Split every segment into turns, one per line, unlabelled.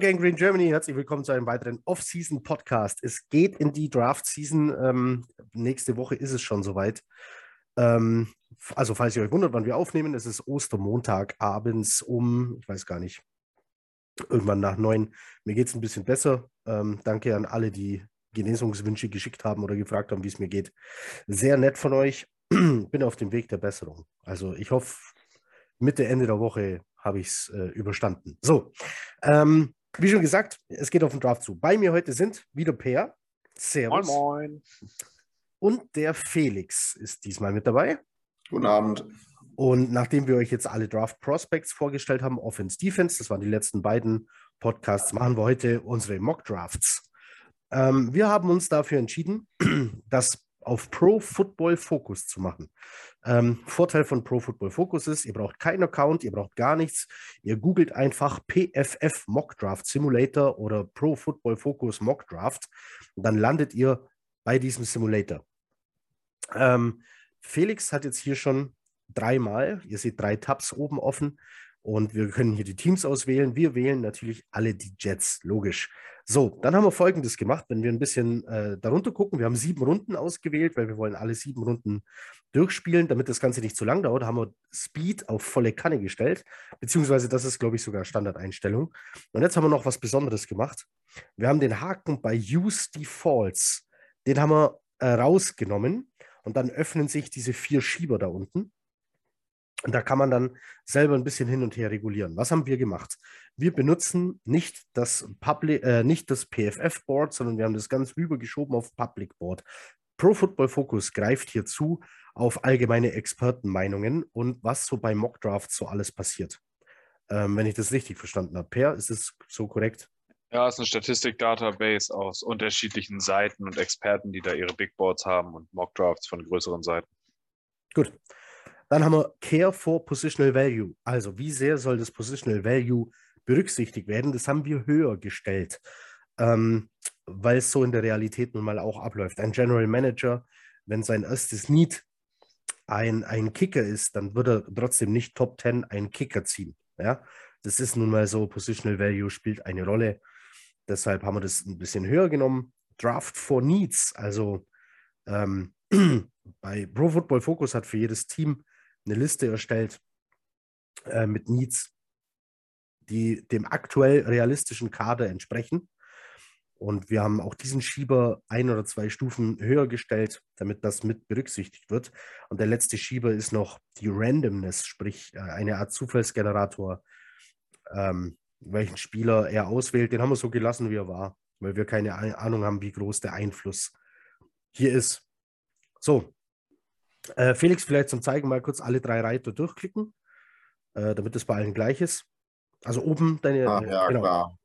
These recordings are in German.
Gang Green Germany, herzlich willkommen zu einem weiteren Off-Season-Podcast. Es geht in die Draft-Season. Ähm, nächste Woche ist es schon soweit. Ähm, also, falls ihr euch wundert, wann wir aufnehmen, es ist Ostermontag abends um, ich weiß gar nicht, irgendwann nach neun. Mir geht es ein bisschen besser. Ähm, danke an alle, die Genesungswünsche geschickt haben oder gefragt haben, wie es mir geht. Sehr nett von euch. Bin auf dem Weg der Besserung. Also, ich hoffe, Mitte, Ende der Woche habe ich es äh, überstanden. So, ähm, wie schon gesagt, es geht auf den Draft zu. Bei mir heute sind wieder Peer.
Servus. Moin, moin.
Und der Felix ist diesmal mit dabei.
Guten Abend.
Und nachdem wir euch jetzt alle Draft Prospects vorgestellt haben, Offense, Defense, das waren die letzten beiden Podcasts, machen wir heute unsere Mock Drafts. Ähm, wir haben uns dafür entschieden, das auf Pro Football Focus zu machen. Ähm, Vorteil von Pro Football Focus ist, ihr braucht keinen Account, ihr braucht gar nichts. Ihr googelt einfach PFF Mock Draft Simulator oder Pro Football Focus Mock Draft und dann landet ihr bei diesem Simulator. Ähm, Felix hat jetzt hier schon dreimal, ihr seht drei Tabs oben offen und wir können hier die Teams auswählen. Wir wählen natürlich alle die Jets, logisch. So, dann haben wir Folgendes gemacht, wenn wir ein bisschen äh, darunter gucken. Wir haben sieben Runden ausgewählt, weil wir wollen alle sieben Runden durchspielen, damit das Ganze nicht zu lang dauert. Haben wir Speed auf volle Kanne gestellt, beziehungsweise das ist, glaube ich, sogar Standardeinstellung. Und jetzt haben wir noch was Besonderes gemacht. Wir haben den Haken bei Use Defaults, den haben wir äh, rausgenommen und dann öffnen sich diese vier Schieber da unten. Und da kann man dann selber ein bisschen hin und her regulieren. Was haben wir gemacht? Wir benutzen nicht das, Public, äh, nicht das PFF-Board, sondern wir haben das ganz rübergeschoben auf Public Board. Pro Football Focus greift hier zu auf allgemeine Expertenmeinungen und was so bei Mock Drafts so alles passiert. Ähm, wenn ich das richtig verstanden habe. Per, ist das so korrekt?
Ja, es ist eine Statistik-Database aus unterschiedlichen Seiten und Experten, die da ihre Big Boards haben und Mock Drafts von größeren Seiten.
Gut. Dann haben wir Care for Positional Value. Also, wie sehr soll das Positional Value berücksichtigt werden? Das haben wir höher gestellt, ähm, weil es so in der Realität nun mal auch abläuft. Ein General Manager, wenn sein erstes Need ein, ein Kicker ist, dann wird er trotzdem nicht Top 10 einen Kicker ziehen. Ja? Das ist nun mal so, Positional Value spielt eine Rolle. Deshalb haben wir das ein bisschen höher genommen. Draft for Needs, also ähm, bei Pro Football Focus hat für jedes Team eine Liste erstellt äh, mit Needs, die dem aktuell realistischen Kader entsprechen. Und wir haben auch diesen Schieber ein oder zwei Stufen höher gestellt, damit das mit berücksichtigt wird. Und der letzte Schieber ist noch die Randomness, sprich äh, eine Art Zufallsgenerator, ähm, welchen Spieler er auswählt. Den haben wir so gelassen, wie er war, weil wir keine Ahnung haben, wie groß der Einfluss hier ist. So, äh, Felix, vielleicht zum Zeigen mal kurz alle drei Reiter durchklicken, äh, damit es bei allen gleich ist. Also oben deine.
Ah, ja,
genau.
klar.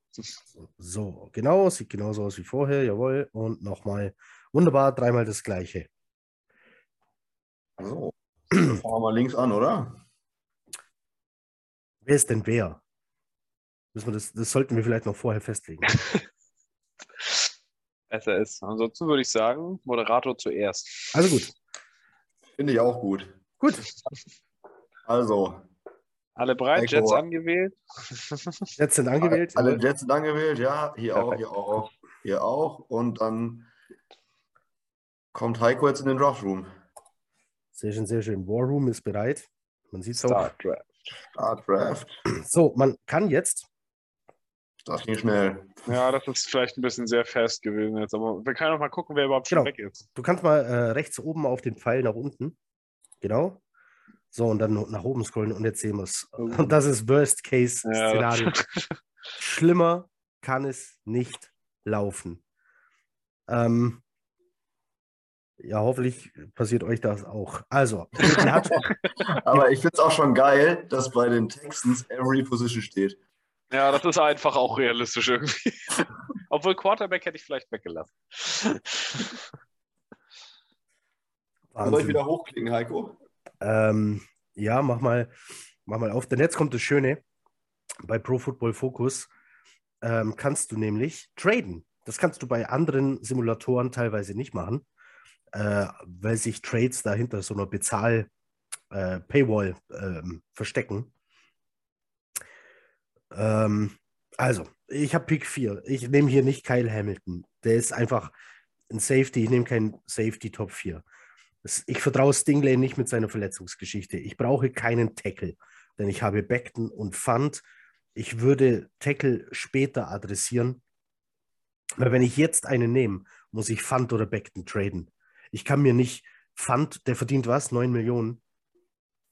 So, genau, sieht genauso aus wie vorher, jawohl. Und nochmal. Wunderbar, dreimal das gleiche.
So, fangen wir mal links an, oder?
Wer ist denn wer? Müssen wir das, das sollten wir vielleicht noch vorher festlegen.
Besser ist. Ansonsten würde ich sagen, Moderator zuerst.
Also gut.
Finde ich auch gut.
Gut.
Also.
Alle bereit? Jets angewählt?
Jets sind angewählt.
Alle Jets sind angewählt, ja. Hier Perfekt. auch, hier auch, hier auch. Und dann kommt Heiko jetzt in den Draft Room.
Sehr schön, sehr schön. War Room ist bereit. Man sieht es auch.
Start Draft. Start Draft.
So, man kann jetzt.
Das ging schnell.
Ja, das ist vielleicht ein bisschen sehr fest gewesen jetzt, aber wir können auch mal gucken, wer überhaupt genau. schon weg ist.
Du kannst mal äh, rechts oben auf den Pfeil nach unten. Genau. So, und dann nach oben scrollen und jetzt sehen wir es. Oh. Und das ist Worst-Case-Szenario. Ja. Schlimmer kann es nicht laufen. Ähm, ja, hoffentlich passiert euch das auch. Also,
aber ich finde es auch schon geil, dass bei den Texans Every Position steht.
Ja, das ist einfach auch realistisch irgendwie. Obwohl Quarterback hätte ich vielleicht weggelassen.
Soll ich wieder hochklicken, Heiko?
Ähm, ja, mach mal, mach mal auf. Denn jetzt kommt das Schöne. Bei Pro Football Focus ähm, kannst du nämlich traden. Das kannst du bei anderen Simulatoren teilweise nicht machen, äh, weil sich Trades dahinter so einer Bezahl-Paywall äh, ähm, verstecken. Ähm, Also, ich habe Pick 4. Ich nehme hier nicht Kyle Hamilton. Der ist einfach ein Safety. Ich nehme keinen Safety Top 4. Das, ich vertraue Stingley nicht mit seiner Verletzungsgeschichte. Ich brauche keinen Tackle, denn ich habe Beckton und Fund. Ich würde Tackle später adressieren, weil wenn ich jetzt einen nehme, muss ich Fund oder Beckton traden. Ich kann mir nicht Fund, der verdient was? 9 Millionen?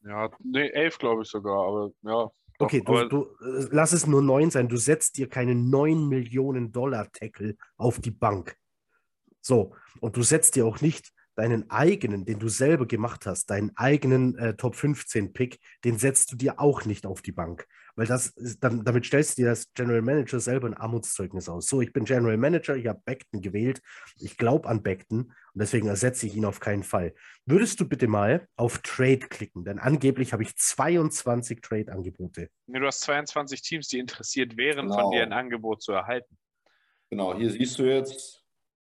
Ja, nee, 11 glaube ich sogar, aber ja.
Okay,
doch,
du, du, äh, lass es nur 9 sein. Du setzt dir keinen 9 Millionen Dollar Tackle auf die Bank. So, und du setzt dir auch nicht deinen eigenen, den du selber gemacht hast, deinen eigenen äh, Top 15 Pick, den setzt du dir auch nicht auf die Bank. Weil das ist, dann, damit stellst du dir als General Manager selber ein Armutszeugnis aus. So, ich bin General Manager, ich habe Beckton gewählt, ich glaube an Beckton und deswegen ersetze ich ihn auf keinen Fall. Würdest du bitte mal auf Trade klicken? Denn angeblich habe ich 22 Trade-Angebote.
nee, du hast 22 Teams, die interessiert wären,
Genau.
von dir ein Angebot zu erhalten.
Genau, hier siehst du jetzt.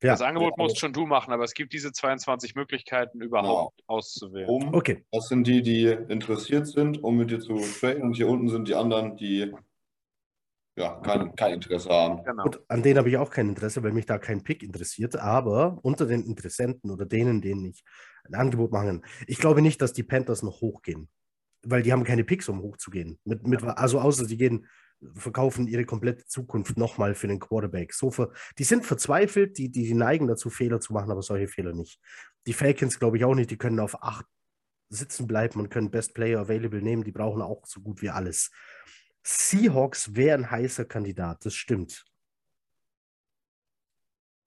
Ja.
Das Angebot
Ja.
musst schon du machen, aber es gibt diese 22 Möglichkeiten überhaupt auszuwählen.
Um.
Okay,
Das sind die, die interessiert sind, um mit dir zu traden. Und hier unten sind die anderen, die ja, kein, kein Interesse haben.
Genau.
Gut, an denen habe ich auch kein Interesse, weil mich da kein Pick interessiert. Aber unter den Interessenten oder denen, denen ich ein Angebot machen kann, ich glaube nicht, dass die Panthers noch hochgehen. Weil die haben keine Picks, um hochzugehen. Mit, mit, also außer sie gehen, verkaufen ihre komplette Zukunft nochmal für den Quarterback. So ver, die sind verzweifelt, die, die, neigen dazu, Fehler zu machen, aber solche Fehler nicht. Die Falcons glaube ich auch nicht, die können auf acht sitzen bleiben und können Best Player Available nehmen. Die brauchen auch so gut wie alles. Seahawks wäre ein heißer Kandidat, das stimmt.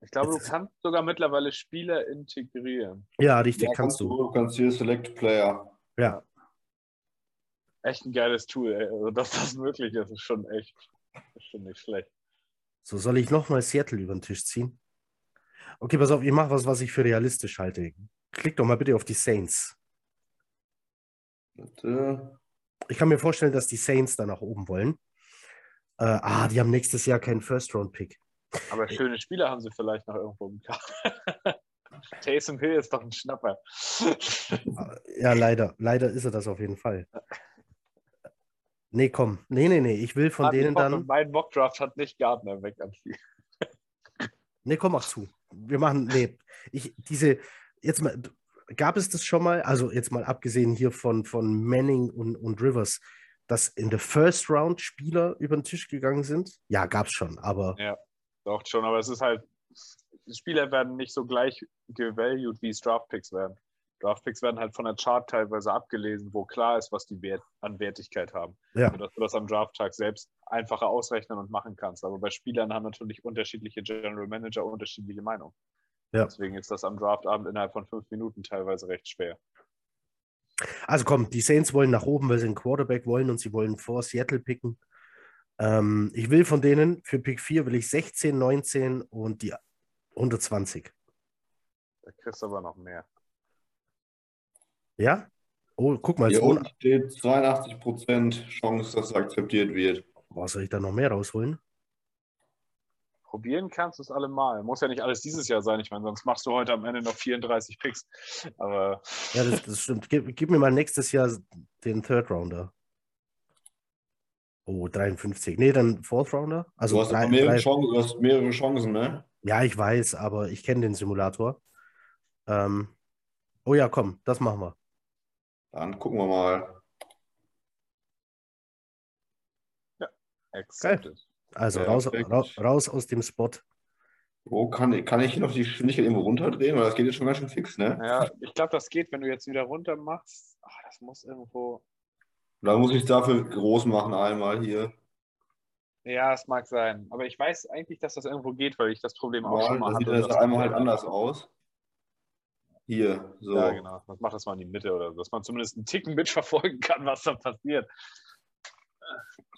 Ich glaube, du
Jetzt-
kannst sogar mittlerweile Spieler integrieren.
Ja, richtig,
Ja,
kannst du.
Du kannst hier Select Player.
Ja,
Echt ein geiles Tool, ey. Also, dass das möglich ist, ist schon echt ist schon nicht schlecht.
so soll ich nochmal Seattle über den Tisch ziehen? Okay, pass auf, ich mache was, was ich für realistisch halte. Klick doch mal bitte auf die Saints.
Bitte.
Ich kann mir vorstellen, dass die Saints da nach oben wollen. Äh, ah, die haben nächstes Jahr keinen First-Round-Pick.
Aber schöne Spieler haben sie vielleicht noch irgendwo im Kader. Taysom Hill ist doch ein Schnapper.
Ja, leider. Leider ist er das auf jeden Fall. Nee, komm. Nee, nee, nee. Ich will von
Warte,
denen dann.
Mein Mockdraft hat nicht Gardner weg am Spiel.
Nee, komm, mach zu. Wir machen. Nee. Ich, diese. Jetzt mal. Gab es das schon mal? Also, jetzt mal abgesehen hier von, von Manning und, und Rivers, dass in der First Round Spieler über den Tisch gegangen sind? Ja, gab's schon. Aber
Ja, doch schon, aber es ist halt, Spieler werden nicht so gleich gevalued, wie es Draftpicks werden. Draftpicks werden halt von der Chart teilweise abgelesen, wo klar ist, was die Wert an Wertigkeit haben.
Ja.
Sodass du das am Drafttag selbst einfacher ausrechnen und machen kannst. Aber bei Spielern haben natürlich unterschiedliche General Manager unterschiedliche Meinungen.
Ja.
Deswegen ist das am Draftabend innerhalb von fünf Minuten teilweise recht schwer.
Also komm, die Saints wollen nach oben, weil sie einen Quarterback wollen und sie wollen vor Seattle picken. Ähm, ich will von denen für Pick 4 will ich 16, 19 und die 120.
Da kriegst du aber noch mehr.
Ja? Oh, guck mal,
Hier unten steht 82% Chance, dass es akzeptiert wird.
Boah, soll ich da noch mehr rausholen?
Probieren kannst du es allemal. Muss ja nicht alles dieses Jahr sein. Ich meine, sonst machst du heute am Ende noch 34 Picks. Aber
Ja, das, das stimmt. Gib, gib mir mal nächstes Jahr den Third Rounder. Oh, 53. Nee, dann Fourth Rounder. Also
Du hast,
drei,
mehrere,
drei,
Chancen, du hast mehrere Chancen, ne?
Ja, ich weiß, aber ich kenne den Simulator. Ähm, oh ja, komm, das machen wir.
Dann gucken wir mal.
accepted.
Also
Ja,
raus,
perfekt.
raus, raus aus dem Spot.
Wo kann, ich- kann ich hier noch die Geschwindigkeit irgendwo runterdrehen? Weil das geht jetzt schon ganz schön fix, ne?
Ja, ich glaube, das geht, wenn du jetzt wieder runter machst. Ach, das muss irgendwo.
Da muss ich es dafür groß machen einmal hier.
Ja, es mag sein. Aber ich weiß eigentlich, dass das irgendwo geht, weil ich das Problem auch
Mal,
schon mal
da sieht
hatte.
das
dass-
einmal halt anders aus. Hier, so.
Ja, genau. Das macht das mal in die Mitte oder so, dass man zumindest einen Ticken mitverfolgen kann, was da passiert.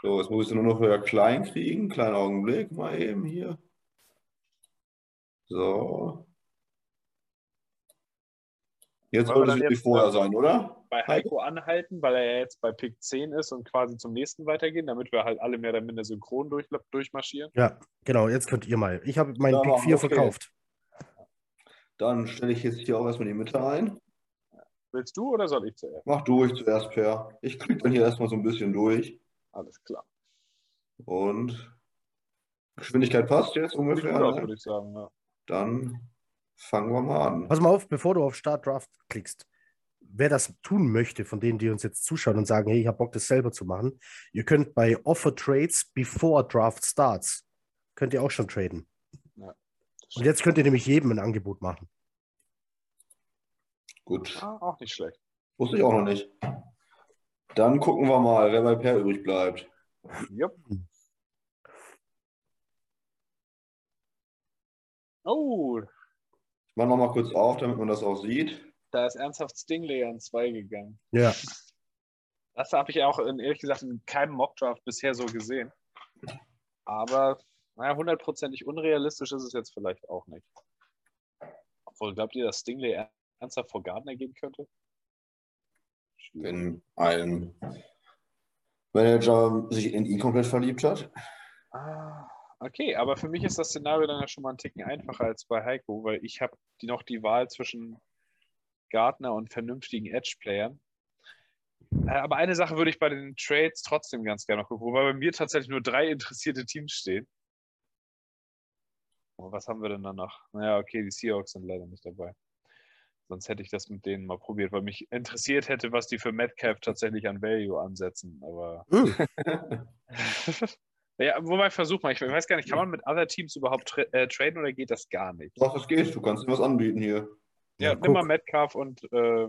So, jetzt muss ich es nur noch wieder klein kriegen. Kleinen Augenblick, mal eben hier. So. Jetzt sollte es
jetzt,
vorher
äh,
sein, oder?
Bei Heiko anhalten, weil er ja jetzt bei Pick 10 ist und quasi zum nächsten weitergehen, damit wir halt alle mehr oder minder synchron durch, durchmarschieren.
Ja, genau, jetzt könnt ihr mal. Ich habe meinen
Ja,
Pick
machen
4
wir, okay.
verkauft.
Dann stelle ich jetzt hier auch erstmal die Mitte ein.
Willst du oder soll ich zuerst?
Mach durch zuerst, Per. Ich klicke dann hier erstmal so ein bisschen durch.
Alles klar.
Und Geschwindigkeit passt jetzt ungefähr.
gut
Ne?
würde ich sagen. Ja.
Dann fangen wir mal an.
Pass mal auf, bevor du auf Start Draft klickst. Wer das tun möchte, von denen, die uns jetzt zuschauen und sagen, hey, ich habe Bock, das selber zu machen, ihr könnt bei Offer Trades before Draft starts, könnt ihr auch schon traden. Und jetzt könnt ihr nämlich jedem ein Angebot machen.
Gut.
Ah, auch nicht schlecht.
Wusste ich auch noch nicht. Dann gucken wir mal, wer bei Per übrig bleibt.
Jupp. Oh,
Ich mache nochmal kurz auf, damit man das auch sieht.
da ist ernsthaft Stingley an zwei gegangen.
Ja.
Das habe ich auch in, ehrlich gesagt in keinem Mockdraft bisher so gesehen. Aber naja, hundertprozentig unrealistisch ist es jetzt vielleicht auch nicht. Obwohl, glaubt ihr, dass Stingley ernsthaft vor Gardner gehen könnte?
Wenn ein Manager sich in ihn komplett verliebt hat.
Ah, okay, aber für mich ist das Szenario dann ja schon mal einen Ticken einfacher als bei Heiko, weil ich habe die noch die Wahl zwischen Gardner und vernünftigen Edge-Playern. Äh, Aber eine Sache würde ich bei den Trades trotzdem ganz gerne noch gucken, wobei bei mir tatsächlich nur drei interessierte Teams stehen. Oh, was haben wir denn da noch? Naja, okay, die Seahawks sind leider nicht dabei. Sonst hätte ich das mit denen mal probiert, weil mich interessiert hätte, was die für Metcalf tatsächlich an Value ansetzen. Aber
Hm.
ja, wobei versuch mal, ich weiß gar nicht, kann man mit other Teams überhaupt tra äh, traden oder geht das gar nicht?
Doch, das geht. Du kannst was anbieten hier.
Ja,
Ja,
nimm mal. Metcalf und äh,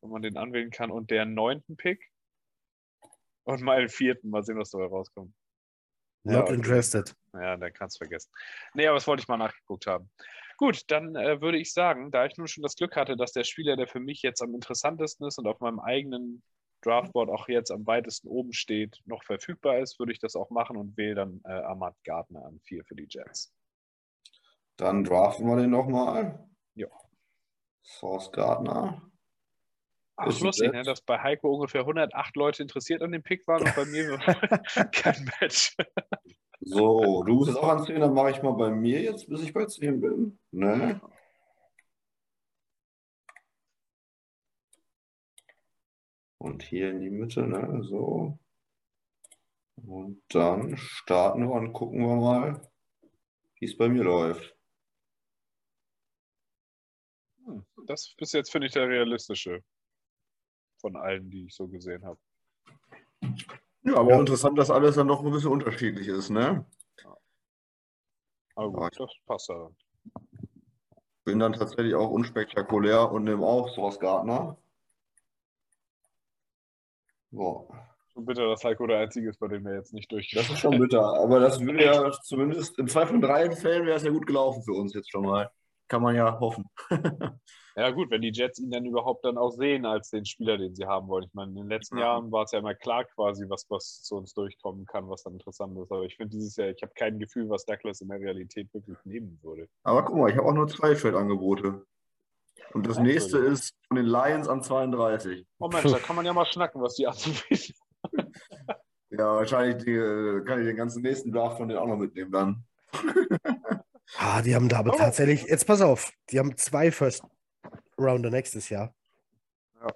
wenn man den anwählen kann und der neunten Pick und mal den vierten, mal sehen, was dabei rauskommt. Ja,
Not
okay.
interested.
Ja, dann kannst du vergessen. Nee, aber das wollte ich mal nachgeguckt haben. Gut, dann äh, würde ich sagen, da ich nun schon das Glück hatte, dass der Spieler, der für mich jetzt am interessantesten ist und auf meinem eigenen Draftboard auch jetzt am weitesten oben steht, noch verfügbar ist, würde ich das auch machen und wähle dann äh, Ahmad Gardner an vier für die Jets.
Dann draften wir den nochmal.
Ja.
Source Gardner.
Ach,
Ist
lustig, ne, dass bei Heiko ungefähr 108 Leute interessiert an dem Pick waren und bei mir kein Match.
So, du bist jetzt auch an 10, dann mache ich mal bei mir jetzt, bis ich bei 10 bin. Ne? Und hier in die Mitte, ne? So. Und dann starten wir und gucken wir mal, wie es bei mir läuft.
Hm, Das ist bis jetzt, finde ich, der realistische von allen, die ich so gesehen habe.
Ja, aber auch interessant, dass alles dann noch ein bisschen unterschiedlich ist, ne?
Aber
Ja,
gut, das passt ja. dann.
Bin dann tatsächlich auch unspektakulär und nehme auch Source Gardner. So.
Schon bitter, dass Heiko der Einzige ist, bei dem wir jetzt nicht
Das
durchgeführt
ist schon bitter, aber das würde ja zumindest in zwei von drei Fällen wäre es ja gut gelaufen für uns jetzt schon mal. Kann man ja hoffen.
Ja, gut, wenn die Jets ihn dann überhaupt dann auch sehen als den Spieler, den sie haben wollen. Ich meine, in den letzten
Mhm.
Jahren war es ja immer klar quasi, was, was zu uns durchkommen kann, was dann interessant ist. Aber ich finde dieses Jahr, ich habe kein Gefühl, was Douglas in der Realität wirklich nehmen würde.
Aber guck mal, ich habe auch nur zwei Trade-Angebote. Und das nächste ist von den Lions an 32.
Oh Mensch, da kann man ja mal schnacken, was die anzubieten.
Ja, wahrscheinlich die, äh, kann ich den ganzen nächsten Draft von denen auch noch mitnehmen dann.
Ah, die haben da aber
Oh.
tatsächlich, jetzt pass auf, die haben zwei First Rounder nächstes Jahr.
Ja.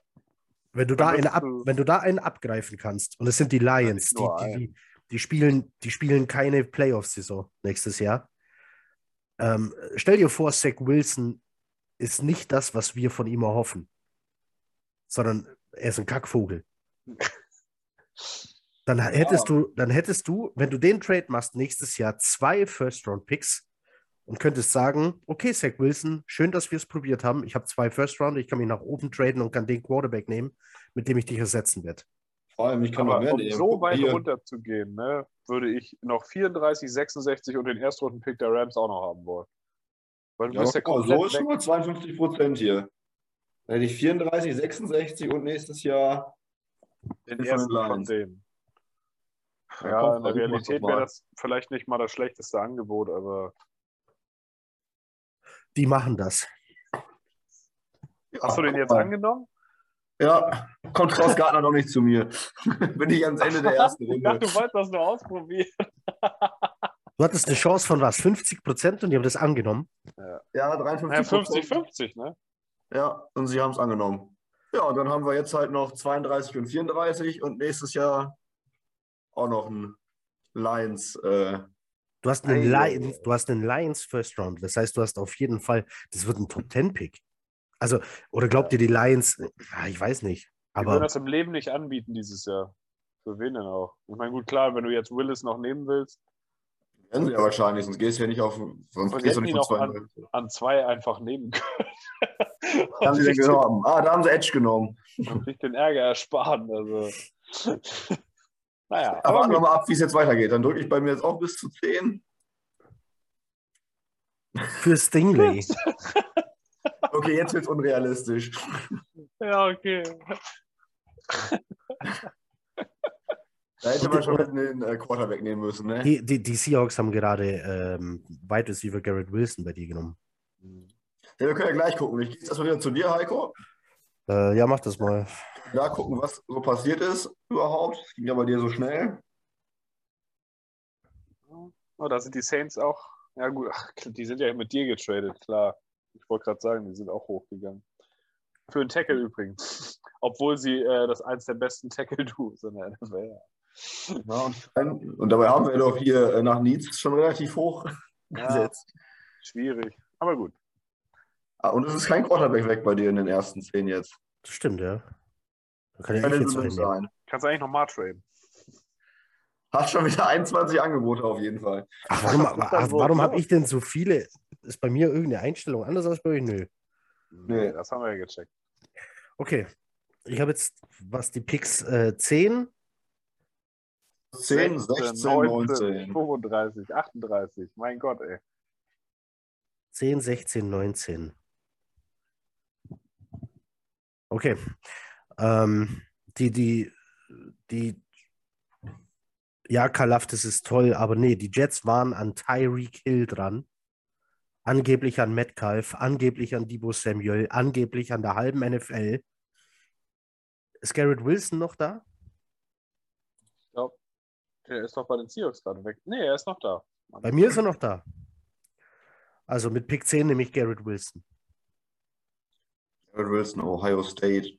Wenn du, da einen ab, wenn du da einen abgreifen kannst, und es sind die Lions, die, die, die, die, spielen, die spielen keine Playoff-Saison nächstes Jahr. Ähm, stell dir vor, Zach Wilson ist nicht das, was wir von ihm erhoffen, sondern er ist ein Kackvogel. Dann hättest du, dann hättest du, wenn du den Trade machst, nächstes Jahr zwei First-Round-Picks und könntest sagen, okay, Zach Wilson, schön, dass wir es probiert haben. Ich habe zwei First-Round, ich kann mich nach oben traden und kann den Quarterback nehmen, mit dem ich dich ersetzen werde.
Vor allem, ich kann noch
Aber
mehr
um
nehmen.
so weit runter zu gehen, ne, würde ich noch 34, 66 und den Erstrunden-Pick der Rams auch noch haben wollen. Weil du
Ja,
bist ja komplett
so ist
weg.
schon mal 52 Prozent hier. Da hätte ich 34, 66 und nächstes Jahr
den
den
ersten von denen.
Ja,
Ja, in der Realität wäre das vielleicht nicht mal das schlechteste Angebot, aber
Die machen das.
hast du den jetzt angenommen?
Ja, kommt Klaus Gartner noch nicht zu mir. Bin ich ans Ende der ersten
Ich dachte,
Runde.
du wolltest das nur ausprobieren.
Du hattest eine Chance von was? 50 Prozent und die haben das angenommen.
Ja,
Ja,
53
50-50, ne?
Ja, und sie haben es angenommen. Ja, und dann haben wir jetzt halt noch 32 und 34 und nächstes Jahr auch noch ein Lions. Äh,
Du hast einen,
Ei, ei,
Lions, du hast einen Lions First Round. Das heißt, du hast auf jeden Fall, das wird ein Top 10 Pick. Also, oder glaubt ihr die Lions, ja, ich weiß nicht.
Die würden
Aber
das im Leben nicht anbieten dieses Jahr. Für wen denn auch? Ich meine, gut, klar, wenn du jetzt Willis noch nehmen willst,
werden sie ja wahrscheinlich, sonst gehst du ja nicht auf. Sonst gehst du nicht von zwei.
an zwei einfach nehmen können.
Haben sie denn genommen? Ah, da haben sie Edge genommen.
Und sich den Ärger ersparen. Also. naja,
Aber warten wir mal ab, wie es jetzt weitergeht. Dann drücke ich bei mir jetzt auch bis zu 10.
für Stingley.
Okay, jetzt wird es unrealistisch.
ja, okay.
Da hätte man schon mit den äh, Quarterback nehmen müssen, ne?
Die, die, die Seahawks haben gerade ähm, Wide Receiver Garrett Wilson bei dir genommen.
Ja, wir können ja gleich gucken. Ich gehe jetzt erstmal wieder zu dir, Heiko.
Äh, ja, mach das mal.
Da gucken, was so passiert ist überhaupt. Das ging ja bei dir so schnell.
Oh, da sind die Saints auch. Ja, gut, ach, die sind ja mit dir getradet, klar. Ich wollte gerade sagen, die sind auch hochgegangen. Für einen Tackle übrigens. Obwohl sie äh, das eins der besten Tackle-Duos in der NFL.
Ja, und, und dabei haben wir doch hier äh, nach Needs schon relativ hoch
Ja,
gesetzt.
schwierig. Aber gut.
Ah, und es ist kein Quarterback weg bei dir in den ersten 10 jetzt.
Das stimmt, ja. Da kann ja ich jetzt einnehmen.
sein.
Kannst du eigentlich nochmal traden.
Hast schon wieder 21 Angebote auf jeden Fall.
Ach, warum warum habe ich denn so viele? Ist bei mir irgendeine Einstellung anders als bei euch? Nö.
Nee.
Das haben wir ja gecheckt.
Okay. Ich habe jetzt, was die Picks äh, 10,
10, 16, 19.
35, 38. Mein Gott, ey.
10, 16, 19. Okay. Ähm, die, die, die, ja, Kalaf, das ist toll, aber nee, die Jets waren an Tyreek Hill dran. Angeblich an Metcalf, angeblich an Debo Samuel, angeblich an der halben NFL. Ist Garrett Wilson noch da?
Ich glaube, der ist doch bei den Seahawks gerade weg. Nee, er ist noch da.
Bei mir ist er noch da. Also mit Pick 10 nehme ich Garrett Wilson.
Garrett Wilson, Ohio State.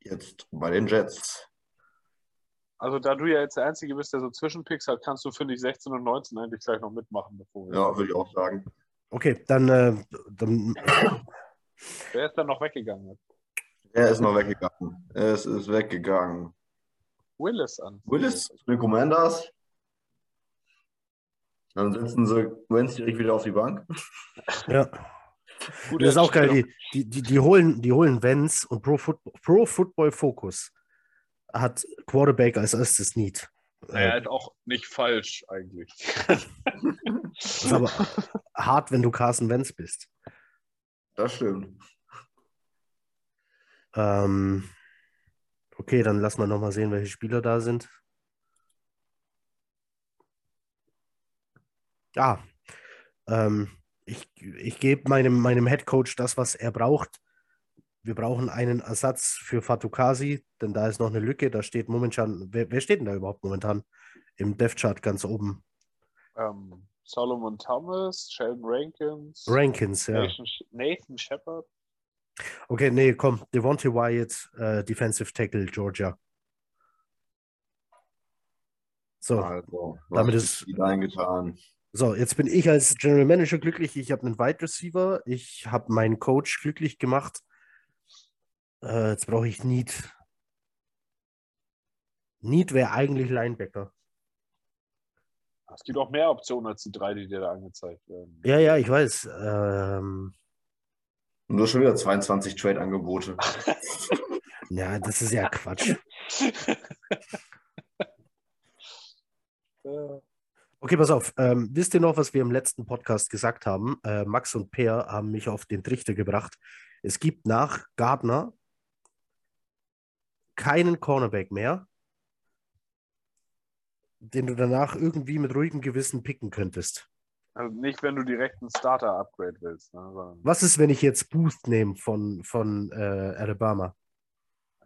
Jetzt bei den Jets.
Also, da du ja jetzt der Einzige bist, der so Zwischenpicks hat, kannst du, finde ich, 16 und 19 eigentlich gleich noch mitmachen. Bevor wir
Ja, würde ich auch sagen.
Okay, dann, äh, dann
Wer ist dann noch weggegangen?
Er ist noch weggegangen. Es ist weggegangen.
Willis an.
Willis zu den Commanders. Dann setzen sie direkt wieder auf die Bank.
ja.
Gute
Das ist auch geil. Die, die, die, die holen, die holen Vance und Pro Football, Pro Football Focus hat Quarterback als erstes Need.
Naja, ist auch nicht falsch eigentlich.
das ist aber hart, wenn du Carson Wentz bist.
Das stimmt.
Ähm, okay, dann lassen wir nochmal sehen, welche Spieler da sind. Ah, ähm, ich, ich gebe meinem, meinem Head Coach das, was er braucht. Wir brauchen einen Ersatz für Fatukasi, denn da ist noch eine Lücke. Da steht momentan, wer, wer steht denn da überhaupt momentan im Death Chart ganz oben?
ähm, Solomon Thomas, Sheldon Rankins,
Rankins, ja.
Nathan, Nathan Shepard.
Okay, nee, komm, Devontae Wyatt, äh, Defensive Tackle, Georgia. So,
Also,
Damit ist-
eingetan.
So, jetzt bin ich als General Manager glücklich. Ich habe einen Wide Receiver. Ich habe meinen Coach glücklich gemacht. Äh, jetzt brauche ich Need. Need wäre eigentlich Linebacker.
Es gibt auch mehr Optionen als die drei, die dir da angezeigt werden.
Ja, ja, ich weiß. Ähm,
Und du hast schon wieder 22 Trade-Angebote.
ja, das ist ja Quatsch.
Äh,
Okay, pass auf. Ähm, wisst ihr noch, was wir im letzten Podcast gesagt haben? Äh, Max und Peer haben mich auf den Trichter gebracht. Es gibt nach Gardner keinen Cornerback mehr, den du danach irgendwie mit ruhigem Gewissen picken könntest.
Also nicht, wenn du direkt einen Starter-Upgrade willst. Ne,
Was ist, wenn ich jetzt Booth nehme von, von äh, Alabama?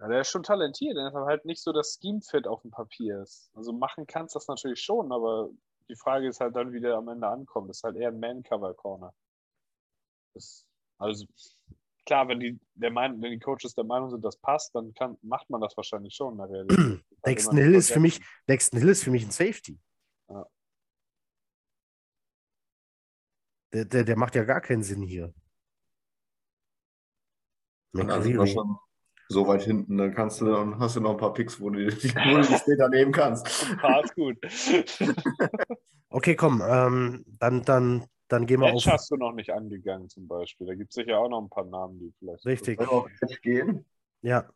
ja, der ist schon talentiert, der ist aber halt nicht so das Scheme-Fit auf dem Papier ist. Also machen kannst du das natürlich schon, aber die Frage ist halt dann, wie der am Ende ankommt. Das ist halt eher ein Man-Cover-Corner. Also klar, wenn die, der mein, wenn die Coaches der Meinung sind, das passt, dann kann, macht man das wahrscheinlich schon in der Realität.
Dexton Hill ist für mich. Dexton Hill ist für mich ein Safety.
Ja.
Der, der, der macht ja gar keinen Sinn hier.
Und dann so weit hinten, dann kannst du, dann hast du noch ein paar Picks, wo du die, die später nehmen kannst.
Ah, ist gut.
Okay, komm, ähm, dann, dann, dann gehen wir
Edge
auf.
hast du noch nicht angegangen zum Beispiel. Da gibt es sicher auch noch ein paar Namen, die vielleicht.
Richtig.
Auf Edge gehen?
Ja.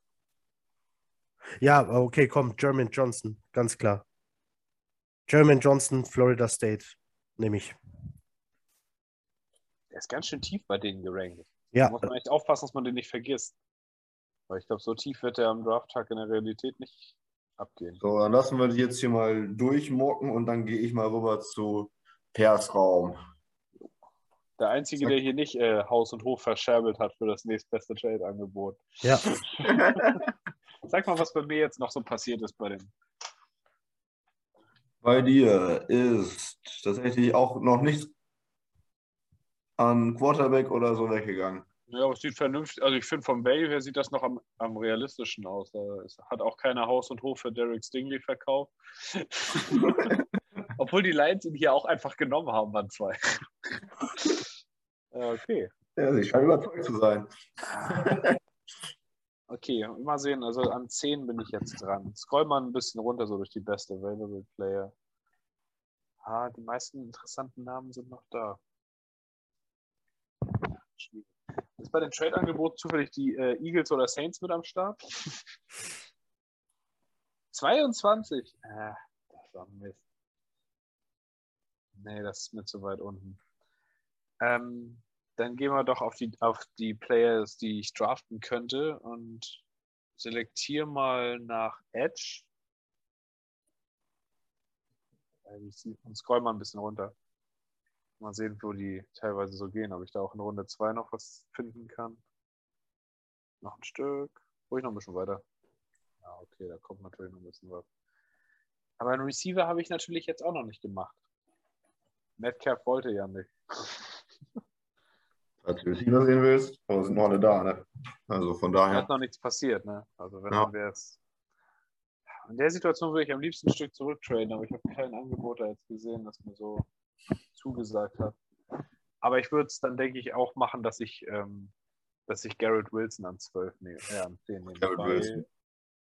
Ja, okay, komm, German Johnson, ganz klar. German Johnson, Florida State, nehme ich.
Der ist ganz schön tief bei denen gerankt. Da
Ja,
muss man echt aufpassen, dass man den nicht vergisst. Weil ich glaube, so tief wird er am Drafttag in der Realität nicht abgehen.
So, dann lassen wir die jetzt hier mal durchmocken und dann gehe ich mal rüber zu Pers Raum.
Der Einzige, der hier nicht äh, Haus und Hof verscherbelt hat für das nächstbeste Trade-Angebot.
ja.
Sag mal, was bei mir jetzt noch so passiert ist bei dem.
Bei dir ist tatsächlich auch noch nichts an Quarterback oder so weggegangen.
Ja, aber es sieht vernünftig, also ich finde vom Value her sieht das noch am, am realistischen aus. Ist, hat auch keiner Haus und Hof für Derek Stingley verkauft. Obwohl die Lions ihn hier auch einfach genommen haben, waren zwei. Ja, okay.
Ja, sie scheint überzeugt zu sein.
Okay, mal sehen. Also an 10 bin ich jetzt dran. Scroll mal ein bisschen runter, so durch die beste Available Player. Ah, die meisten interessanten Namen sind noch da. Schwierig. Ist bei den Trade-Angeboten zufällig die äh, Eagles oder Saints mit am Start? 22? Äh, das war Mist. Nee, das ist mir zu weit unten. Ähm, dann gehen wir doch auf die, auf die Players, die ich draften könnte und selektiere mal nach Edge. Äh, Und scroll mal ein bisschen runter. Mal sehen, wo die teilweise so gehen. Ob ich da auch in Runde 2 noch was finden kann. Noch ein Stück. Ruhig noch ein bisschen weiter. Ja, okay, da kommt natürlich noch ein bisschen was. Aber einen Receiver habe ich natürlich jetzt auch noch nicht gemacht. Metcalf wollte ja nicht.
Falls du Receiver sehen willst, aber sind noch alle da, ne? Also von
Da
daher.
ist noch nichts passiert, ne? Also wenn
Ja.
dann wäre es. In der Situation würde ich am liebsten ein Stück zurücktraden, aber ich habe kein Angebot da jetzt gesehen, das mir so zugesagt hat. Aber ich würde es dann, denke ich, auch machen, dass ich, ähm, dass ich Garrett Wilson an 12 nehme, äh, an 10 nehme.
Garrett
weil
Wilson.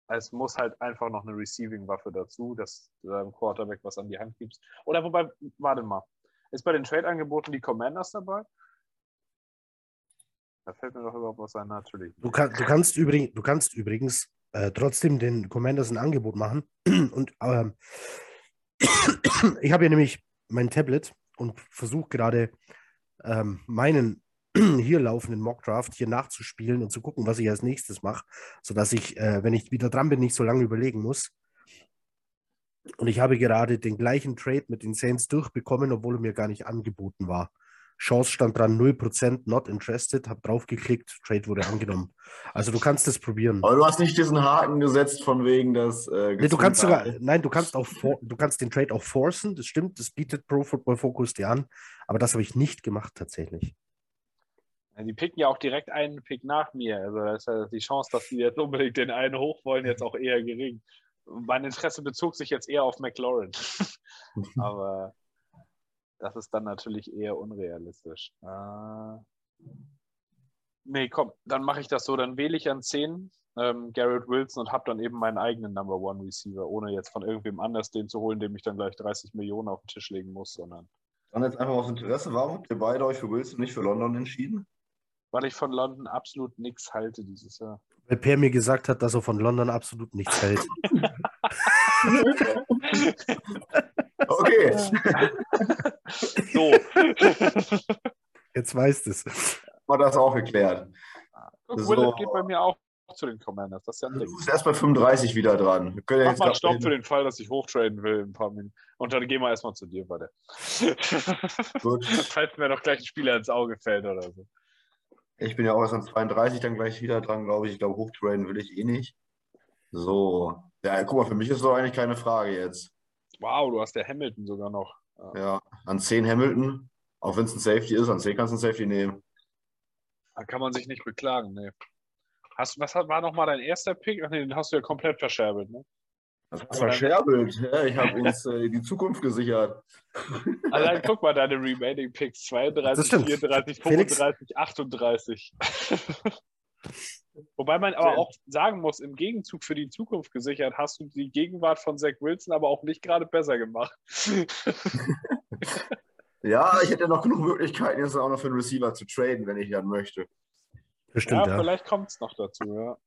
Es muss halt einfach noch eine Receiving-Waffe dazu, dass du deinem Quarterback was an die Hand gibst. Oder wobei, warte mal. Ist bei den Trade-Angeboten die Commanders dabei? Da fällt mir doch überhaupt was ein, natürlich.
Du, kann, du, kannst übrig, du kannst übrigens äh, trotzdem den Commanders ein Angebot machen. Und ähm, ich habe hier nämlich mein Tablet und versuche gerade ähm, meinen hier laufenden Mockdraft hier nachzuspielen und zu gucken, was ich als nächstes mache, sodass ich, äh, wenn ich wieder dran bin, nicht so lange überlegen muss. Und ich habe gerade den gleichen Trade mit den Saints durchbekommen, obwohl er mir gar nicht angeboten war. Chance stand dran 0%, not interested, habe draufgeklickt, Trade wurde angenommen. Also du kannst es probieren.
Aber du hast nicht diesen Haken gesetzt von wegen, dass. Äh,
Nee, du kannst sogar,
gezwungen-
nein, du kannst auch, for, du kannst den Trade auch forcen, das stimmt, das bietet Pro Football Focus dir an, aber das habe ich nicht gemacht tatsächlich.
Die picken ja auch direkt einen Pick nach mir. Also da ist ja die Chance, dass die jetzt unbedingt den einen hoch wollen, jetzt auch eher gering. Mein Interesse bezog sich jetzt eher auf McLaurin. Aber das ist dann natürlich eher unrealistisch. Äh, nee, komm, dann mache ich das so. Dann wähle ich an 10 ähm, Garrett Wilson und habe dann eben meinen eigenen Number One Receiver, ohne jetzt von irgendwem anders den zu holen, dem ich dann gleich 30 Millionen auf den Tisch legen muss, sondern
Dann jetzt einfach aus Interesse, warum habt ihr beide euch für Wilson nicht für London entschieden?
weil ich von London absolut nichts halte dieses Jahr.
Weil Per mir gesagt hat, dass er von London absolut nichts hält.
Okay.
So.
Jetzt weißt es.
Mal das auch geklärt.
Guck,
So.
Geht bei mir auch zu den Commanders. Das ist ja ein Ding.
Du bist erst bei 35 wieder dran. Wir können
Mach
jetzt
mal
grad-
Stopp für den Fall, dass ich hochtraden will in ein paar Minuten. Und dann gehen wir erstmal zu dir, warte.
Gut.
Falls mir noch gleich ein Spieler ins Auge fällt oder so.
Ich bin ja auch erst an 32 dann gleich wieder dran, glaube ich. Ich glaube, hochtraden will ich eh nicht. So. Ja, guck mal, für mich ist doch eigentlich keine Frage jetzt.
Wow, du hast der Hamilton sogar noch. Ja.
An 10 Hamilton. Auch wenn es ein Safety ist, an 10 kannst du ein Safety nehmen.
Da kann man sich nicht beklagen, ne. Hast, was war nochmal dein erster Pick? Ach nee, den hast du ja komplett verscherbelt, ne?
Das verscherbelt. Ja, ich habe uns äh, die Zukunft gesichert.
Allein guck mal deine Remaining Picks.
Das
32,
stimmt.
34,
Felix?
35, 38. Wobei man aber auch sagen muss, im Gegenzug für die Zukunft gesichert, hast du die Gegenwart von Zach Wilson aber auch nicht gerade besser gemacht.
Ja, ich hätte ja noch genug Möglichkeiten, jetzt auch noch für einen Receiver zu traden, wenn ich dann möchte.
Bestimmt,
ja,
ja.
vielleicht kommt es noch dazu, ja.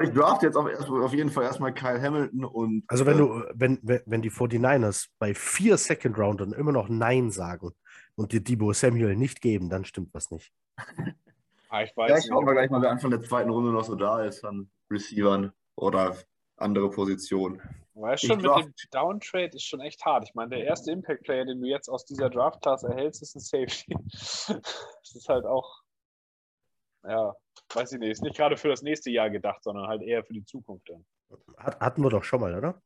Ich draft jetzt auf, jeden Fall erstmal Kyle Hamilton und.
Also wenn
äh,
du, wenn wenn die 49ers bei vier Second Roundern immer noch Nein sagen und dir Debo Samuel nicht geben, dann stimmt was nicht.
Ah, ich
Ja,
weiß
schauen
nicht.
wir gleich mal, wer Anfang der zweiten Runde noch so da ist an Receivern oder andere Positionen.
Weißt
Ich
schon, mit
draft-
dem Downtrade ist schon echt hart. Ich meine, der erste Impact-Player, den du jetzt aus dieser Draft-Class erhältst, ist ein Safety. Das ist halt auch, ja, weiß ich nicht, ist nicht gerade für das nächste Jahr gedacht, sondern halt eher für die Zukunft dann.
Hat, hatten wir doch schon mal, oder?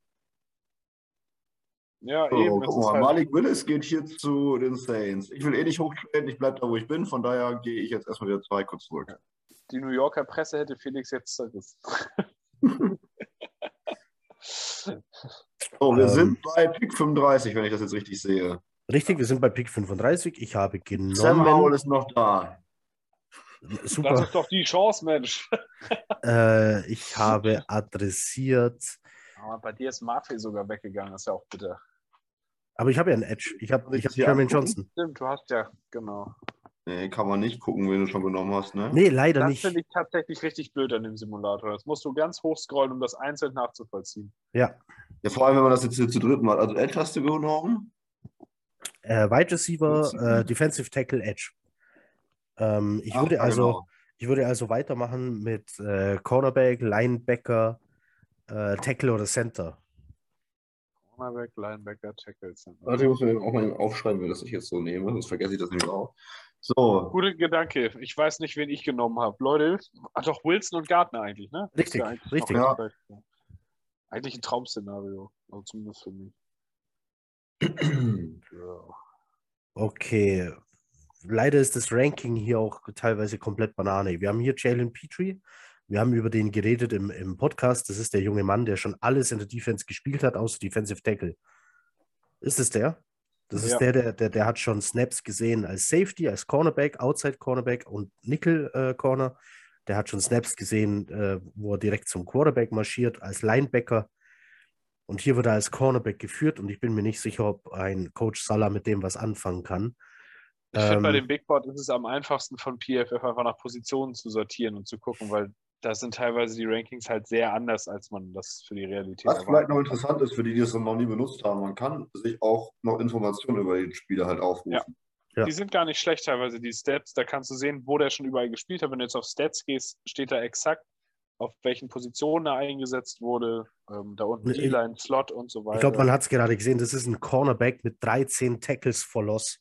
Ja,
So,
eben.
Guck
ist
mal,
halt,
Malik Willis geht hier zu den Saints. Ich will eh nicht hochtraden, ich bleibe da, wo ich bin, von daher gehe ich jetzt erstmal wieder zwei kurz zurück.
die New Yorker Presse hätte Felix jetzt zerrissen.
So, wir
Ähm.
sind bei Pick 35, wenn ich das jetzt richtig sehe.
Richtig, wir sind bei Pick 35. Ich habe
Sam Howell
genommen.
ist noch da.
Das
Super.
ist doch die Chance, Mensch.
Äh, ich habe adressiert.
Aber bei dir ist Murphy sogar weggegangen, ist ja auch bitter.
Aber ich habe ja einen Edge. Ich habe ich hab Jermaine? Johnson.
Stimmt, du hast ja, genau.
Nee, kann man nicht gucken, wen du schon genommen hast, ne?
Nee, leider
Das
nicht.
finde ich tatsächlich richtig blöd an dem Simulator. Das musst du ganz hoch scrollen, um das einzeln nachzuvollziehen.
Ja.
Ja, vor allem, wenn man das jetzt hier zu dritt macht. Also Edge hast du genommen?
Äh, Wide Receiver,
Defensive.
äh, Defensive Tackle, Edge. Ähm, ich,
Ach,
würde also,
genau.
ich würde also weitermachen mit äh, Cornerback, Linebacker, äh, Tackle oder Center.
Cornerback, Linebacker, Tackle. Center.
Warte, ich muss mir auch mal aufschreiben, wenn das ich jetzt so nehme, sonst vergesse ich das nämlich auch. So,
Guter Gedanke. Ich weiß nicht, wen ich genommen habe. Leute, ach doch, Wilson und Gardner eigentlich, ne?
Richtig,
eigentlich
richtig.
Ja.
Eigentlich ein Traum-Szenario. Also zumindest für mich. Ja.
Okay. Leider ist das Ranking hier auch teilweise komplett Banane. Wir haben hier Jalen Petrie. Wir haben über den geredet im, im Podcast. Das ist der junge Mann, der schon alles in der Defense gespielt hat, außer Defensive Tackle. Ist es der? Das ist
Ja.
der, der, der, der hat schon Snaps gesehen als Safety, als Cornerback, Outside Cornerback und Nickel äh, Corner. Der hat schon Snaps gesehen, äh, wo er direkt zum Quarterback marschiert, als Linebacker. Und hier wird er als Cornerback geführt und ich bin mir nicht sicher, ob ein Coach Salah mit dem was anfangen kann.
Ich finde, bei
Ähm,
dem Big Board ist es am einfachsten von PFF einfach nach Positionen zu sortieren und zu gucken, weil da sind teilweise die Rankings halt sehr anders, als man das für die Realität
was vielleicht
erwartet.
noch interessant ist für die, die es noch nie benutzt haben, man kann sich auch noch Informationen über den Spieler halt aufrufen.
Ja.
Die sind gar nicht schlecht teilweise, die Stats. Da kannst du sehen, wo der schon überall gespielt hat. Wenn du jetzt auf Stats gehst, steht da exakt, auf welchen Positionen er eingesetzt wurde. Ähm, da unten D-Line, Slot und so weiter.
Ich glaube, man hat es gerade gesehen, das ist ein Cornerback mit 13 Tackles for Loss.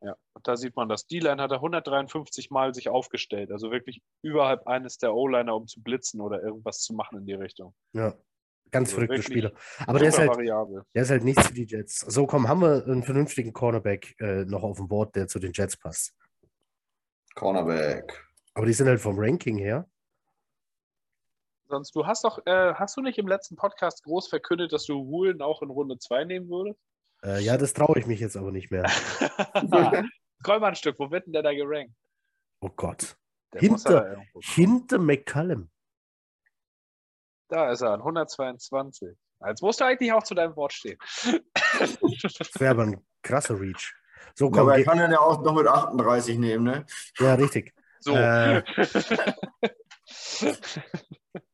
Ja, da sieht man das. D-Line hat er 153 Mal sich aufgestellt. Also wirklich überhalb eines der O-Liner, um zu blitzen oder irgendwas zu machen in die Richtung.
Ja, ganz
Also
verrückter
wirklich
Spieler. Aber der ist, halt,
variabel.
der ist halt nichts für die Jets. So, komm, haben wir einen vernünftigen Cornerback äh, noch auf dem Board, der zu den Jets passt.
Cornerback.
Aber die sind halt vom Ranking her.
Sonst, du hast doch, äh, hast du nicht im letzten Podcast groß verkündet, dass du Woolen auch in Runde 2 nehmen würdest?
Äh, ja, das traue ich mich jetzt aber nicht mehr.
Scroll mal ein Stück, wo wird denn der da gerankt?
Oh Gott.
Der
Hinter-. Hinter McCallum.
Da ist er, an 122. Jetzt musst du eigentlich auch zu deinem Wort stehen.
Das wäre aber ein krasser Reach. So, komm,
aber er kann den ja auch noch mit 38 nehmen, ne?
ja, richtig.
so.
Äh,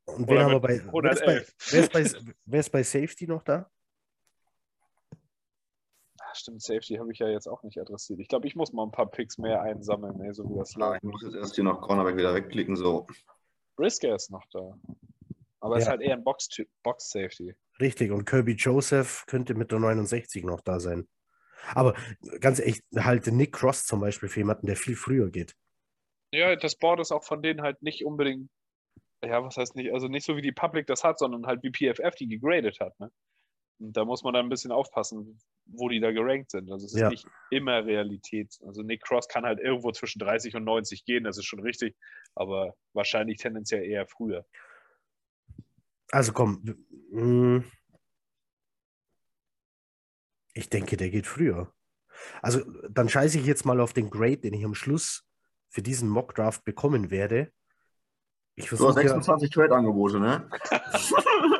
Und wen haben wir bei wer ist bei,
111.
wer, ist bei, wer ist bei Safety noch da?
Stimmt, Safety habe ich ja jetzt auch nicht adressiert. Ich glaube, ich muss mal ein paar Picks mehr einsammeln, ey, so wie das läuft.
ich muss jetzt erst hier noch Cornerback wieder wegklicken, so.
Brisker ist noch da. Aber ist
Ja.
halt eher ein Box- Box-Safety.
Richtig, und Kirby Joseph könnte mit der 69 noch da sein. Aber ganz echt, halt Nick Cross zum Beispiel für jemanden, der viel früher geht.
Ja, das Board ist auch von denen halt nicht unbedingt, ja, was heißt nicht, also nicht so wie die Public das hat, sondern halt wie PFF die gegradet hat. Ne? Und da muss man dann ein bisschen aufpassen, wo die da gerankt sind. Also es ist
Ja.
nicht immer Realität. Also Nick Cross kann halt irgendwo zwischen 30 und 90 gehen, das ist schon richtig, aber wahrscheinlich tendenziell eher früher.
Also komm, mm, ich denke, der geht früher. Also dann scheiße ich jetzt mal auf den Grade, den ich am Schluss für diesen Mockdraft bekommen werde. Ich
Du hast
versuche ja,
26 Trade-Angebote, ne?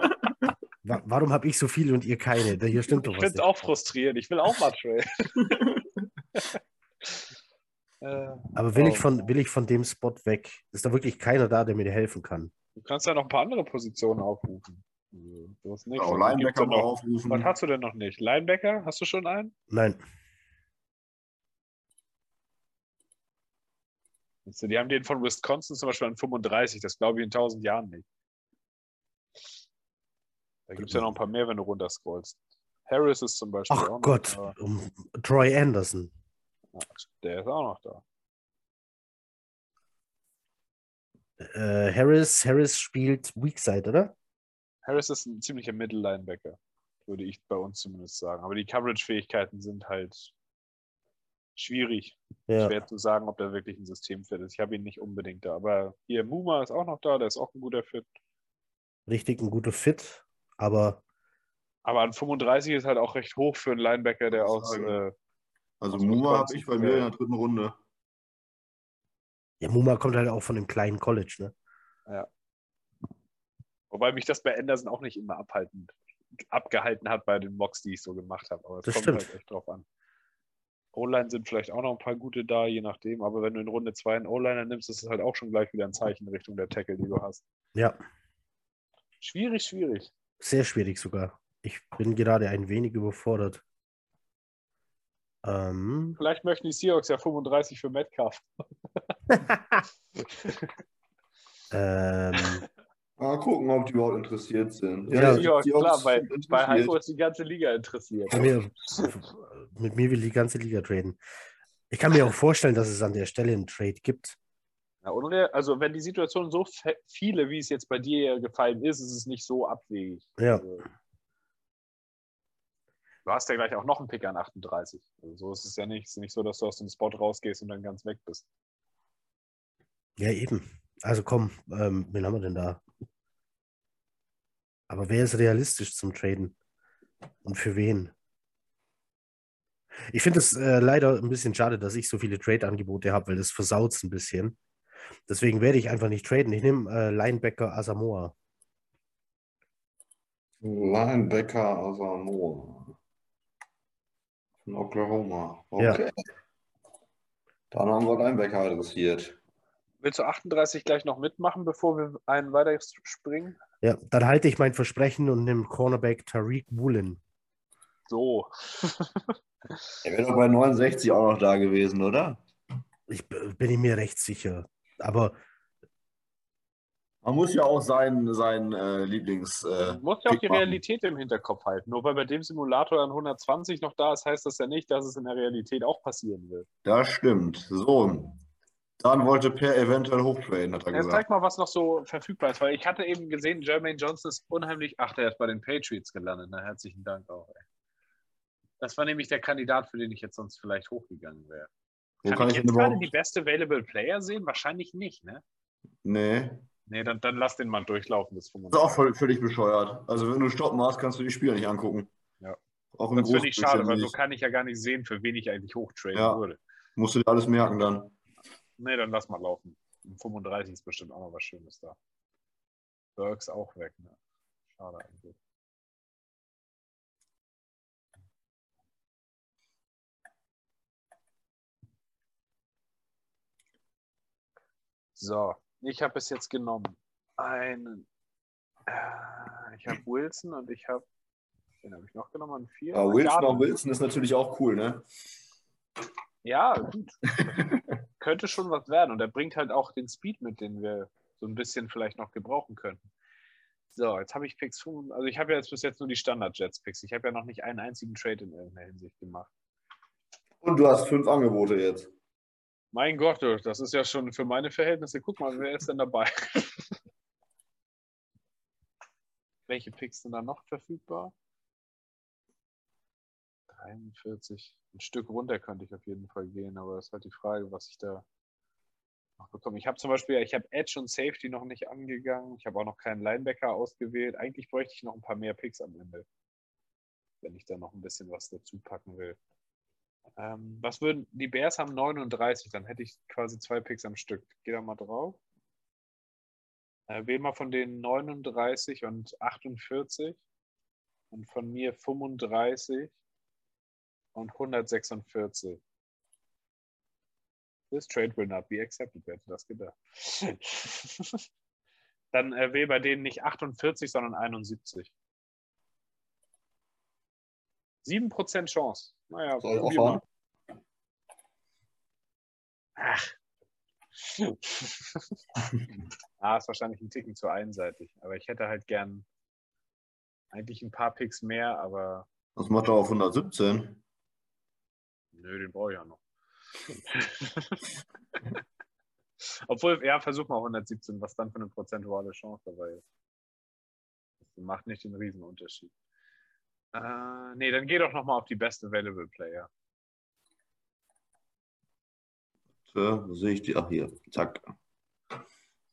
wa warum habe ich so viele und ihr keine? Da hier stimmt doch
Ich
was
finde es auch frustrierend. Ich will auch mal traden. äh,
Aber will ich,
oh.
von, will ich von dem Spot weg? Ist da wirklich keiner da, der mir helfen kann?
Du kannst ja noch ein paar andere Positionen aufrufen. Also, Du hast nichts. Gibt's
Linebacker
noch?
aufrufen.
Was hast du denn noch nicht? Linebacker? Hast du schon einen?
Nein.
Die haben den von Wisconsin zum Beispiel an 35. Das glaube ich in 1000 Jahren nicht. Da gibt es ja noch ein paar mehr, wenn du runterscrollst. Harris ist zum Beispiel
Ach
auch noch
Gott,
da.
um, Troy Anderson.
Der ist auch noch da.
Äh, Harris, Harris spielt Weakside, oder?
Harris ist ein ziemlicher Mittellinebacker, würde ich bei uns zumindest sagen. Aber die Coverage-Fähigkeiten sind halt schwierig.
Ja.
Schwer zu sagen, ob der wirklich ein Systemfit ist. Ich habe ihn nicht unbedingt da. Aber hier, Muma ist auch noch da, der ist auch ein guter Fit.
Richtig ein guter Fit, aber
Aber an 35 ist halt auch recht hoch für einen Linebacker, der aus. Äh,
Also
aus
Muma habe ich bei mir in der dritten Runde.
ja, Muma kommt halt auch von einem kleinen College, ne?
wobei mich das bei Anderson auch nicht immer abhalten, abgehalten hat bei den Mocks, die ich so gemacht habe. Aber es
Das
kommt
stimmt.
halt echt drauf an. O-Line sind vielleicht auch noch ein paar gute da, je nachdem. Aber wenn du in Runde 2 einen O-Liner nimmst, ist es halt auch schon gleich wieder ein Zeichen in Richtung der Tackle, die du hast.
Ja,
Schwierig, schwierig.
Sehr schwierig sogar. Ich bin gerade ein wenig überfordert. Ähm,
Vielleicht möchten die Seahawks ja 35 für Metcalf.
ähm,
Mal gucken, ob die überhaupt interessiert sind.
Ja,
Seahawks klar, bei,
sind
bei. Heiko ist die ganze Liga interessiert.
mir, mit mir will die ganze Liga traden. Ich kann mir auch vorstellen, dass es an der Stelle einen Trade gibt.
Ja, also wenn die Situation so viele, wie es jetzt bei dir gefallen ist, ist es nicht so abwegig.
Ja.
Also, du hast ja gleich auch noch einen Pick an 38. Also so ist es ja nicht. Es ist nicht so, dass du aus dem Spot rausgehst und dann ganz weg bist.
Ja, eben. Also komm, ähm, wen haben wir denn da? Aber wer ist realistisch zum Traden? Und für wen? Ich finde es äh, leider ein bisschen schade, dass ich so viele Trade-Angebote habe, weil das versaut es ein bisschen. Deswegen werde ich einfach nicht traden. Ich nehme äh, Linebacker Asamoah.
Linebacker Asamoah. Von Oklahoma.
Ja.
Okay. Dann haben wir Linebacker adressiert.
Willst du 38 gleich noch mitmachen, bevor wir einen weiter springen?
Ja, dann halte ich mein Versprechen und nehme Cornerback Tariq Woolen.
So.
Er wäre doch bei 69 auch noch da gewesen, oder?
Ich bin ich mir recht sicher. Aber
Man muss ja auch seinen, seinen äh, Lieblings. Äh,
Du musst ja auch die
machen.
Realität im Hinterkopf halten. Nur weil bei dem Simulator an 120 noch da ist, heißt das ja nicht, dass es in der Realität auch passieren wird.
das stimmt. So. Dann wollte Per eventuell hochtraden, hat er
Ja,
gesagt.
zeig mal, was noch so verfügbar ist, weil ich hatte eben gesehen, Jermaine Johnson ist unheimlich. Ach, der ist bei den Patriots gelandet. Na, herzlichen Dank auch. Ey. Das war nämlich der Kandidat, für den ich jetzt sonst vielleicht hochgegangen wäre.
Wo
Kann,
kann
ich
ich
jetzt gerade die beste Available Player sehen? Wahrscheinlich nicht, ne?
Nee.
Nee, dann, dann lass den mal durchlaufen bis
Das ist
35.
auch voll, völlig bescheuert. Also, wenn du stoppen hast, kannst du die Spieler nicht angucken.
Ja.
Auch im
Das finde ich schade, weil so kann ich ja gar nicht sehen, für wen ich eigentlich hochtraden
Ja.
würde.
Musst du dir alles merken dann.
Nee, dann lass mal laufen. Um 35 ist bestimmt auch noch was Schönes da. Burks auch weg, ne? Schade eigentlich. So, ich habe es jetzt genommen. Einen. Äh, ich habe Wilson und ich habe. Den habe ich noch genommen an vier.
Aber Wilson
Garden.
auf Wilson ist natürlich auch cool, ne?
Ja, gut. Könnte schon was werden. Und er bringt halt auch den Speed mit, den wir so ein bisschen vielleicht noch gebrauchen könnten. So, jetzt habe ich Picks 5. Also ich habe ja jetzt bis jetzt nur die Standard-Jets-Picks. Ich habe ja noch nicht einen einzigen Trade in irgendeiner Hinsicht gemacht.
Und du hast fünf Angebote jetzt.
Mein Gott, das ist ja schon für meine Verhältnisse. Guck mal, wer ist denn dabei? Welche Picks sind da noch verfügbar? 43. Ein Stück runter könnte ich auf jeden Fall gehen, aber das ist halt die Frage, was ich da noch bekommen. Ich habe zum Beispiel, ich habe Edge und Safety noch nicht angegangen. Ich habe auch noch keinen Linebacker ausgewählt. Eigentlich bräuchte ich noch ein paar mehr Picks am Ende, wenn ich da noch ein bisschen was dazu packen will. Ähm, was würden, die Bears haben 39, dann hätte ich quasi zwei Picks am Stück. Geh da mal drauf. Äh, wähl mal von den 39 und 48 und von mir 35 und 146. This trade will not be accepted, wer hätte das gedacht. Dann äh, wähl bei denen nicht 48, sondern 71. 7% Chance. Naja,
Soll ich auch?
Ach. ah, ist wahrscheinlich ein Ticken zu einseitig. Aber ich hätte halt gern eigentlich ein paar Picks mehr, aber
Was macht er auf 117?
nö, den brauche ich ja noch. Obwohl, ja, versuch mal 117, was dann für eine prozentuale Chance dabei ist. Das macht nicht den Riesenunterschied. Äh, nee, dann geh doch nochmal auf die Best Available Player.
Tja, wo sehe ich die? Ach, hier. Zack.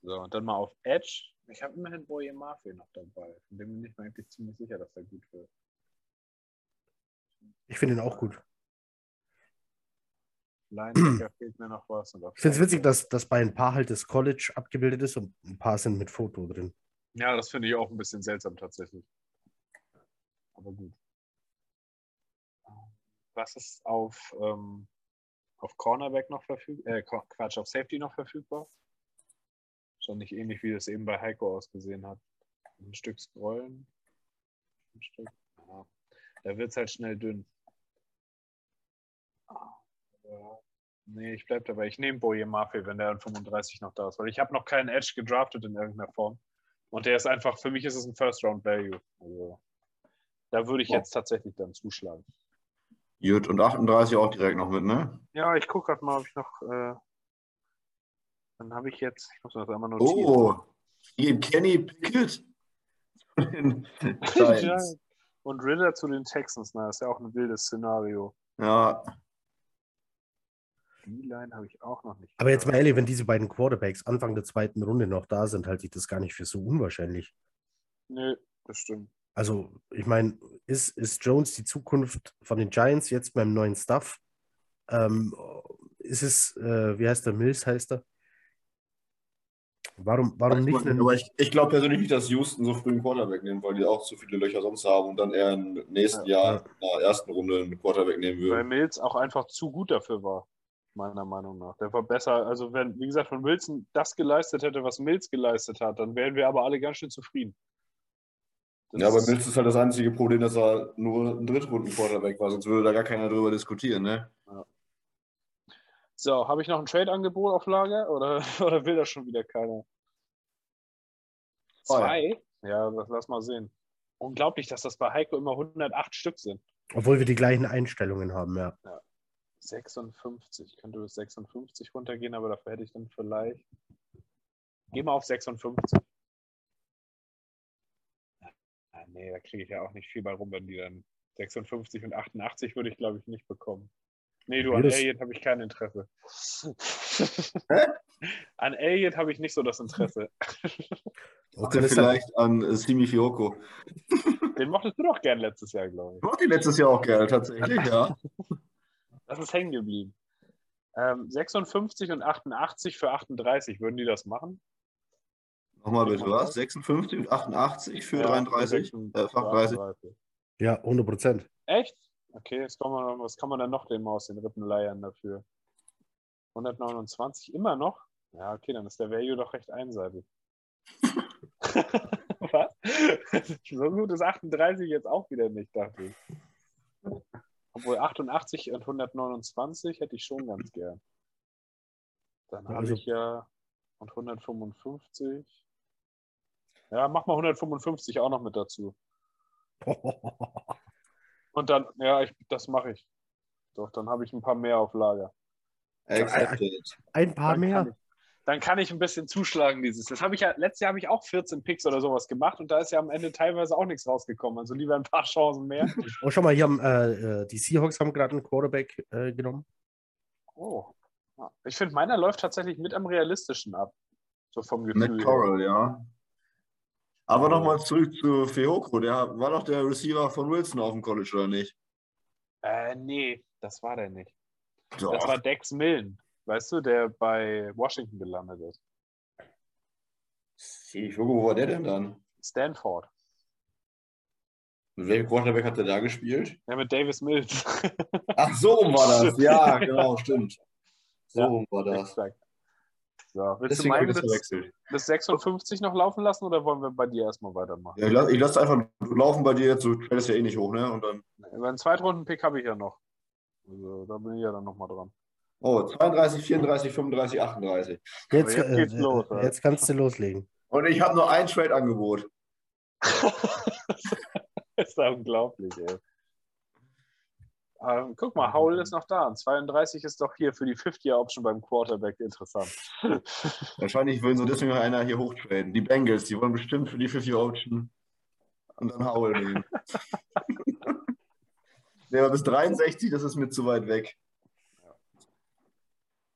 So, und dann mal auf Edge. Ich habe immerhin Boye Mafia noch dabei. Von dem bin ich mir eigentlich ziemlich sicher, dass er gut wird.
Ich finde ihn auch gut.
Linebacker fehlt mir noch was.
Ich finde es witzig, dass, dass bei ein paar halt das College abgebildet ist und ein paar sind mit Foto drin.
Ja, das finde ich auch ein bisschen seltsam tatsächlich. Aber gut. Was ist auf, ähm, auf Cornerback noch verfügbar? Äh, Qu- Quatsch, auf Safety noch verfügbar? Schon nicht ähnlich, wie das eben bei Heiko ausgesehen hat. Ein Stück scrollen. Ein Stück. Ja. Da wird es halt schnell dünn. Ja. Nee, ich bleib dabei. Ich nehme Boje Mafia, wenn der an 35 noch da ist, weil ich habe noch keinen Edge gedraftet in irgendeiner Form. Und der ist einfach, für mich ist es ein First-Round-Value. Also, da würde ich
Ja.
jetzt tatsächlich dann zuschlagen.
Gut, und 38 auch direkt noch mit, ne?
Ja, ich gucke gerade mal, ob ich noch. Äh, dann habe ich jetzt, ich muss das einmal notieren.
Oh, hier Kenny Pickett.
Und Ritter zu den Texans, na, ist ja auch ein wildes Szenario.
Ja,
Die Line habe ich auch noch nicht.
Aber jetzt mal ehrlich, wenn diese beiden Quarterbacks Anfang der zweiten Runde noch da sind, halte ich das gar nicht für so unwahrscheinlich.
Nö, das stimmt.
Also, ich meine, ist, ist Jones die Zukunft von den Giants jetzt beim neuen Stuff? Ähm, ist es, äh, wie heißt der, Mills heißt er? Warum, warum nicht einen,
aber ich, ich glaube persönlich nicht, dass Houston so früh einen Quarterback nimmt, weil die auch zu viele Löcher sonst haben und dann eher im nächsten
Ja,
Jahr in der ersten Runde einen Quarterback nehmen
Weil
würden.
Mills auch einfach zu gut dafür war, meiner Meinung nach. Der war besser, also wenn, wie gesagt, wenn Wilson das geleistet hätte, was Mills geleistet hat, dann wären wir aber alle ganz schön zufrieden. Das
Ja, aber Mills ist halt das einzige Problem, dass er nur ein Drittrunden-Quarterback war, sonst würde da gar keiner drüber diskutieren, ne?
So, habe ich noch ein Trade-Angebot auf Lager oder, oder will das schon wieder keiner?
Zwei.
Zwei? Ja, das, lass mal sehen. Unglaublich, dass das bei Heiko immer 108 Stück sind.
obwohl wir die gleichen Einstellungen haben, ja.
56. Könnte bis 56 runtergehen, aber dafür hätte ich dann vielleicht. Geh mal auf 56. Ah, nee, da kriege ich ja auch nicht viel bei rum, wenn die dann 56 und 88 würde ich, glaube ich, nicht bekommen. Nee, du, an
Jedes-
Elliot habe ich kein Interesse.
Hä?
an Elliot habe ich nicht so das Interesse.
Oder vielleicht an äh, Simi Fioko.
Den mochtest du doch gern letztes Jahr, glaube ich.
Ich mochte letztes Jahr auch gerne, tatsächlich, ja.
Das ist hängen geblieben. Ähm, 56 und 88 für 38, würden die das machen?
Nochmal bitte, was? 56 und 88 für
Ja,
33?
für
Äh, Fach 30.
38.
ja, 100 Prozent.
Echt? Okay, was kann, man, was kann man dann noch dem aus den Rippen leiern dafür? 129 immer noch? Ja, okay, dann ist der Value doch recht einseitig. was? so gut ist 38 jetzt auch wieder nicht, dachte ich. Obwohl 88 und 129 hätte ich schon ganz gern. Dann habe
Also-
ich ja und 155. Ja, mach mal 155 auch noch mit dazu. Und dann, ja, ich, das mache ich. Doch, dann habe ich ein paar mehr auf Lager.
Accepted.
Ein paar
dann Kann
mehr.
ich, dann kann ich ein bisschen zuschlagen dieses. Das habe ich ja, letztes Jahr habe ich auch 14 Picks oder sowas gemacht und da ist ja am Ende teilweise auch nichts rausgekommen. Also lieber ein paar Chancen mehr.
Oh, schau mal, hier haben äh, äh, die Seahawks haben gerade einen Quarterback äh, genommen.
Oh, Ich finde, meiner läuft tatsächlich mit am realistischen ab. So vom Gefühl.
Matt
her.
Corral, ja. Aber nochmal zurück zu Fehoko. Der war doch der Receiver von Wilson auf dem College, oder nicht?
Äh, nee, das war der nicht.
Doch.
Das war Dex Millen, weißt du, der bei Washington gelandet ist.
Fehoko, wo war der denn dann?
Stanford.
Mit welchem Quarterback hat der da gespielt?
Ja, mit Davis Mills.
Ach, so rum war das. Ja, genau, stimmt. So
Ja,
rum war das.
Exakt. So, willst du
Deswegen habe
meinen bis, bis 56 noch laufen lassen oder wollen wir bei dir erstmal weitermachen?
Ja, ich lasse lass einfach laufen bei dir jetzt. Du tradest ja eh nicht hoch, ne? Und dann,
Über einen Zweitrunden-Pick habe ich ja noch. Also, da bin ich ja dann nochmal dran.
oh, 32, 34, 35, 38.
Jetzt,
jetzt geht's
äh,
los,
äh,
ja.
jetzt kannst du loslegen.
Und ich habe nur ein Trade-Angebot.
das ist ja unglaublich, ey. Ähm, guck mal, Howell ist noch da. Und 32 ist doch hier für die 50er-Option beim Quarterback interessant.
Wahrscheinlich will so deswegen noch einer hier hochtraden. Die Bengals, die wollen bestimmt für die 50 Option und dann Howell nehmen. aber bis 63, das ist mir zu weit weg.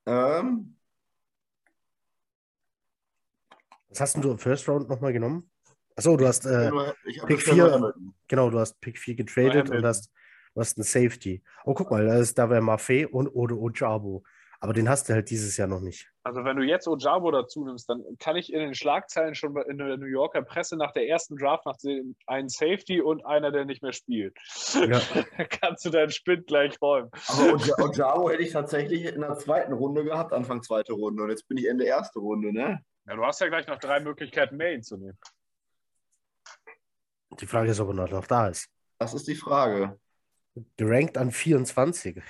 Ähm,
Was hast denn du im First Round nochmal genommen? Achso, du hast, äh, Pick
bisher
4.
nur Hamilton.
genau, du hast Pick 4 getradet und hast, du hast einen Safety. Oh, guck mal, da, ist, da wäre Maffei und oder Ojabo. Aber den hast du halt dieses Jahr noch nicht.
Also, wenn du jetzt Ojabo dazu nimmst, dann kann ich in den Schlagzeilen schon in der New Yorker Presse nach der ersten Draft nach einen Safety und einer, der nicht mehr spielt.
Ja.
Kannst du deinen Spind gleich räumen.
Aber Oja- Ojabo hätte ich tatsächlich in der zweiten Runde gehabt, Anfang zweite Runde. Und jetzt bin ich Ende erste Runde, ne?
Ja, du hast ja gleich noch drei Möglichkeiten mehr, ihn zu nehmen.
Die Frage ist, ob er noch, noch da ist.
Das ist die Frage.
Gerankt an 24.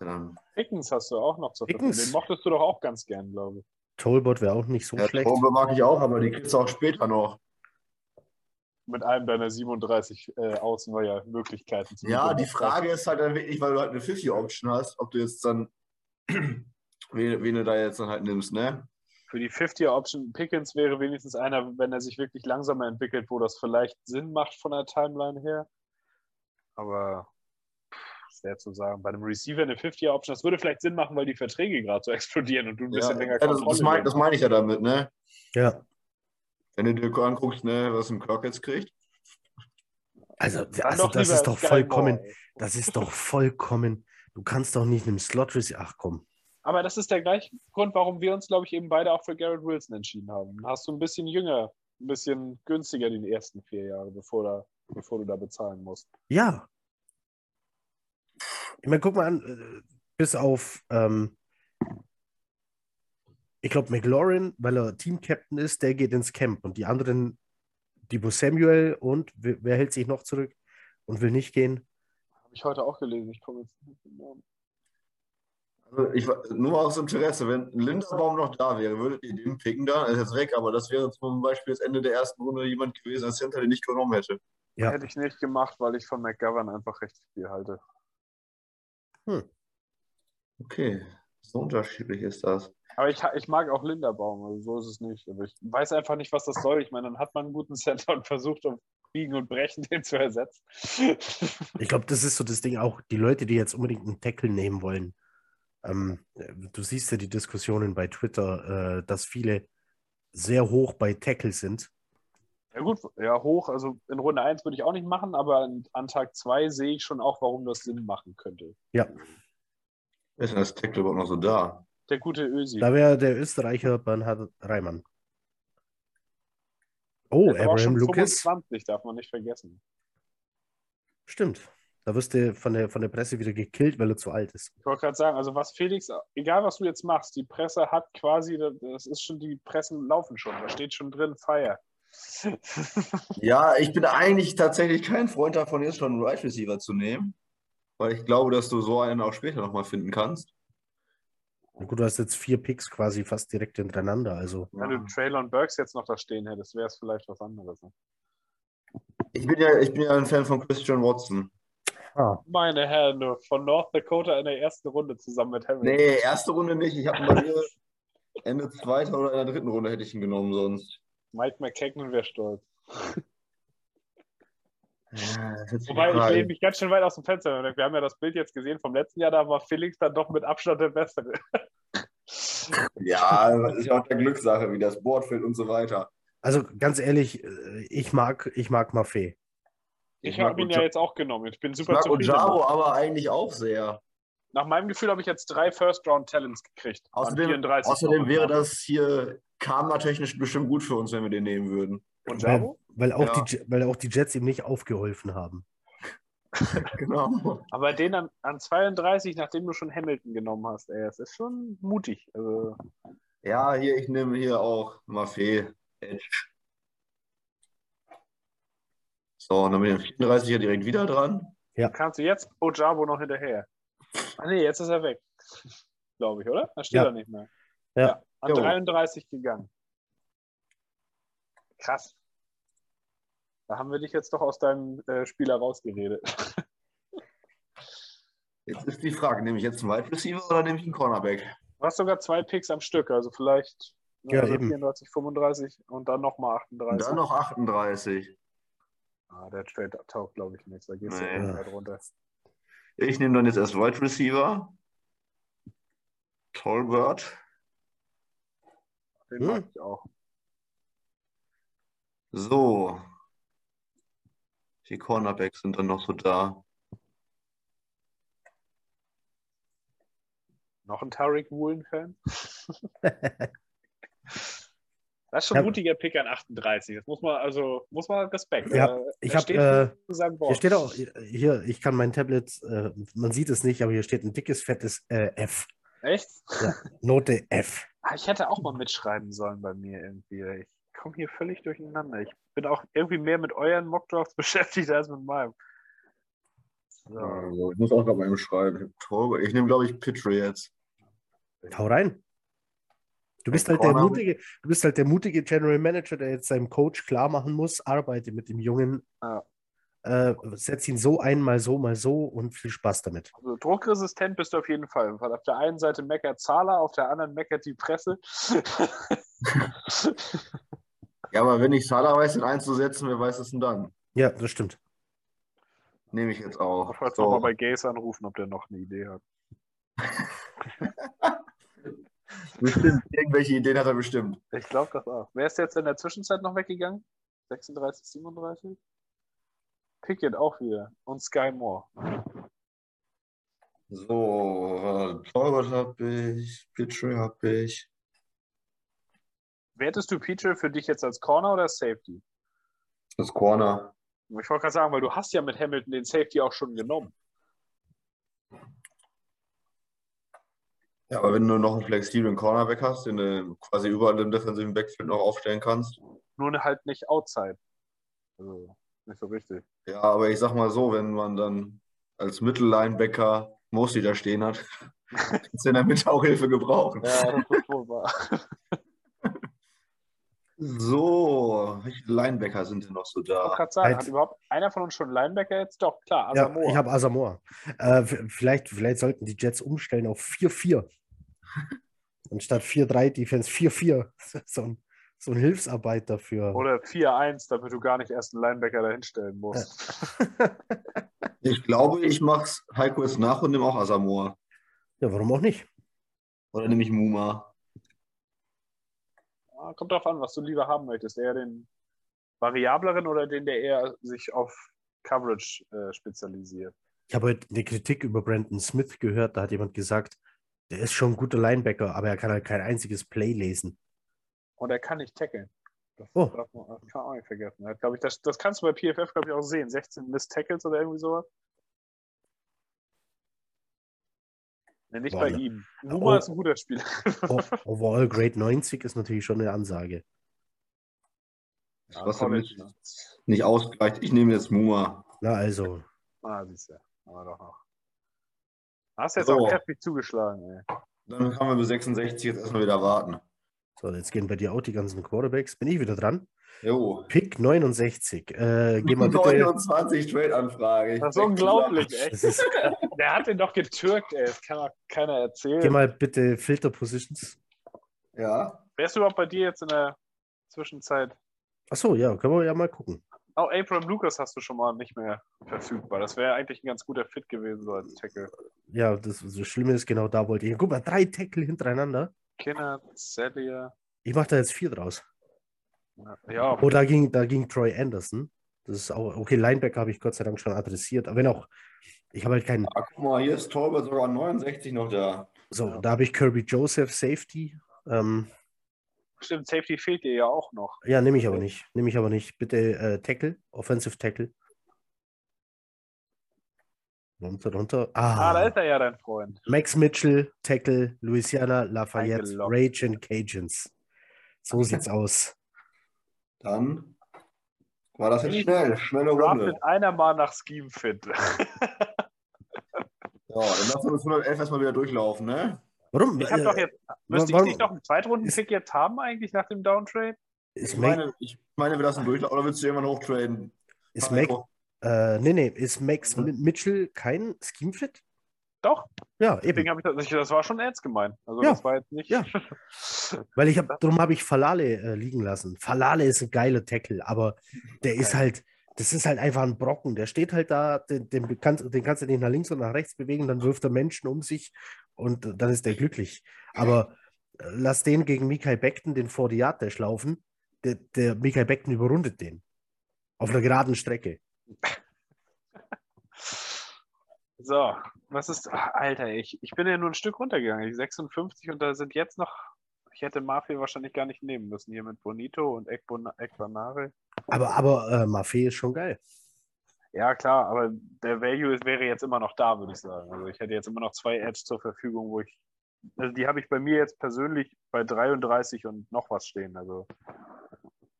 Ja,
Pickens hast du auch noch zur Verfügung. Den mochtest du doch auch ganz gern, glaube ich.
Tolbot wäre auch nicht so
Ja,
schlecht.
Bombe mag ich auch, aber die kriegst du auch später noch.
Mit einem deiner 37 äh, Außenweier-Möglichkeiten. zu
Ja,
bekommen.
die Frage ist halt dann wirklich, weil du halt eine 50-Option hast, ob du jetzt dann, wen, wen du da jetzt dann halt nimmst, ne?
Für die 50er-Option Pickens wäre wenigstens einer, wenn er sich wirklich langsamer entwickelt, wo das vielleicht Sinn macht von der Timeline her. Aber schwer zu sagen. Bei einem Receiver eine 50er-Option, das würde vielleicht Sinn machen, weil die Verträge gerade so explodieren und du ein
Ja,
bisschen länger
ja, das, das meine
hast.
das mein ich ja damit, ne?
Ja.
Wenn du dir anguckst, ne, was ein Kirk jetzt kriegt.
Also, also das ist doch vollkommen,
Moore.
das ist doch vollkommen, du kannst doch nicht einem Slot Receiver, ach komm.
Aber das ist der gleiche Grund, warum wir uns, glaube ich, eben beide auch für Garrett Wilson entschieden haben. Dann Hast du ein bisschen jünger, ein bisschen günstiger die ersten vier Jahre, bevor, da, bevor du da bezahlen musst.
Ja. Ich meine, guck mal an, äh, bis auf, ähm, ich glaube, McLaurin, weil er Team-Captain ist, der geht ins Camp und die anderen, Debo Samuel und wer, hält sich noch zurück und will nicht gehen?
Habe ich heute auch gelesen. Ich komme jetzt nicht genau.
Also ich, nur aus Interesse, wenn Linderbaum noch da wäre, würdet ihr den picken da? Er ist jetzt weg, aber das wäre zum Beispiel das Ende der ersten Runde jemand gewesen, als Center den nicht genommen hätte.
Ja.
Hätte ich nicht gemacht, weil ich von McGovern einfach recht viel halte.
Okay, so unterschiedlich ist das.
Aber ich, ich mag auch Linderbaum, also so ist es nicht. Aber ich weiß einfach nicht, was das soll. Ich meine, dann hat man einen guten Center und versucht, auf Biegen und Brechen den zu ersetzen.
Ich glaube, das ist so das Ding auch, die Leute, die jetzt unbedingt einen Tackle nehmen wollen. Ähm, du siehst ja die Diskussionen bei Twitter, äh, dass viele sehr hoch bei Tackle sind.
Ja gut, ja, hoch. Also in Runde 1 würde ich auch nicht machen, aber an, Tag 2 sehe ich schon auch, warum das Sinn machen könnte.
Ja,
Wer ist denn das Tackle überhaupt noch so da?
Der gute Ösi.
da wäre der Österreicher Bernhard Reimann. Oh,
Der
Abraham
schon
Lucas.
25, darf man nicht vergessen.
Stimmt. Da wirst du von der, von der Presse wieder gekillt, weil er zu alt ist.
Ich wollte gerade sagen, also was Felix, egal was du jetzt machst, die Presse hat quasi, das ist schon, die Pressen laufen schon, da steht schon drin, Feier.
Ja, ich bin eigentlich tatsächlich kein Freund davon, jetzt schon einen Right Receiver zu nehmen, weil ich glaube, dass du so einen auch später nochmal finden kannst.
Na Gut, du hast jetzt vier Picks quasi fast direkt hintereinander. Also,
Wenn du Traylon Burks jetzt noch da stehen hättest, wäre es vielleicht was anderes. ne?
Ich bin ja, ich bin ja ein Fan von Christian Watson.
ah,
Meine Herren, von North Dakota in der ersten Runde zusammen mit Harry.
Nee, erste Runde nicht. Ich habe ihn bei mir Ende zweiter oder in der dritten Runde hätte ich ihn genommen sonst.
Mike McKagan wäre stolz.
Ja,
Wobei ich lehne mich ganz schön weit aus dem Fenster. Wir haben ja das Bild jetzt gesehen vom letzten Jahr, da war Felix dann doch mit Abstand der Bessere.
Ja, das ist ja auch der Glückssache, wie das Board fällt und so weiter.
Also ganz ehrlich, äh, ich mag, ich mag Maffei.
Ich
mag
habe ihn ja jetzt auch genommen. Ich bin
Ich
super
mag
zufrieden.
Ojaro aber eigentlich auch sehr.
Nach meinem Gefühl habe ich jetzt drei First-Round-Talents gekriegt. an
Außerdem,
34
außerdem wäre das hier karmatechnisch bestimmt gut für uns, wenn wir den nehmen würden.
Und
Weil, weil, auch
Ja.
die, weil auch die Jets ihm nicht aufgeholfen haben.
Genau.
Aber den an, an 32, nachdem du schon Hamilton genommen hast, ey, das ist schon mutig. Also,
Ja, hier, ich nehme hier auch Maffei. So, und dann bin ich 34 ja direkt wieder dran.
kannst du jetzt Ojabo noch hinterher? Ah nee, jetzt ist er weg. Glaube ich, oder? Da steht
Ja.
er nicht mehr.
Ja.
an
Jo.
33 gegangen. Krass. Da haben wir dich jetzt doch aus deinem äh, Spieler rausgeredet.
Jetzt ist die Frage, nehme ich jetzt einen Wide Receiver oder nehme ich einen Cornerback?
Du hast sogar zwei Picks am Stück, also vielleicht ne,
Ja,
also
eben.
34, 35 und dann nochmal
Und
38.
dann noch 38.
Ah, der Trade taugt, glaube ich, nichts. Da gehst du
Nee.
weit runter.
Ich nehme dann jetzt erst Wide Receiver. Tolbert.
Den
Hm.
mag ich auch.
So. Die Cornerbacks sind dann noch so da.
Noch ein Tariq Woolen-Fan? Das ist schon
Ja.
ein mutiger Pick an 38. Das muss man, also, muss man Respekt.
Ja,
Äh,
ich hab,
steht
äh. Hier steht auch, hier, ich kann mein Tablet, äh, man sieht es nicht, aber hier steht ein dickes, fettes äh, F.
Echt?
Note F.
Ah, ich hätte auch mal mitschreiben sollen bei mir irgendwie. Ich komme hier völlig durcheinander. Ich bin auch irgendwie mehr mit euren Mockdrafts beschäftigt als mit meinem. So.
Also, ich muss auch gerade mal eben schreiben. Ich, ich nehme, glaube ich, Pitcher jetzt.
Hau rein. Du bist halt der mutige, du bist halt der mutige General Manager, der jetzt seinem Coach klar machen muss, arbeite mit dem Jungen,
Ja.
äh, setz ihn so ein, mal so, mal so und viel Spaß damit.
Also, druckresistent bist du auf jeden Fall. Weil auf der einen Seite meckert Zahler, auf der anderen meckert die Presse.
Ja, aber wenn ich Salah weiß, den einzusetzen, wer weiß es denn dann?
Ja, das stimmt.
Nehme ich jetzt auch.
Ich wollte
So.
nochmal bei Gaze anrufen, ob der noch eine Idee hat.
Bestimmt. Irgendwelche Ideen hat er bestimmt.
Ich glaube das auch. Wer ist jetzt in der Zwischenzeit noch weggegangen? 36, 37? Pickett auch wieder. Und Sky Moore.
So, äh, Torwart habe ich, Pitcher habe ich.
Wertest du Peter für dich jetzt als Corner oder Safety?
Das Corner.
Ich wollte gerade sagen, weil du hast ja mit Hamilton den Safety auch schon genommen.
Ja, aber wenn du noch einen flexiblen Cornerback hast, den du quasi überall im defensiven Backfield noch aufstellen kannst.
Nur halt nicht outside. Also nicht so richtig.
Ja, aber ich sag mal so, wenn man dann als Mittellinebacker Mosley da stehen hat, kannst du in der Mitte auch Hilfe gebrauchen.
Ja, das ist wohl wahr.
So, welche Linebacker sind denn noch so
Ich wollte
da?
gerade sagen,
Halt.
hat überhaupt einer von uns schon Linebacker jetzt? Doch, klar,
Ja,
Asamoah.
ich habe Asamoah. Äh, vielleicht, vielleicht sollten die Jets umstellen auf 4-4. Anstatt 4-3 Defense 4-4. So ein, so ein Hilfsarbeiter für.
Oder 4-1, damit du gar nicht erst einen Linebacker dahinstellen musst.
Ich glaube, ich mach's Heiko jetzt nach und nehme auch Asamoah.
Ja, warum auch nicht?
Oder nehme ich Muma.
Ah, Kommt drauf an, was du lieber haben möchtest. Eher den variableren oder den, der eher sich auf Coverage äh, spezialisiert.
Ich habe heute eine Kritik über Brandon Smith gehört. Da hat jemand gesagt, der ist schon ein guter Linebacker, aber er kann halt kein einziges Play lesen.
Und er kann nicht tackeln. Das,
Oh.
darf man, das kann man auch nicht vergessen. Er glaub ich, das, das kannst du bei PFF, glaube ich, auch sehen. 16 Miss Tackles oder irgendwie sowas. Nee, nicht
Boah,
bei ihm. Numa
Oh.
ist ein guter Spieler.
Overall Grade 90 ist natürlich schon eine Ansage.
Ja,
Was damit nicht ausgereicht. Ich nehme jetzt Muma.
Na also,
Ah, siehst du. Aber doch noch. Hast jetzt
So.
auch kräftig zugeschlagen, ey.
Dann kann man bis 66 jetzt erstmal wieder warten.
So, jetzt gehen bei dir auch die ganzen Quarterbacks. Bin ich wieder dran?
Jo.
Pick 69. Äh, geh mal bitte.
29 Trade-Anfrage.
Das ist unglaublich.
Das ist,
Der hat den doch getürkt, ey. Das kann doch keiner erzählen.
geh mal bitte Filter Positions.
Ja.
Wer ist überhaupt bei dir jetzt in der Zwischenzeit?
Achso, ja, können wir ja mal gucken.
Auch Abraham Lucas hast du schon mal nicht mehr verfügbar. Das wäre eigentlich ein ganz guter Fit gewesen, so als Tackle.
Ja, das, das Schlimme ist, genau da wollte ich. Guck mal, drei Tackle hintereinander.
Kinner, Celia.
Ich mache da jetzt vier draus.
Ja,
Oh, da ging, da ging Troy Anderson. Das ist auch, okay, Linebacker habe ich Gott sei Dank schon adressiert. Aber wenn auch, ich habe halt keinen,
Ah, guck mal, hier ist Tolbert sogar 69 noch da.
so,
Ja.
da habe ich Kirby Joseph, Safety. Ähm,
stimmt, Safety fehlt dir ja auch noch.
ja, nehme ich aber nicht. Nehme ich aber nicht. Bitte äh, Tackle, Offensive Tackle. Runter, runter.
Ah, da
Ah,
ist er ja, dein Freund.
Max Mitchell, Tackle, Louisiana, Lafayette. Rage and Cajuns. So sieht's aus.
Dann war das jetzt schnell, schnelle Runde.
Draftet einer mal nach Scheme Fit.
Ja, dann lassen wir uns 111 erstmal wieder durchlaufen, ne?
Warum?
Ich habe
äh,
doch jetzt. Müsste ich
warum-
nicht noch einen Zweitrunden-Pick jetzt haben, eigentlich nach dem Downtrade?
ist
Ich meine, ich meine, wir lassen durchlaufen. Oder willst du irgendwann hochtraden?
ist Mac, äh, nee, nee, ist Max Mi- Mitchell kein Scheme-Fit?
Doch,
Ja, eben.
ich das, das war schon ernst gemeint. Also
Ja,
das war jetzt nicht.
ja. Weil ich habe, darum habe ich Falale äh, liegen lassen. Falale ist ein geiler Tackle, aber der ist
Geil.
halt, das ist halt einfach ein Brocken. Der steht halt da, den, den, kannst, den kannst du nicht nach links und nach rechts bewegen, dann wirft er Menschen um sich und dann ist der glücklich. Aber äh, lass den gegen Mikael Beckton den 40 Yard Dash laufen, der, der Mikael Beckton überrundet den. Auf einer geraden Strecke.
So, was ist. Ach, Alter, ich, ich bin ja nur ein Stück runtergegangen. Ich 56 und da sind jetzt noch. Ich hätte Mafia wahrscheinlich gar nicht nehmen müssen. Hier mit Bonito und Ekbanare.
Aber, aber äh, Maffei ist schon geil.
Ja, klar, aber der Value ist, wäre jetzt immer noch da, würde ich sagen. Also ich hätte jetzt immer noch zwei Edge zur Verfügung, wo ich. Also die habe ich bei mir jetzt persönlich bei 33 und noch was stehen. Also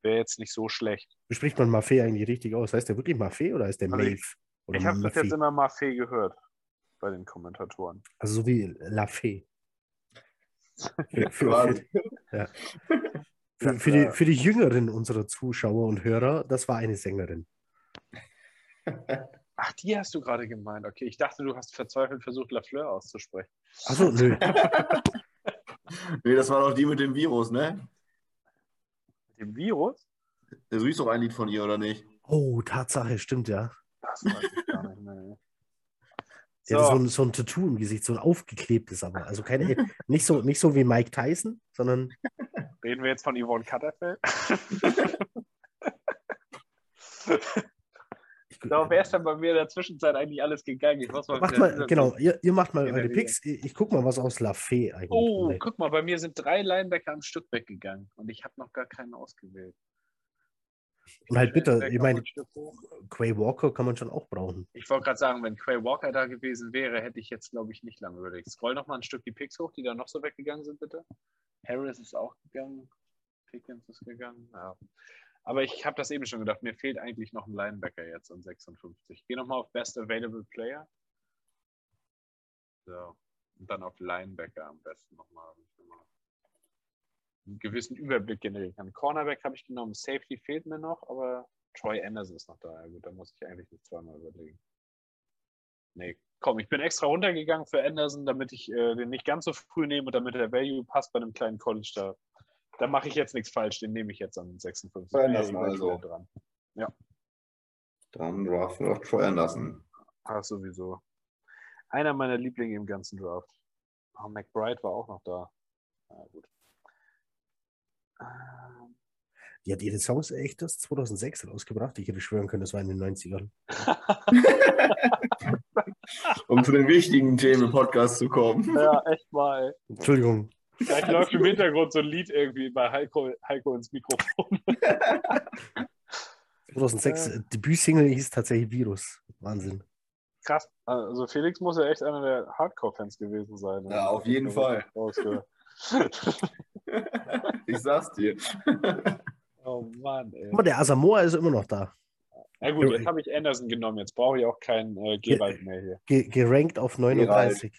wäre jetzt nicht so schlecht.
Wie spricht man Maffei eigentlich richtig aus? Heißt der wirklich Maffei oder ist der
Also
Maeve?
ich- Ich habe bis
Maffei?
jetzt immer Maffei gehört bei den Kommentatoren.
Also so wie La Fee. Für, für, ja. für, für, die, für die Jüngeren unserer Zuschauer und Hörer, das war eine Sängerin.
Ach, die hast du gerade gemeint. Okay, ich dachte, du hast verzweifelt versucht, Lafleur auszusprechen.
Achso, nö.
Nee, das war doch die mit dem Virus, ne?
Mit dem Virus?
Der ist doch ein Lied von ihr, oder nicht?
Oh, Tatsache, stimmt ja.
Das weiß ich gar nicht mehr.
Sie hatte so
So,
ein, so ein Tattoo im Gesicht, so ein aufgeklebtes aber. Also keine, nicht so, nicht so wie Mike Tyson, sondern
reden wir jetzt von Yvonne Katterfeld? So, wer ist denn bei mir in der Zwischenzeit eigentlich alles gegangen? Ich muss mal
macht mal, genau, ihr, ihr macht mal eure. Picks. Ich, ich guck mal, was aus La Fee eigentlich
Oh,
wurde.
guck mal, bei mir sind drei Linebacker am Stück weggegangen und ich habe noch gar keinen ausgewählt.
Und halt bitte, ich meine. Quay Walker kann man schon auch brauchen.
Ich wollte gerade sagen, wenn Quay Walker da gewesen wäre, hätte ich jetzt, glaube ich, nicht lange überlegt. Scroll noch mal ein Stück die Picks hoch, die da noch so weggegangen sind, bitte. Harris ist auch gegangen. Pickens ist gegangen. Ja. Aber ich habe das eben schon gedacht, mir fehlt eigentlich noch ein Linebacker jetzt an 56. Geh noch mal auf Best Available Player. So. Und dann auf Linebacker am besten nochmal. Einen gewissen Überblick generieren kann. Cornerback habe ich genommen, Safety fehlt mir noch, aber Troy Anderson ist noch da. Ja, gut, da muss ich eigentlich nicht zweimal überlegen. Nee, komm, ich bin extra runtergegangen für Anderson, damit ich äh, den nicht ganz so früh nehme und damit der Value passt bei einem kleinen College da. Da mache ich jetzt nichts falsch, den nehme ich jetzt an 56.
Troy
ja
Anderson also.
Dran.
Dann draften wir noch Troy Anderson.
Ach, sowieso. Einer meiner Lieblinge im ganzen Draft. Oh, McBride war auch noch da. Na gut. Ähm,
Die hat ihre Songs echt erst 2006 rausgebracht. Ich hätte schwören können, das war in den 90ern.
Um zu den wichtigen Themen im Podcast zu kommen.
ja, echt mal. ey.
Entschuldigung.
Vielleicht läuft im Hintergrund so ein Lied irgendwie bei Heiko, Heiko ins Mikrofon.
2006, äh, Debütsingle hieß tatsächlich Virus. Wahnsinn.
Krass. Also Felix muss ja echt einer der Hardcore-Fans gewesen sein.
Ja, auf jeden Fall. Ich sag's dir.
oh Mann, ey.
Guck mal, der Asamoah ist immer noch da.
Na gut, jetzt habe ich Anderson genommen. Jetzt brauche ich auch keinen äh, Gewalt mehr hier.
Ge gerankt auf 39.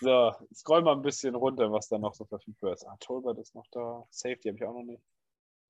So, scroll mal ein bisschen runter, was da noch so verfügbar ist. Ah, Tolbert ist noch da. Safety habe ich auch noch nicht.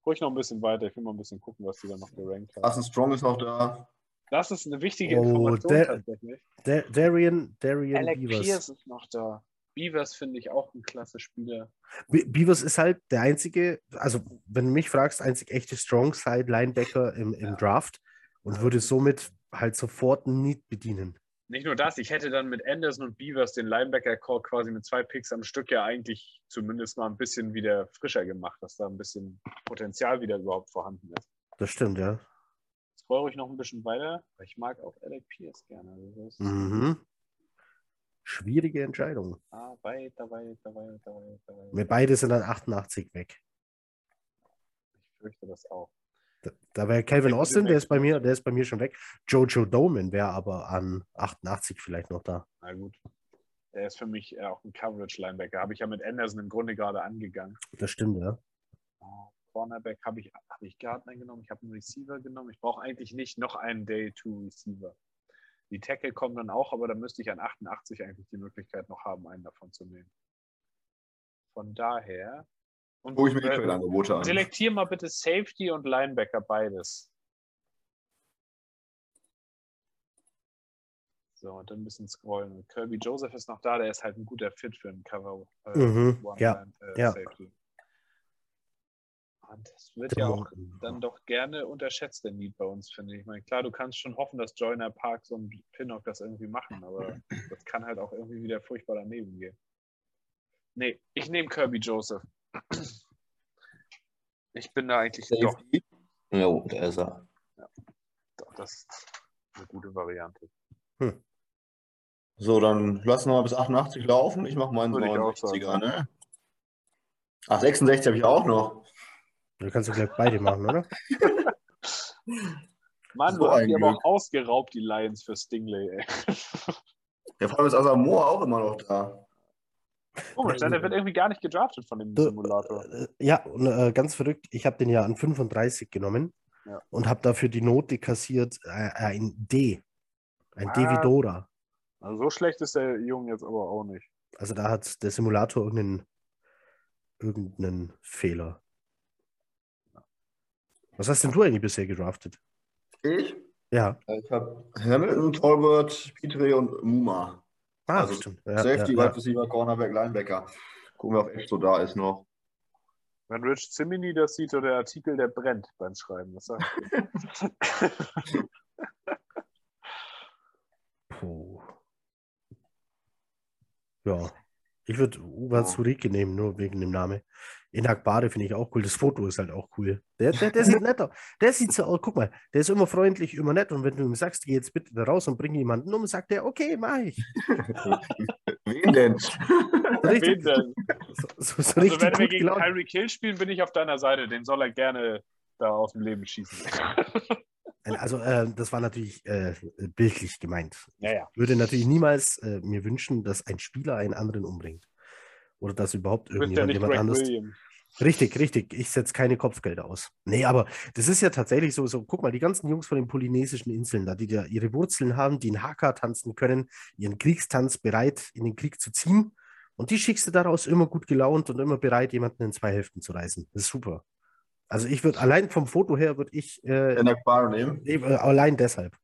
Ruhig noch ein bisschen weiter. Ich will mal ein bisschen gucken, was die da noch gerankt haben.
Carson Strong ist auch da.
Das ist eine wichtige
Oh,
Information
der-
tatsächlich.
Da Darian, Darian
Alec
Beavers.
Pierce ist noch da. Beavers finde ich auch ein klasse Spieler.
Be- Beavers ist halt der einzige, also wenn du mich fragst, einzig echte Strong-Side-Linebacker im, im Draft und würde somit halt sofort ein Need bedienen.
Nicht nur das, ich hätte dann mit Anderson und Beavers den Linebacker-Core quasi mit zwei Picks am Stück ja eigentlich zumindest mal ein bisschen wieder frischer gemacht, dass da ein bisschen Potenzial wieder überhaupt vorhanden ist.
Das stimmt, ja.
Scroll ruhig noch ein bisschen weiter, weil ich mag auch Alec Pierce gerne. Also
Mhm. Schwierige Entscheidung.
ah, weiter, weiter, weiter, weiter, weiter.
Wir beide sind dann 88 weg.
Ich fürchte das auch.
Da, da wäre Calvin Austin, der ist bei mir, der ist bei mir schon weg. Jojo Doman wäre aber an 88 vielleicht noch da.
Na gut. Der ist für mich äh, auch ein Coverage-Linebacker. Habe ich ja mit Anderson im Grunde gerade angegangen.
Das stimmt, ja.
Ah, Cornerback habe ich, hab ich Gardner genommen, ich habe einen Receiver genommen. Ich brauche eigentlich nicht noch einen Day-2-Receiver. Die Tackle kommen dann auch, aber da müsste ich an 88 eigentlich die Möglichkeit noch haben, einen davon zu nehmen. Von daher. Und
Gucke ich mir
äh,
Trade-Angebote an.
selektier mal bitte Safety und Linebacker beides. So, und dann ein bisschen scrollen. Kirby Joseph ist noch da, der ist halt ein guter Fit für einen Cover äh,
Mhm,
One
ja,
Line, äh,
ja.
Safety. Und das wird ja auch dann doch gerne unterschätzt, der Need bei uns, finde ich. ich meine, klar, du kannst schon hoffen, dass Joyner Parks und Pinnock das irgendwie machen, aber das kann halt auch irgendwie wieder furchtbar daneben gehen. Nee, ich nehme Kirby Joseph. Ich bin da eigentlich doch,
Safety. Jo, der ist er.
doch, das ist eine gute Variante.
So, dann lassen wir mal bis 88 laufen. Ich mache meinen
Würde ich auch
69er, ne? Ach, 66 habe ich auch noch.
Du kannst du gleich beide machen, oder?
Mann,
So
du hast die aber auch ausgeraubt, die Lions für Stingley, ey.
Der vor allem ist Asamoah auch immer noch da.
Komisch, ne? der wird irgendwie gar nicht gedraftet von dem
Du-
Simulator.
Äh, Ja, und äh, ganz verrückt, ich habe den ja an 35 genommen
Ja.
und habe dafür die Note kassiert, äh, ein D. Ein D wie? Dora.
Also so schlecht ist der Junge jetzt aber auch nicht.
Also da hat der Simulator irgendeinen, irgendeinen Fehler. Was hast denn du eigentlich bisher gedraftet?
Ich?
Ja.
Ich habe Hamilton, Tolbert, Pitre und Muma.
Ah,
Also
stimmt. Ja,
Safety,
ja,
Wide Receiver, Cornerback, Linebacker. Gucken wir, ob echt so da ist noch.
Wenn Rich Zimini das sieht oder der Artikel, der brennt beim Schreiben. Das sag ich dir.
Puh. Ja. Ich würde Uwe Zurike nehmen, nur wegen dem Namen. Inak Bade finde ich auch cool. Das Foto ist halt auch cool. Der, der, der sieht nett aus. Der sieht so aus. Guck mal, der ist immer freundlich, immer nett. Und wenn du ihm sagst, geh jetzt bitte da raus und bring jemanden um, sagt er, okay, mach ich.
Wen denn?
Richtig,
Wen denn?
so, so, so
Also wenn wir gegen. Tyreek Hill spielen, bin ich auf deiner Seite. Den soll er gerne da aus dem Leben schießen.
Also, äh, das war natürlich äh, bildlich gemeint.
ja, ja.
Ich würde natürlich niemals äh, mir wünschen, dass ein Spieler einen anderen umbringt. Oder dass überhaupt irgendjemand jemand.
Williams.
Richtig, richtig. Ich setze keine Kopfgelder aus. Nee, aber das ist ja tatsächlich so, so, guck mal, die ganzen Jungs von den polynesischen Inseln, da die da ihre Wurzeln haben, die in Haka tanzen können, ihren Kriegstanz bereit, in den Krieg zu ziehen. Und die schickst du daraus immer gut gelaunt und immer bereit, jemanden in zwei Hälften zu reißen. Das ist super. Also ich würde, allein vom Foto her würde ich, äh,
nehmen?
eh, äh, allein deshalb.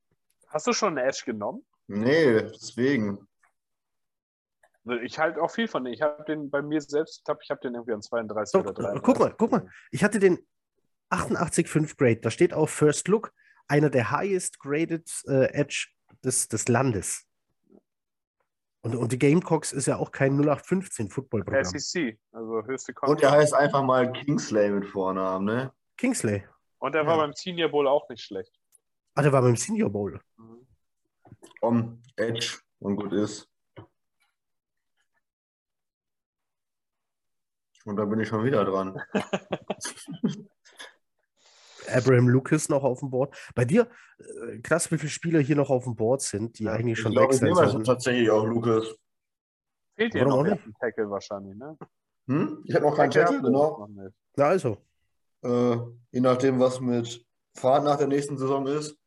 Hast du schon einen Edge genommen?
Nee, deswegen.
Ich halte auch viel von dem. Ich habe den bei mir selbst, ich habe ich hab den irgendwie an 32
So,
oder 33.
guck mal, guck mal. Ich hatte den 88,5 Grade. Da steht auf First Look einer der highest graded äh, Edge des, des Landes. Und, und die Gamecocks ist ja auch kein 0815 Footballprogramm.
SEC, also höchste
Und er
Konferenz.
heißt einfach mal Kingsley mit Vornamen, ne?
Kingsley.
Und er war
Ja.
beim Senior Bowl auch nicht schlecht.
Ah, der war beim Senior Bowl.
Komm, Edge und gut ist. Und da bin ich schon wieder dran.
Abraham Lucas noch auf dem Board. Bei dir, äh, krass, wie viele Spieler hier noch auf dem Board sind, die
Ja,
eigentlich
Ich
schon
glaube, ich
wechseln
nehme also
sollen.
tatsächlich auch Lukas.
Fehlt dir noch ein Tackle wahrscheinlich, ne?
Hm? Ich habe noch keinen Tackle, genau.
Na also,
Äh, je nachdem, was mit Fahrt nach der nächsten Saison ist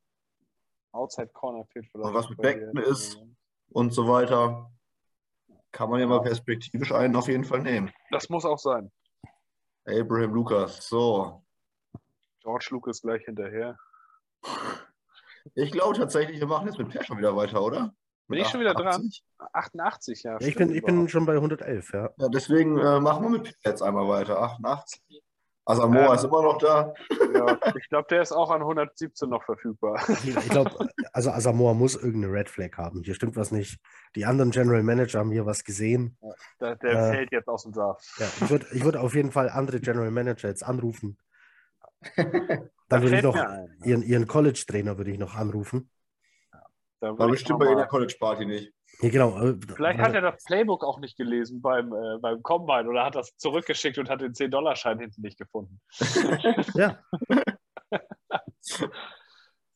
Outside Corner fehlt vielleicht.
Und was mit. Beckton ist? und so weiter, kann man ja mal perspektivisch einen auf jeden Fall nehmen.
Das muss auch sein.
Abraham Lucas. So.
George Lucas gleich hinterher.
Ich glaube tatsächlich, wir machen jetzt mit Per schon wieder weiter, oder?
Bin ich schon wieder dran?
88?
88, ja.
Ich, bin, ich bin schon bei 111, ja.
Ja, deswegen äh, machen wir mit jetzt einmal weiter. 88. Asamoah
Ja.
ist immer noch da.
Ja, ich glaube, der ist auch an 117 noch verfügbar.
Ich, glaube, also Asamoah muss irgendeine Red Flag haben. Hier stimmt was nicht. Die anderen General Manager haben hier was gesehen.
Der, der
Äh.
fällt jetzt aus dem Draft.
Ja, ich würde ich würd auf jeden Fall andere General Manager jetzt anrufen. Dann
Da
würde ich noch ihren, ihren College-Trainer würde ich noch anrufen.
Da würde
War
ich
bestimmt bei jeder College-Party nicht.
Ja, genau.
Vielleicht hat er das Playbook auch nicht gelesen beim, äh, beim Combine oder hat das zurückgeschickt und hat den 10-Dollar-Schein hinten nicht gefunden.
Ja,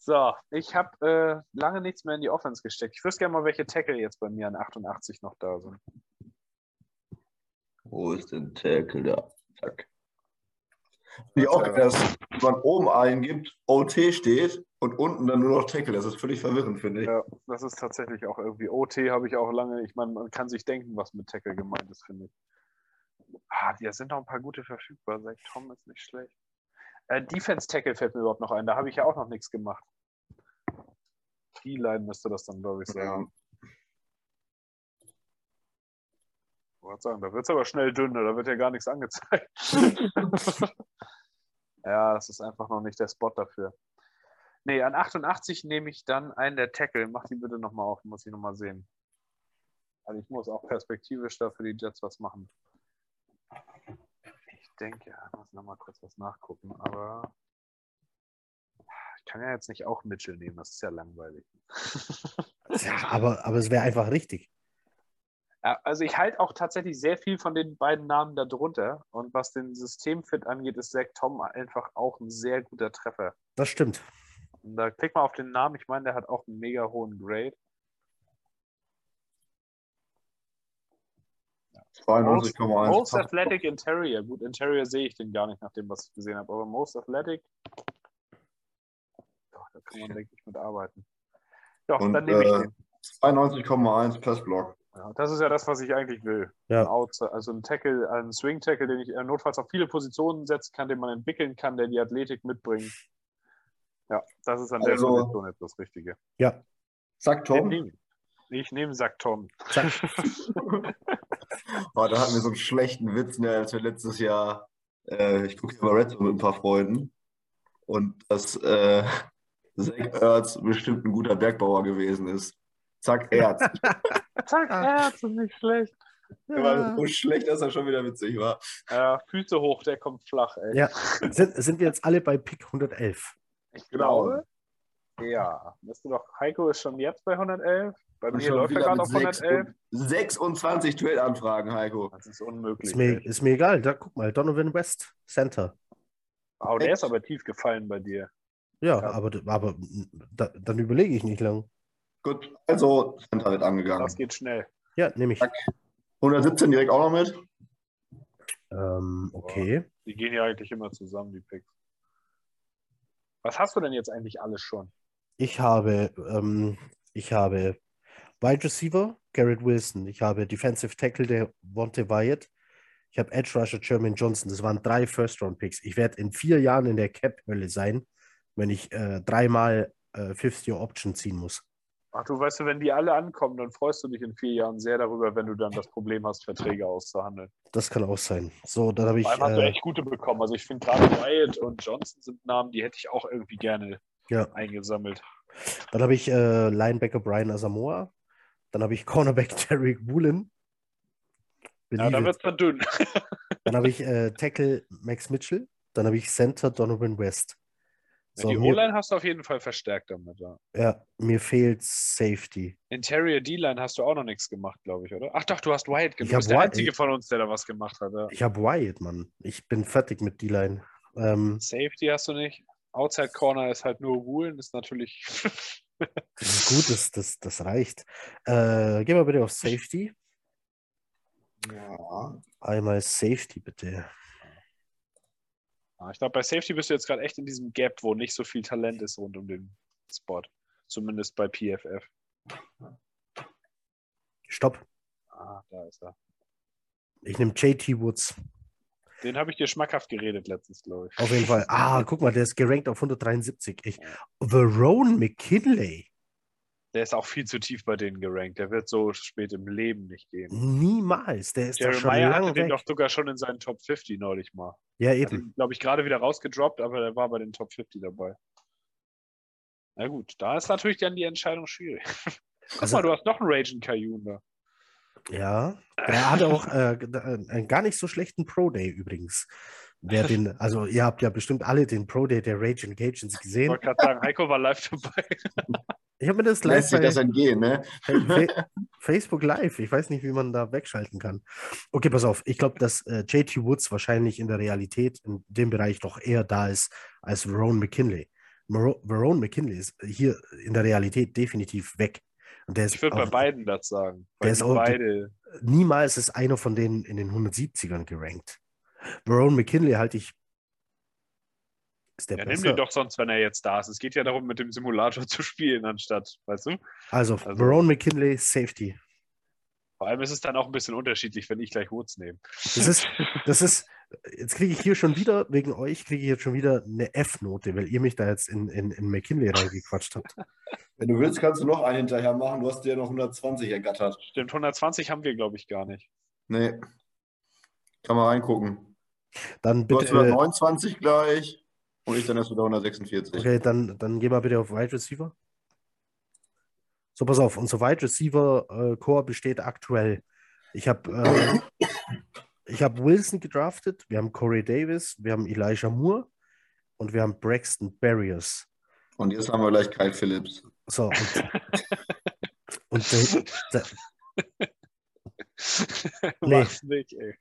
So, ich habe äh, lange nichts mehr in die Offense gesteckt. Ich wüsste gerne mal, welche Tackle jetzt bei mir an 88 noch da sind.
Wo ist denn Tackle da? Zack. Die auch, dass man oben eingibt, OT steht und unten dann nur noch Tackle. Das ist völlig verwirrend, finde ich.
Ja, das ist tatsächlich auch irgendwie. OT habe ich auch lange. Ich meine, man kann sich denken, was mit Tackle gemeint ist, finde ich. Ah, da sind noch ein paar gute verfügbar. Zach Tom ist nicht schlecht. Äh, Defense Tackle fällt mir überhaupt noch ein. Da habe ich ja auch noch nichts gemacht. D-Line müsste das dann, glaube ich, sein.
Ja.
Ich wollte sagen, da wird es aber schnell dünn, da wird ja gar nichts angezeigt. ja, das ist einfach noch nicht der Spot dafür. Nee, an 88 nehme ich dann einen der Tackle. Mach die bitte nochmal auf, muss ich nochmal sehen. Also ich muss auch perspektivisch da für die Jets was machen. Ich denke, ich muss nochmal kurz was nachgucken, aber ich kann ja jetzt nicht auch Mitchell nehmen, das ist ja langweilig.
ja aber, aber es wäre einfach richtig.
Ja, also ich halte auch tatsächlich sehr viel von den beiden Namen da drunter. Und was den Systemfit angeht, ist Zach Tom einfach auch ein sehr guter Treffer.
Das stimmt.
Und da klick mal auf den Namen. Ich meine, der hat auch einen mega hohen Grade.
92,1.
Most Athletic Interior. Gut, Interior sehe ich den gar nicht, nach dem, was ich gesehen habe. Aber Most Athletic, doch, da kann man, denke ich, mit arbeiten. Doch,
Und,
dann nehme ich
äh,
den.
92,1 Passblock.
Ja, das ist ja das, was ich eigentlich will.
Ja.
Ein Outside, also ein Tackle, ein Swing-Tackle, den ich äh, notfalls auf viele Positionen setzen kann, den man entwickeln kann, der die Athletik mitbringt. Ja, das ist an der
Also-
Position jetzt das Richtige.
Ja,
Zack,
Den
Tom.
nehme ich. Nehme Sack Tom.
zack.
Oh, da hatten wir so einen schlechten Witz, ne, als wir letztes Jahr, äh, ich gucke hier mal Red mit ein paar Freunden und dass äh, Zach Ertz bestimmt ein guter Bergbauer gewesen ist. Zack, Erz.
Zack, Herz, nicht schlecht.
Der war so schlecht, dass er schon wieder witzig war.
Ja, Füße hoch, der kommt flach, ey.
Ja, sind, sind wir jetzt alle bei Pick 111?
Ich glaube, ja. Weißt du doch, Heiko ist schon jetzt bei 111. Bei mir läuft er gerade auf
sechs
111.
und 26 Trade-Anfragen, Heiko.
Das ist unmöglich.
Ist mir, ist mir egal. Da guck mal, Donovan West, Center.
Oh, der ist aber tief gefallen bei dir.
Ja,
Ja.
aber, aber da, dann überlege ich nicht lang.
Gut, also Center wird
Das
angegangen.
geht schnell.
Ja, nehme ich.
117 direkt auch noch mit.
Ähm, okay.
Die gehen ja eigentlich immer zusammen, die Picks. Was hast du denn jetzt eigentlich alles schon?
Ich habe, ähm, ich habe Wide Receiver, Garrett Wilson. Ich habe Defensive Tackle, der Wonte Wyatt. Ich habe Edge Rusher, Jermaine Johnson. Das waren drei First-Round-Picks. Ich werde in vier Jahren in der Cap-Hölle sein, wenn ich äh, dreimal äh, Fifth-Year-Option ziehen muss.
Ach, du weißt du, wenn die alle ankommen, dann freust du dich in vier Jahren sehr darüber, wenn du dann das Problem hast, Verträge auszuhandeln.
Das kann auch sein. So, dann habe ich.
Vor allem hast du
Äh,
echt gute bekommen. Also ich finde gerade Wyatt und Johnson sind Namen, die hätte ich auch irgendwie gerne
ja,
eingesammelt.
dann habe ich äh, Linebacker Brian Asamoah. Dann habe ich Cornerback Derek Woolen.
Ja,
Believe
da
it.
wird es dann dünn.
Dann habe ich äh, Tackle Max Mitchell. Dann habe ich Center Donovan West. So,
die O-Line hast du auf jeden Fall verstärkt damit. Ja.
ja, mir fehlt Safety.
Interior D-Line hast du auch noch nichts gemacht, glaube ich, oder? Ach doch, du hast Wyatt gemacht. Du bist der
Wyatt-
Einzige von uns, der da was gemacht hat. Ja.
Ich habe Wyatt, Mann. Ich bin fertig mit D-Line. Ähm,
Safety hast du nicht. Outside Corner ist halt nur Woolen, ist natürlich.
das ist gut, das, das, das reicht. Äh, geh mal bitte auf Safety.
Ja.
Einmal Safety, bitte.
Ich glaube, bei Safety bist du jetzt gerade echt in diesem Gap, wo nicht so viel Talent ist rund um den Spot. Zumindest bei PFF.
Stopp.
Ah, da ist er.
Ich nehme JT Woods.
Den habe ich dir schmackhaft geredet letztens, glaube ich.
Auf jeden Fall. Ah, guck mal, der ist gerankt auf 173. Ich, Verone McKinley.
Der ist auch viel zu tief bei denen gerankt. Der wird so spät im Leben nicht gehen.
Niemals. Der ist da schon
Jeremiah hatte
lange
den
weg.
doch sogar schon in seinen Top 50 neulich mal.
Ja,
Hat
eben.
glaube ich, gerade wieder rausgedroppt, aber der war bei den Top 50 dabei. Na gut, da ist natürlich dann die Entscheidung schwierig. Guck
Also-
mal, du hast noch einen Raging Kayun da.
Ja. Der hatte auch äh, einen gar nicht so schlechten Pro Day übrigens. Wer den, also ihr habt ja bestimmt alle den Pro Day der Rage Engagements
Ich
gesehen.
wollte gerade sagen, Heiko war live dabei.
Ich habe mir das
Lässt
live
sich das entgehen, ne?
Fa- Facebook Live. Ich weiß nicht, wie man da wegschalten kann. Okay, pass auf. Ich glaube, dass äh, JT Woods wahrscheinlich in der Realität in dem Bereich doch eher da ist als Verone McKinley. Verone McKinley ist hier in der Realität definitiv weg. Und der ist
Ich würde bei beiden das sagen.
Der ist auch-
beide.
niemals ist einer von denen in den 170ern gerankt. Verone McKinley halte ich. Ist der
Ja, nimm
besser?
den doch sonst, wenn er jetzt da ist. Es geht ja darum, mit dem Simulator zu spielen, anstatt, weißt du?
Also,
Also-
Verone McKinley, Safety.
Vor allem ist es dann auch ein bisschen unterschiedlich, wenn ich gleich Woods nehme.
Das ist, das ist, jetzt kriege ich hier schon wieder, wegen euch kriege ich jetzt schon wieder eine F-Note, weil ihr mich da jetzt in, in, in McKinley reingequatscht habt.
Wenn du willst, kannst du noch einen hinterher machen. Du hast dir noch 120 ergattert.
Stimmt, 120 haben wir, glaube ich, gar nicht.
Nee. Kann mal reingucken.
Dann
Du hast
bitte,
129 gleich und ich dann erst wieder 146.
okay, dann, dann geh mal bitte auf Wide Receiver. So, pass auf, unser Wide Receiver äh, Core besteht aktuell. Ich habe äh, ich hab Wilson gedraftet, wir haben Corey Davis, wir haben Elijah Moore und wir haben Braxton Barriers.
Und jetzt haben wir gleich Kyle Phillips.
So, und, und da, da, Nee.
Nicht, ey.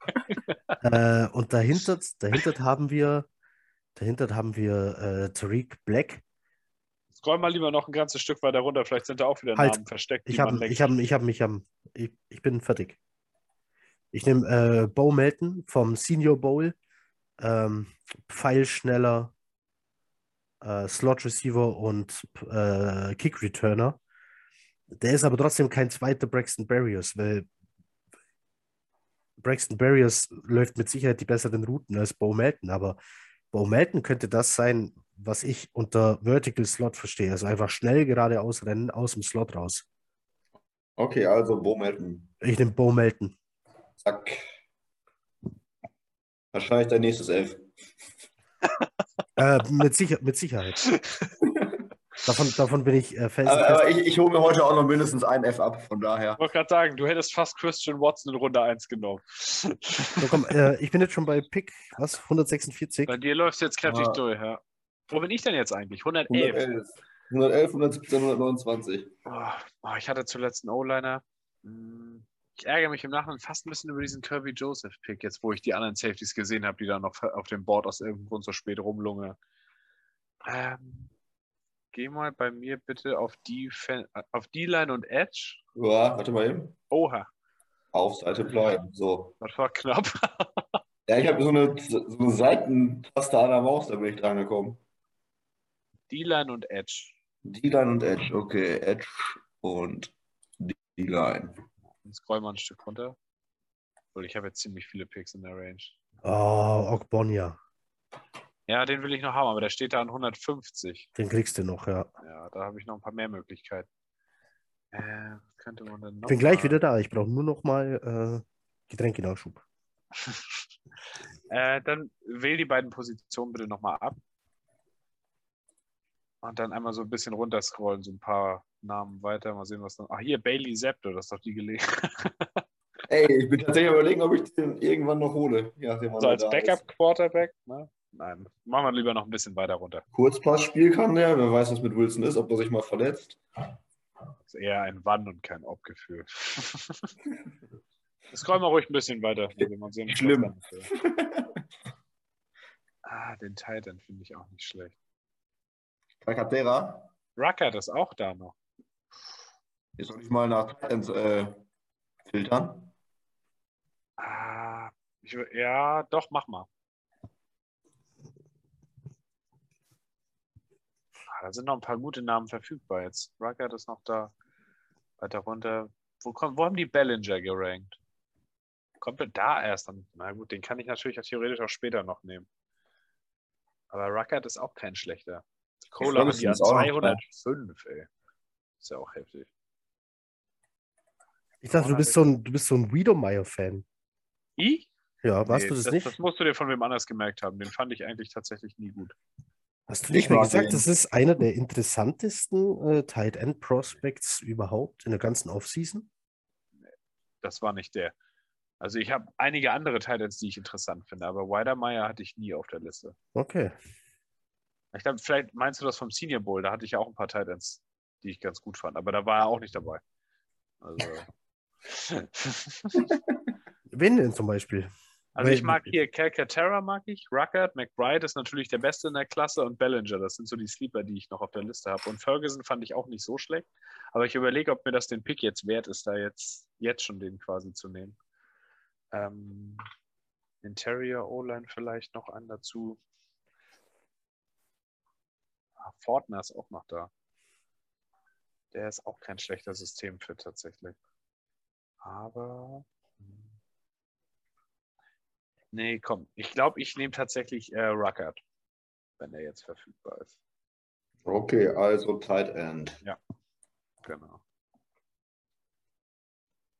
Äh, und dahinter, dahinter haben wir, dahinter haben wir äh, Tariq Black.
Scroll mal lieber noch ein ganzes Stück weiter runter. Vielleicht sind da auch wieder
Halt,
Namen versteckt,
Ich habe, ich habe, ich habe mich am, ich, ich bin fertig. Ich nehme äh, Bo Melton vom Senior Bowl, ähm, Pfeilschneller, äh, Slot Receiver und äh, Kick Returner. Der ist aber trotzdem kein zweiter Braxton Barriers, weil Braxton Barriers läuft mit Sicherheit die besseren Routen als Bo Melton, aber Bo Melton könnte das sein, was ich unter Vertical Slot verstehe. Also einfach schnell geradeaus rennen aus dem Slot raus.
Okay, also Bo Melton.
Ich nehme Bo Melton.
Zack. Wahrscheinlich dein nächstes Elf.
Äh, mit, Sicher mit Sicherheit. Davon, davon bin ich äh,
Aber,
felsenfest.
aber ich, ich hole mir heute auch noch mindestens ein F ab, von daher.
Ich wollte gerade sagen, du hättest fast Christian Watson in Runde 1 genommen.
So, komm, äh, ich bin jetzt schon bei Pick, was? 146?
Bei dir läuft es jetzt kräftig
Ah.
durch, ja. Wo bin ich denn jetzt eigentlich? 111.
111. 111, 117, 129.
Oh, oh, ich hatte zuletzt einen O-Liner. Hm, Ich ärgere mich im Nachhinein fast ein bisschen über diesen Kirby Joseph-Pick, jetzt wo ich die anderen Safeties gesehen habe, die da noch auf dem Board aus irgendeinem Grund so spät rumlunge. Ähm, geh mal bei mir bitte auf die auf D-Line und Edge.
Ja, warte mal eben.
Oha,
Auf Seite bleiben. So.
das war knapp.
Ja, ich habe so eine, so eine Seitentaste an der Maus, da bin ich dran gekommen.
D-Line und Edge.
D-Line und Edge. Okay, Edge und D-Line.
Dann scroll mal ein Stück runter. Weil ich habe jetzt ziemlich viele Picks in der Range.
Oh, Ogbonia.
Ja, den will ich noch haben, aber der steht da an 150.
Den kriegst du noch, ja.
Ja, da habe ich noch ein paar mehr Möglichkeiten. Äh, was könnte man denn noch?
Ich bin gleich wieder da. Ich brauche nur noch mal äh, Getränkenachschub.
äh, dann wähl die beiden Positionen bitte nochmal ab. Und dann einmal so ein bisschen runterscrollen, so ein paar Namen weiter. Mal sehen, was dann. Ach, hier, Bailey Zapdo, das ist doch die Gelegenheit.
Ey, ich bin tatsächlich überlegen, ob ich den irgendwann noch hole. wann
So als. Backup-Quarterback, ne? Nein, machen wir lieber noch ein bisschen weiter runter.
Kurzpassspiel kann der, wer weiß, was mit Wilson ist, ob er sich mal verletzt.
Das ist eher ein Wann- und kein Ob-Gefühl. Scroll mal ruhig ein bisschen weiter.
Schlimm.
Ah, den Titan finde ich auch nicht schlecht.
Calcaterra
Ruckert ist auch da noch.
ist noch nicht mal nach Titans äh, filtern.
Ah, ich, ja, doch, mach mal. Da sind noch ein paar gute Namen verfügbar jetzt. Ruckert ist noch da. Weiter runter. Wo, kommt, wo haben die Bellinger gerankt? Kommt er da erst an? Na gut, den kann ich natürlich auch theoretisch auch später noch nehmen. Aber Ruckert ist auch kein schlechter. Hat
Ferguson ist da.
205, ey. Ist ja auch heftig.
Ich dachte, du bist so ein, du bist so ein Wiedemeyer-Fan.
I?
Ja, warst
Nee,
du das,
das
nicht?
Das musst du dir von wem anders gemerkt haben. Den fand ich eigentlich tatsächlich nie gut.
Hast du
Ich
nicht mal gesagt, das ist einer der interessantesten äh, Tight End Prospects überhaupt in der ganzen Offseason?
Das war nicht der. Also ich habe einige andere Titans, die ich interessant finde, aber Weidermeier hatte ich nie auf der Liste.
Okay.
Ich glaube, vielleicht meinst du das vom Senior Bowl, da hatte ich ja auch ein paar Titans, die ich ganz gut fand, aber da war er auch nicht dabei. Also.
Wen denn zum Beispiel?
Also ich mag hier Calcaterra mag ich, Ruckert, McBride ist natürlich der Beste in der Klasse und Bellinger, das sind so die Sleeper, die ich noch auf der Liste habe. Und Ferguson fand ich auch nicht so schlecht, aber ich überlege, ob mir das den Pick jetzt wert ist, da jetzt, jetzt schon den quasi zu nehmen. Ähm, Interior O-Line vielleicht noch einen dazu. Ah, Fortner ist auch noch da. Der ist auch kein schlechter Systemfit tatsächlich. Aber. Nee, komm. Ich glaube, ich nehme tatsächlich äh, Ruckert, wenn er jetzt verfügbar ist.
Okay, also Tight End.
Genau.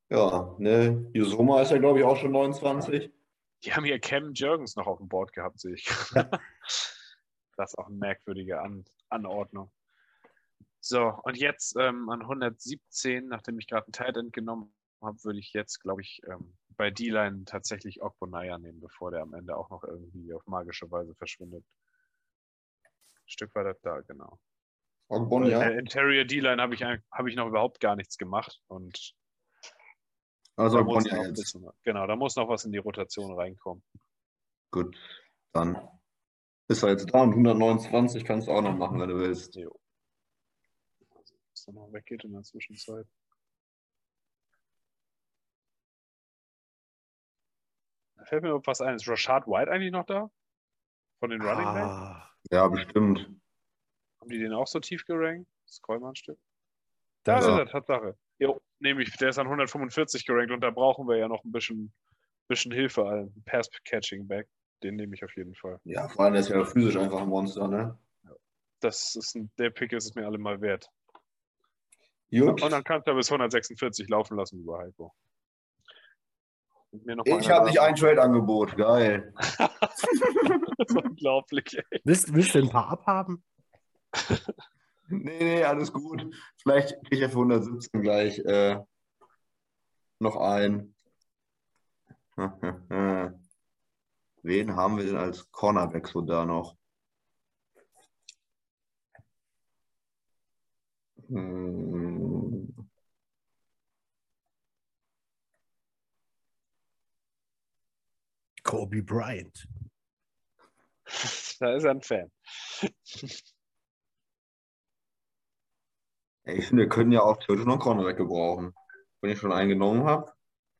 Ja, ne, Yusoma ist ja, glaube ich, auch schon 29.
Die haben hier Cam Jurgens noch auf dem Board gehabt, sehe ich.
Ja.
Das ist auch eine merkwürdige An Anordnung. So, und jetzt ähm, an 117, nachdem ich gerade einen Tight End genommen habe, würde ich jetzt, glaube ich, ähm, bei D-Line tatsächlich Ogbonaya nehmen, bevor der am Ende auch noch irgendwie auf magische Weise verschwindet. Ein Stück weiter da, genau.
Ogbon,
In
ja.
der Interior D-Line habe ich, habe ich noch überhaupt gar nichts gemacht und
Also
da muss
Ogbon
noch
ja
ein
jetzt.
bisschen, genau, da muss noch was in die Rotation reinkommen.
Gut, dann ist er jetzt da und 129 kannst du auch noch machen, wenn du willst.
Jo. Also, was da noch weggeht in der Zwischenzeit. Fällt mir was ein. Ist Rashad White eigentlich noch da? Von den Running Backs?
Ah,
Ja, bestimmt.
Haben die den auch so tief gerankt? Scroll mal ein Stück. Da ist er, Tatsache. Jo, nämlich, der ist an 145 gerankt und da brauchen wir ja noch ein bisschen, bisschen Hilfe. Ein Pass-Catching-Back. Den nehme ich auf jeden Fall.
Ja, vor allem der ist ja physisch einfach ein Monster, ne?
Das ist ein, der Pick ist es mir allemal wert.
Gut.
Und dann kannst du bis 146 laufen lassen über Heiko. Und mir noch mal
Ich habe nicht ein Trade-Angebot. Geil.
Das ist unglaublich, ey.
willst, willst du ein paar abhaben?
Nee, nee, alles gut. Vielleicht kriege ich ja für 117 gleich äh, noch ein. Wen haben wir denn als Cornerback so da noch? Hm,
Kobe Bryant.
Da ist er ein Fan.
ich finde, wir können ja auch theoretisch noch einen Cornerback gebrauchen. Wenn ich schon einen genommen habe.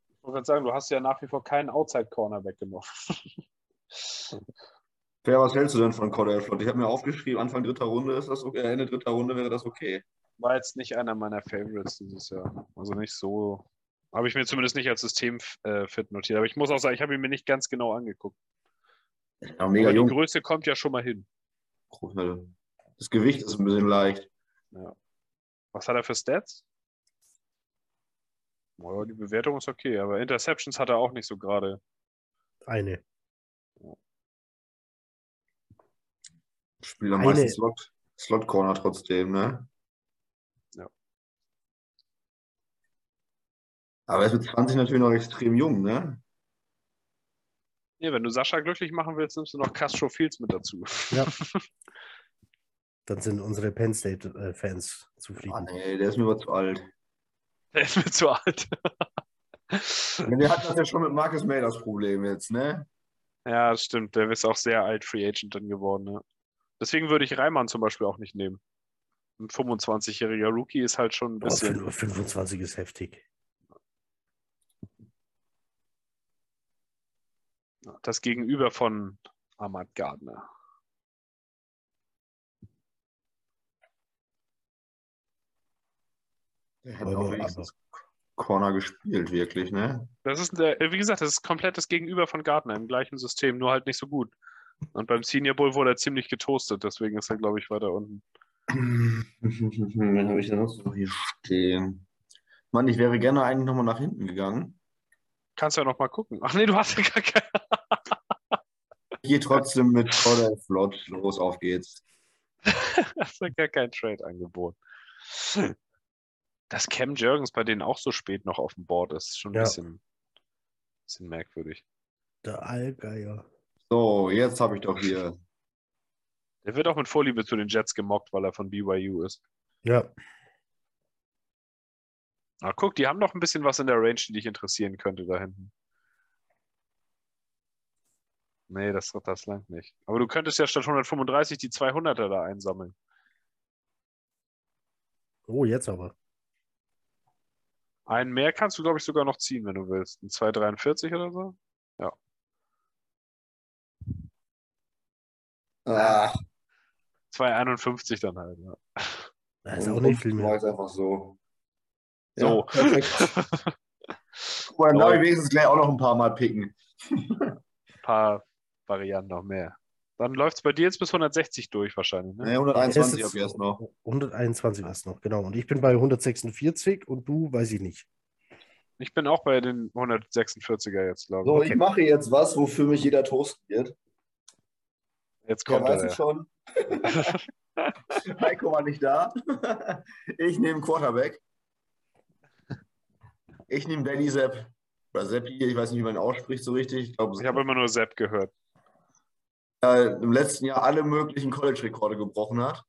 Ich wollte gerade sagen, du hast ja nach wie vor keinen Outside-Corner weggenommen.
Wer, was hältst du denn von Cordell Flott? Ich habe mir aufgeschrieben, Anfang dritter Runde ist das okay, äh, Ende dritter Runde wäre das okay.
War jetzt nicht einer meiner Favorites dieses Jahr. Also nicht so. Habe ich mir zumindest nicht als System-Fit notiert. Aber ich muss auch sagen, ich habe ihn mir nicht ganz genau angeguckt.
Ja, mega
Aber die
jung.
Größe kommt ja schon mal hin.
Das Gewicht ist ein bisschen leicht.
Was hat er für Stats? Naja, die Bewertung ist okay, aber Interceptions hat er auch nicht so gerade.
Eine.
Spielt am
Eine-
meisten Slot, Slot Corner trotzdem, ne? Aber er ist mit 20 natürlich noch extrem jung, ne?
Ja, wenn du Sascha glücklich machen willst, nimmst du noch Castro Fields mit dazu.
Ja. Dann sind unsere Penn State-Fans
Ah,
zufrieden.
nee, der ist mir aber zu alt.
Der ist mir zu alt.
Wir hatten das ja schon mit Marcus May das Problem jetzt, ne?
Ja, das stimmt. Der ist auch sehr alt Free Agent dann geworden. Ja. Deswegen würde ich Reimann zum Beispiel auch nicht nehmen. Ein 25-jähriger Rookie ist halt schon ein
Aber
bisschen.
25 ist heftig.
Das Gegenüber von Ahmad Gardner.
Der hat auch wenigstens Corner gespielt, wirklich, ne?
Das ist, wie gesagt, das ist komplett das Gegenüber von Gardner im gleichen System, nur halt nicht so gut. Und beim Senior Bowl wurde er ziemlich getoastet, deswegen ist er, glaube ich, weiter unten.
Wen habe ich denn sonst noch hier stehen? Mann, ich wäre gerne eigentlich nochmal nach hinten gegangen.
Kannst du ja noch mal gucken. Ach nee, du hast ja gar keine.
Ich gehe trotzdem mit Cordell Flott. Los, auf geht's.
hast ja gar kein Trade-Angebot. Dass Cam Jurgens bei denen auch so spät noch auf dem Board ist, ist schon ein
Ja.
bisschen, bisschen merkwürdig.
Der Allgeier.
So, jetzt habe ich doch hier.
Der wird auch mit Vorliebe zu den Jets gemockt, weil er von BYU ist.
Ja,
Ah, guck, die haben noch ein bisschen was in der Range, die dich interessieren könnte da hinten. Nee, das, das langt nicht. Aber du könntest ja statt 135 die 200er da einsammeln.
oh, jetzt aber.
Einen mehr kannst du, glaube ich, sogar noch ziehen, wenn du willst. Ein 243 oder so?
Ah,
251 dann halt. Ja.
Das ist auch nicht viel mehr.
einfach so.
So.
Ja, perfekt. Guck mal, dann darf ich wenigstens gleich auch noch ein paar Mal picken.
Ein paar Varianten noch mehr. Dann läuft es bei dir jetzt bis 160 durch wahrscheinlich. Ne?
Nee,
Er
121
ist
habe ich erst noch.
121 ist noch, genau. Und ich bin bei 146 und du, weiß ich nicht.
Ich bin auch bei den 146er jetzt, glaube
So,
ich.
ich mache jetzt was, wofür mich jeder toasten wird.
Jetzt
Ja,
kommt
weiß
er.
ich schon. Heiko war nicht da. Ich nehme Quarterback. Ich nehme Danny Sepp. Oder Seppi, ich weiß nicht, wie man ihn ausspricht so richtig. Ich
Ich habe immer nur Sepp gehört.
er im letzten Jahr alle möglichen College-Rekorde gebrochen hat.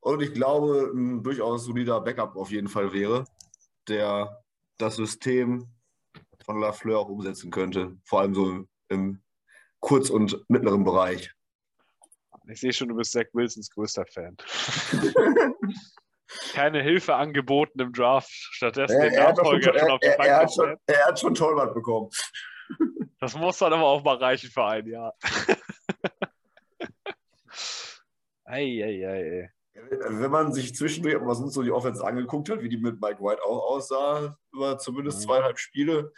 Und ich glaube, ein durchaus solider Backup auf jeden Fall wäre, der das System von Lafleur auch umsetzen könnte. Vor allem so im kurz- und mittleren Bereich.
Ich sehe schon, du bist Zach Wilsons größter Fan. Keine Hilfe angeboten im Draft. Stattdessen den
Er, schon,
Nachfolger schon
er,
auf die Bank
er, hat schon, er hat schon Torwart bekommen.
Das muss dann aber auch mal reichen für ein Jahr. ei, ei, ei, ei.
Wenn man sich zwischendurch mal sonst so die Offense angeguckt hat, wie die mit Mike White auch aussah, über zumindest
Mhm.
zweieinhalb Spiele.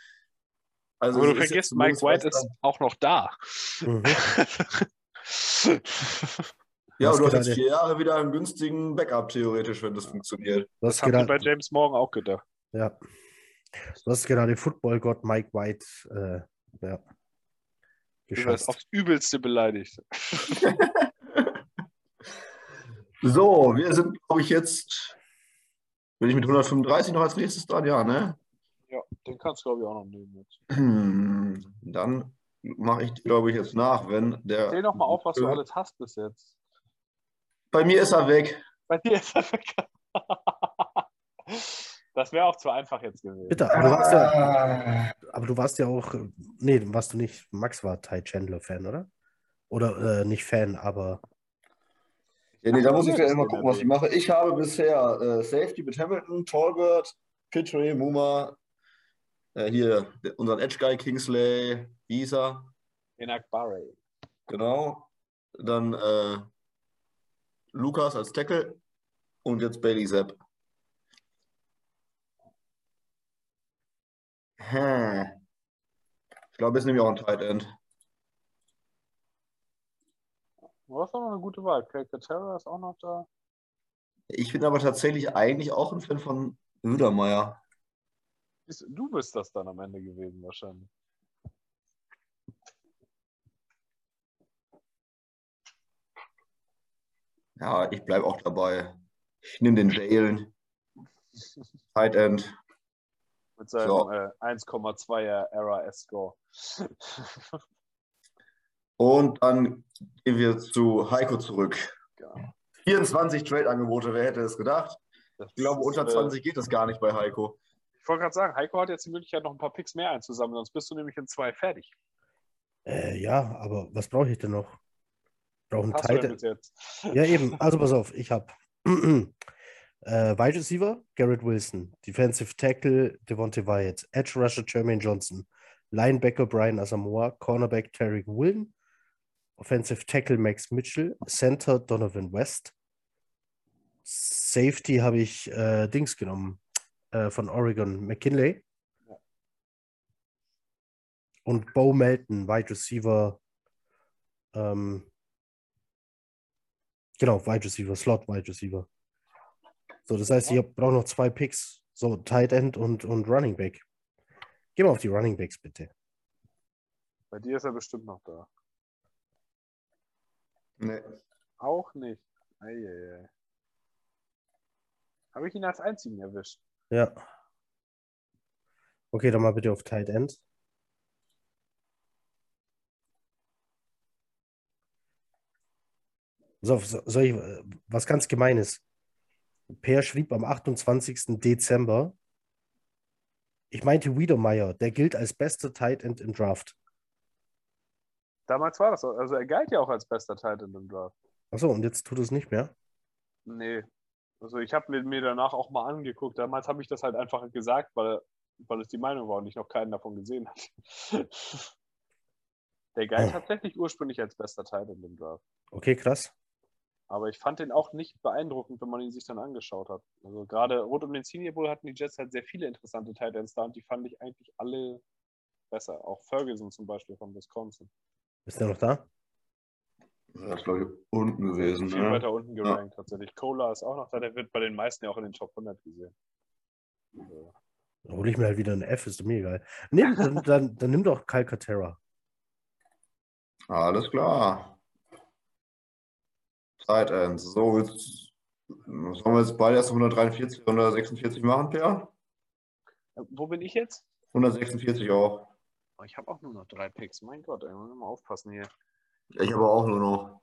Also
Aber du vergisst, Mike White ist auch noch da.
Mhm.
Ja, du hast jetzt vier Jahre wieder einen günstigen Backup, theoretisch, wenn das funktioniert.
Das haben die bei James Morgan auch gedacht.
ja. Du hast gerade Footballgott Mike White äh, ja,
Du
geschafft.
aufs Übelste beleidigt.
So, wir sind, glaube ich, jetzt. Bin ich mit 135 noch als nächstes dran? Ja, ne?
Ja, den kannst du, glaube ich, auch noch nehmen jetzt.
Hm, Dann mache ich, glaube ich, jetzt nach, wenn der.
Zähl doch mal auf, was du alles hast bis jetzt.
Bei mir ist er weg.
Bei dir ist er weg. Das wäre auch zu einfach jetzt gewesen.
Bitte, aber du warst ja, aber du warst ja auch, äh, nee, warst du nicht, Max war Ty Chandler Fan, oder? Oder äh, nicht Fan, aber
Ja, nee, da muss ich
Ja, geht
gucken, was ich mache. Ich habe bisher äh, Safety mit Hamilton, Tolbert, Pitre, Muma, äh, hier unseren Edge Guy, Kingsley, Isa,
Enak Barre.
genau. Dann äh, Lukas als Tackle und jetzt Bailey Sepp. Hm. Ich glaube, ist nämlich auch ein Tight End.
Du hast doch noch eine gute Wahl. Craig Terra ist auch noch da.
Ich bin aber tatsächlich eigentlich auch ein Fan von Södermeier.
Ist- Du bist das dann am Ende gewesen, wahrscheinlich.
Ja, ich bleibe auch dabei. Ich nehme den Jalen. Tight End.
Mit seinem
So.
äh, 1,2er Era S-Score.
Und dann gehen wir zu Heiko zurück.
Genau.
24 Trade-Angebote, wer hätte es gedacht?
Das
Ich glaube, unter
ist, äh,
20 geht das gar nicht bei Heiko.
Ich wollte gerade sagen, Heiko hat jetzt die Möglichkeit, noch ein paar Picks mehr einzusammeln, sonst bist du nämlich in zwei fertig.
äh, ja, aber was brauche ich denn noch? Ich brauche einen
Hast
Tight End. Ja, eben. Also pass auf, ich habe äh, Wide Receiver, Garrett Wilson, Defensive Tackle, Devontae Wyatt, Edge Rusher, Jermaine Johnson, Linebacker, Brian Asamoah, Cornerback, Tarek Woolen, Offensive Tackle, Max Mitchell, Center, Donovan West, Safety habe ich äh, Dings genommen, äh, von Oregon, McKinley.
Ja.
Und Bo Melton, Wide Receiver, ähm, Genau, Wide Receiver, Slot Wide Receiver. So, das heißt, ich brauche noch zwei Picks. So, Tight End und, und Running Back. Geh mal auf die Running Backs, bitte.
Bei dir ist er bestimmt noch da.
Nee.
Auch nicht. Eieiei. Habe ich ihn als einzigen erwischt?
Ja. Okay, dann mal bitte auf Tight End. So, so, soll ich, äh, was ganz Gemeines. Per schrieb am 28. Dezember, ich meinte Wiedemeyer, der gilt als bester Tight End im Draft.
Damals war das so. Also er galt ja auch als bester Titan im Draft.
Achso, und jetzt tut es nicht mehr.
Nee. Also ich habe mir, mir danach auch mal angeguckt. Damals habe ich das halt einfach gesagt, weil, weil es die Meinung war und ich noch keinen davon gesehen habe. Der galt
Oh.
tatsächlich ursprünglich als bester Titan im Draft.
Okay, krass.
Aber ich fand den auch nicht beeindruckend, wenn man ihn sich dann angeschaut hat. Also gerade rund um den Senior Bowl hatten die Jets halt sehr viele interessante Titans da und die fand ich eigentlich alle besser. Auch Ferguson zum Beispiel von Wisconsin.
Ist der noch da?
Das ist, glaube ich, unten gewesen.
Viel
Ne?
weiter unten gerankt tatsächlich. Cola ist auch noch da, der wird bei den meisten ja auch in den Top 100 gesehen. Also,
Dann hole ich mir halt wieder ein F, ist mir egal. Nimm, dann, dann, dann nimm doch Calcaterra.
Alles klar. Tight Ends. So, jetzt sollen wir jetzt beide erst 143, 146 machen, Per?
äh, wo bin ich jetzt?
146 auch.
Oh, ich habe auch nur noch drei Picks. Mein Gott, ey, muss mal aufpassen hier.
Ich habe auch nur noch.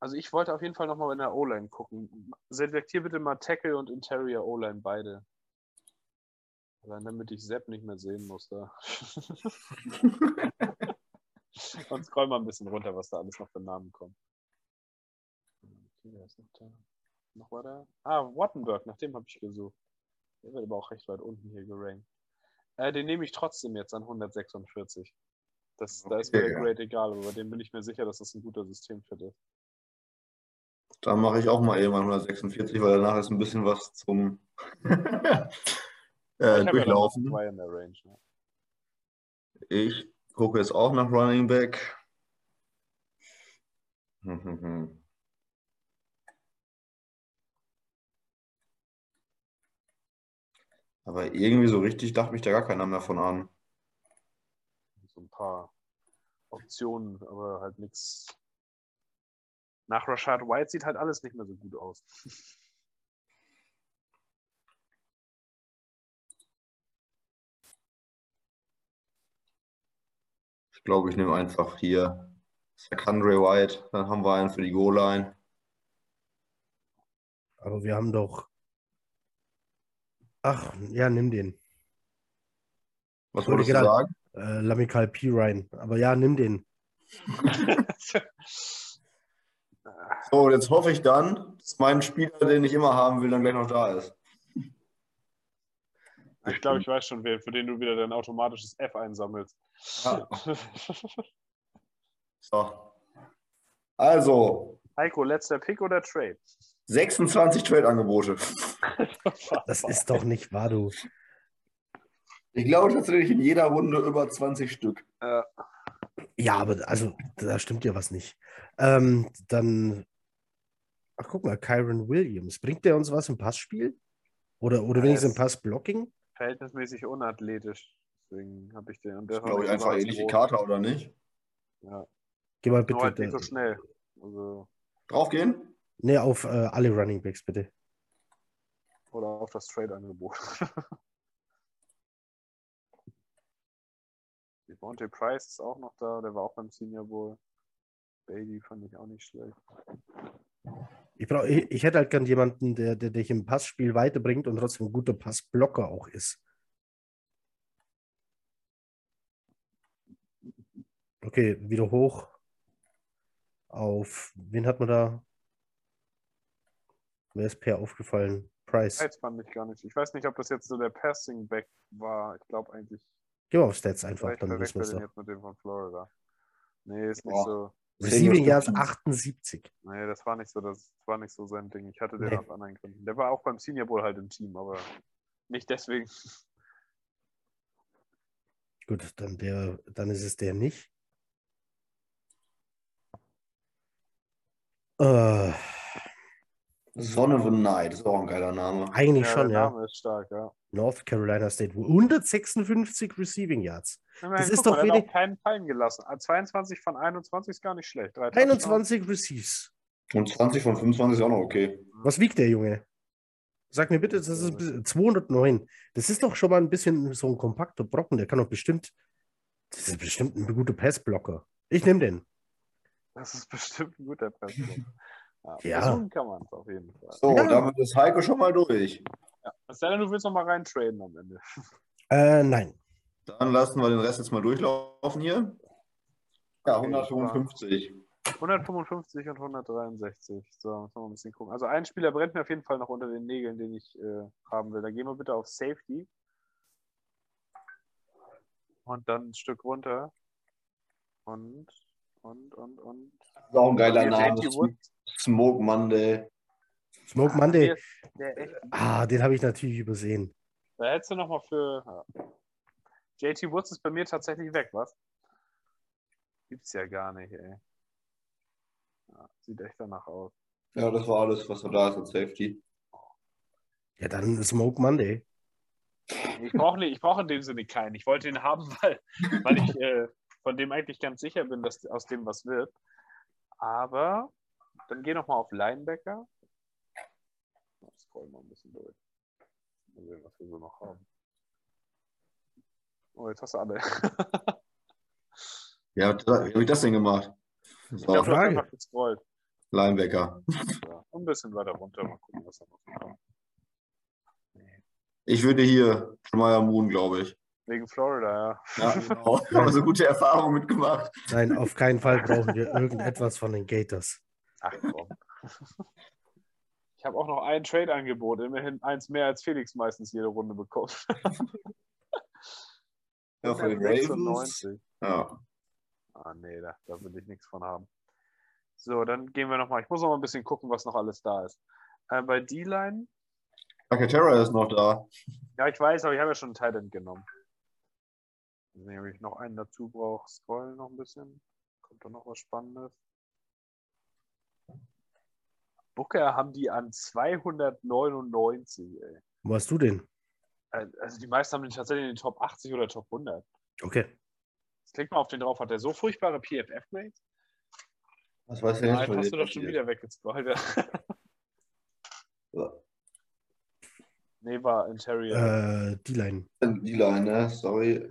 Also ich wollte auf jeden Fall nochmal in der O-Line gucken. Selektier bitte mal Tackle und Interior O-Line beide. Allein damit ich Sepp nicht mehr sehen muss da. und scroll mal ein bisschen runter, was da alles noch für Namen kommen. Okay, wer ist noch da? Noch da? Ah, Wattenberg, nach dem habe ich gesucht. Der wird aber auch recht weit unten hier gerankt. Äh, den nehme ich trotzdem jetzt an 146. Das, Da ist mir
Okay,
der
ja.
Grade egal, aber bei dem bin ich mir sicher, dass das ein guter Systemfit ist.
Dann mache ich auch mal eben 146, weil danach ist ein bisschen was zum äh,
ja
Durchlaufen.
der Range. Ne?
Ich gucke jetzt auch nach Running Back. Hm, hm, hm. Aber irgendwie so richtig dachte mich da gar keiner mehr von an.
So ein paar Optionen, aber halt nichts. Nach Rashad White sieht halt alles nicht mehr so gut aus.
Ich glaube, ich nehme einfach hier Secondary White. Dann haben wir einen für die Goal-Line.
Aber wir haben doch. Ach, ja, nimm den.
Was
Wollte
würdest du
gerade-
sagen?
Äh, Lamikal P. Ryan. Aber ja, nimm den.
So, und jetzt hoffe ich dann, dass mein Spieler, den ich immer haben will, dann gleich noch da ist.
ich glaube, ich weiß schon, wer, für den du wieder dein automatisches F einsammelst.
Ja. So. Also,
Heiko, letzter Pick oder Trade?
26 Trade-Angebote.
Das ist doch nicht wahr, du.
Ich glaube tatsächlich in jeder Runde über 20 Stück.
Ja, aber also, da stimmt ja was nicht. Ähm, dann. Ach, guck mal, Kyron Williams. Bringt der uns was im Passspiel? Oder, oder wenigstens im. Passblocking?
verhältnismäßig unathletisch. Deswegen habe ich den. Und der
Das glaube ich einfach ähnliche. Kater, oder nicht?
Ja.
Geh mal
Nur
bitte.
halt nicht so schnell. Also,
Draufgehen?
Nee, auf äh, alle Running Backs, bitte.
oder auf das Trade-Angebot. Devontae Price ist auch noch da, der war auch beim Senior Bowl. Bailey fand ich auch nicht schlecht.
Ich, brauch, ich, ich hätte halt gern jemanden, der, der dich im Passspiel weiterbringt und trotzdem ein guter Passblocker auch ist. Okay, wieder hoch. Auf, wen hat man da? Wer ist Per aufgefallen? Price.
Price fand ich gar nicht. Ich weiß nicht, ob das jetzt so der Passing Back war. Ich glaube eigentlich,
Geh mal auf Stats einfach, dann wissen wir es
jetzt mit dem von Florida. Nee, ist nicht so.
Receiving Yards
Stimmt.
78.
Nee, das war nicht so, das war nicht so sein Ding. Ich hatte den
Nee.
aus anderen Gründen. Der war auch beim Senior Bowl halt im Team, aber nicht deswegen.
Gut, dann, der, dann ist es der nicht. Äh,
Son of a Knight ist auch ein geiler Name.
Eigentlich
Ja,
schon,
der
ja.
Name ist stark, ja.
North Carolina State. 156 Receiving Yards.
Immerhin,
ist
guck
doch wenig-
keinen fallen gelassen. Ah, 22 von 21 ist gar nicht schlecht. Drei
21 Receives.
Und 20 von 25 ist auch noch okay.
Was wiegt der Junge? Sag mir bitte, das ist bis- 209. Das ist doch schon mal ein bisschen so ein kompakter Brocken. Der kann doch bestimmt. Das ist bestimmt ein guter Passblocker. Ich nehme den.
Das ist bestimmt ein guter Pressblock. Ja,
Ja.
Versuchen kann man es auf jeden Fall.
So,
Ja.
damit ist Heiko schon mal durch.
Es sei denn, du willst noch mal rein traden am Ende.
Äh, nein.
Dann lassen wir den Rest jetzt mal durchlaufen hier. Ja, 155.
155 und 163. So, müssen wir mal ein bisschen gucken. Also ein Spieler brennt mir auf jeden Fall noch unter den Nägeln, den ich äh, haben will. Da gehen wir bitte auf Safety. Und dann ein Stück runter. Und, und, und, und.
Das ist auch ein geiler Name. Smoke Monday.
Smoke
Ah,
Monday. Ah, den habe ich natürlich übersehen.
da hättest du noch mal für. Ja. JT Woods ist bei mir tatsächlich weg, was? Gibt's ja gar nicht, ey. Ja, sieht echt danach aus.
Ja, das war alles, was da ist als Safety.
Ja, dann Smoke Monday.
Ich brauche nicht, ich brauche in dem Sinne keinen. Ich wollte ihn haben, weil, weil ich äh, von dem eigentlich ganz sicher bin, dass aus dem was wird. Aber dann geh noch mal auf Linebacker. Scroll mal ein bisschen durch. Mal sehen, was wir so noch haben. Oh, jetzt hast du alle.
Ja, wie habe ich das denn gemacht?
Ich
So,
hast
Frage.
einfach gescrollt.
Linebacker.
Ja, ein bisschen weiter runter. Mal gucken, was da noch kommt.
Ich würde hier Jamaya Moon, glaube ich.
Wegen Florida, ja.
Ja, genau. Haben wir so gute Erfahrungen mitgemacht.
Nein, auf keinen Fall brauchen wir irgendetwas von den Gators.
Ach komm. Ich habe auch noch ein Trade-Angebot, immerhin eins mehr als Felix meistens jede Runde bekommt.
Ja, von den Ravens.
96.
Ja.
Ah, nee, da, da will ich nichts von haben. So, dann gehen wir nochmal. Ich muss noch mal ein bisschen gucken, was noch alles da ist. Äh, bei D-Line,
Terra ist noch da.
ja, ich weiß, aber ich habe ja schon einen Titan genommen. Wenn ich noch einen dazu brauche, scrollen noch ein bisschen. Kommt da noch was Spannendes? Booker haben die an 299, ey.
Wo hast du den?
Also die meisten haben den tatsächlich in den Top 80 oder Top 100.
Okay.
Jetzt klick mal auf den drauf. Hat der so furchtbare PFF-Grades?
Was weiß ich
Nein, hast du doch schon wieder weggescrollt.
Ja.
nee, war Interior.
Äh, D-Line.
Die Line, ne? Sorry.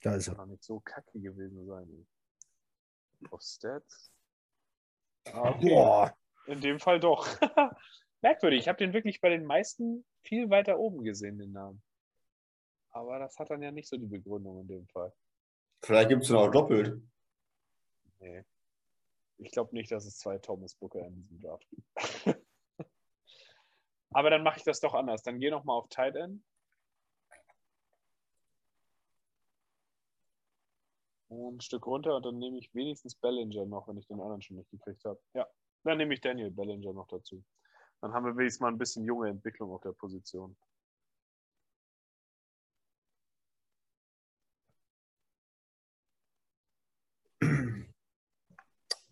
Da ist
Kann
er.
doch nicht so kacke gewesen sein. Auf Stats. Ah, okay.
Boah.
In dem Fall doch. Merkwürdig. Ich habe den wirklich bei den meisten viel weiter oben gesehen, den Namen. Aber das hat dann ja nicht so die Begründung in dem Fall.
Vielleicht gibt es den auch doppelt.
Nee. Ich glaube nicht, dass es zwei Thomas Booker in diesem Draft gibt. Aber dann mache ich das doch anders. Dann geh noch mal auf Tight End. Ein Stück runter und dann nehme ich wenigstens Bellinger noch, wenn ich den anderen schon nicht gekriegt habe. Ja, dann nehme ich Daniel Bellinger noch dazu. Dann haben wir wenigstens mal ein bisschen junge Entwicklung auf der Position.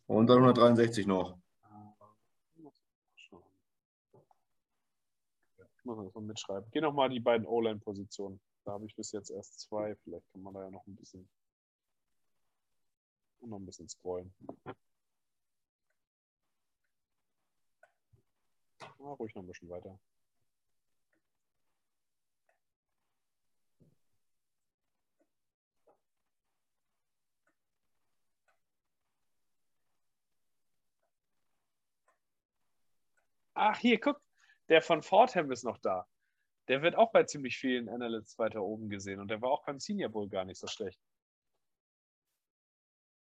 Und dann 163 noch.
Ich muss das mal mitschreiben. Geh noch mal die beiden O-Line-Positionen. Da habe ich bis jetzt erst zwei. Vielleicht kann man da ja noch ein bisschen noch ein bisschen scrollen. Ja, ruhig noch ein bisschen weiter. Ach, hier, guck. Der von Fordham ist noch da. Der wird auch bei ziemlich vielen Analysts weiter oben gesehen und der war auch beim Senior Bowl gar nicht so schlecht.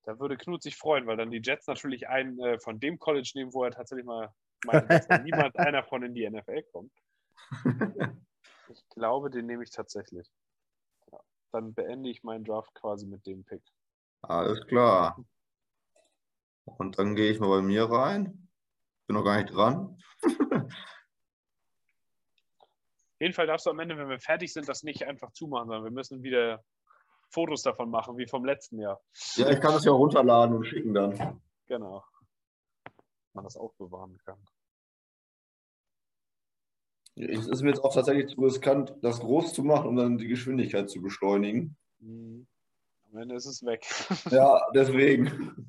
Da würde Knut sich freuen, weil dann die Jets natürlich einen äh, von dem College nehmen, wo er tatsächlich mal meint, dass da niemals einer von in die NFL kommt. Ich glaube, den nehme ich tatsächlich. Ja. Dann beende ich meinen Draft quasi mit dem Pick.
Alles klar. Und dann gehe ich mal bei mir rein. Bin noch gar nicht dran.
Auf jeden Fall darfst du am Ende, wenn wir fertig sind, das nicht einfach zumachen, sondern wir müssen wieder Fotos davon machen, wie vom letzten Jahr.
Ja, ich kann das ja runterladen und schicken dann.
Genau. man das aufbewahren kann.
Es ist mir jetzt auch tatsächlich zu riskant, das groß zu machen, um dann die Geschwindigkeit zu beschleunigen.
Mhm. Am Ende ist es weg.
Ja, deswegen.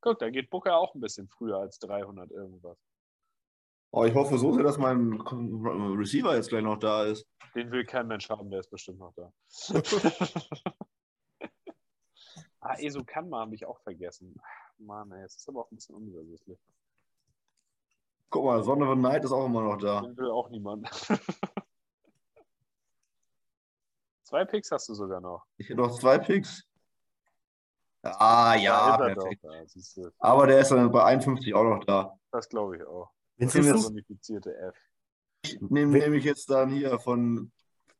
Guck, da geht Booker auch ein bisschen früher als 300 irgendwas.
Oh, ich hoffe so sehr, dass mein Receiver jetzt gleich noch da ist.
Den will kein Mensch haben, der ist bestimmt noch da. ah, Esu Kanma habe ich auch vergessen. Mann, ey, es ist aber auch ein bisschen unübersichtlich.
Guck mal, Son of Night ist auch immer noch da.
Den will auch niemand. Zwei Picks hast du sogar noch.
Ich hätte noch zwei Picks. Ah, ja,
er
perfekt.
da.
Aber der ist dann bei 51 auch noch da.
Das glaube ich auch. Personifizierte F.
Ich nehme
Wen-
nämlich jetzt dann hier von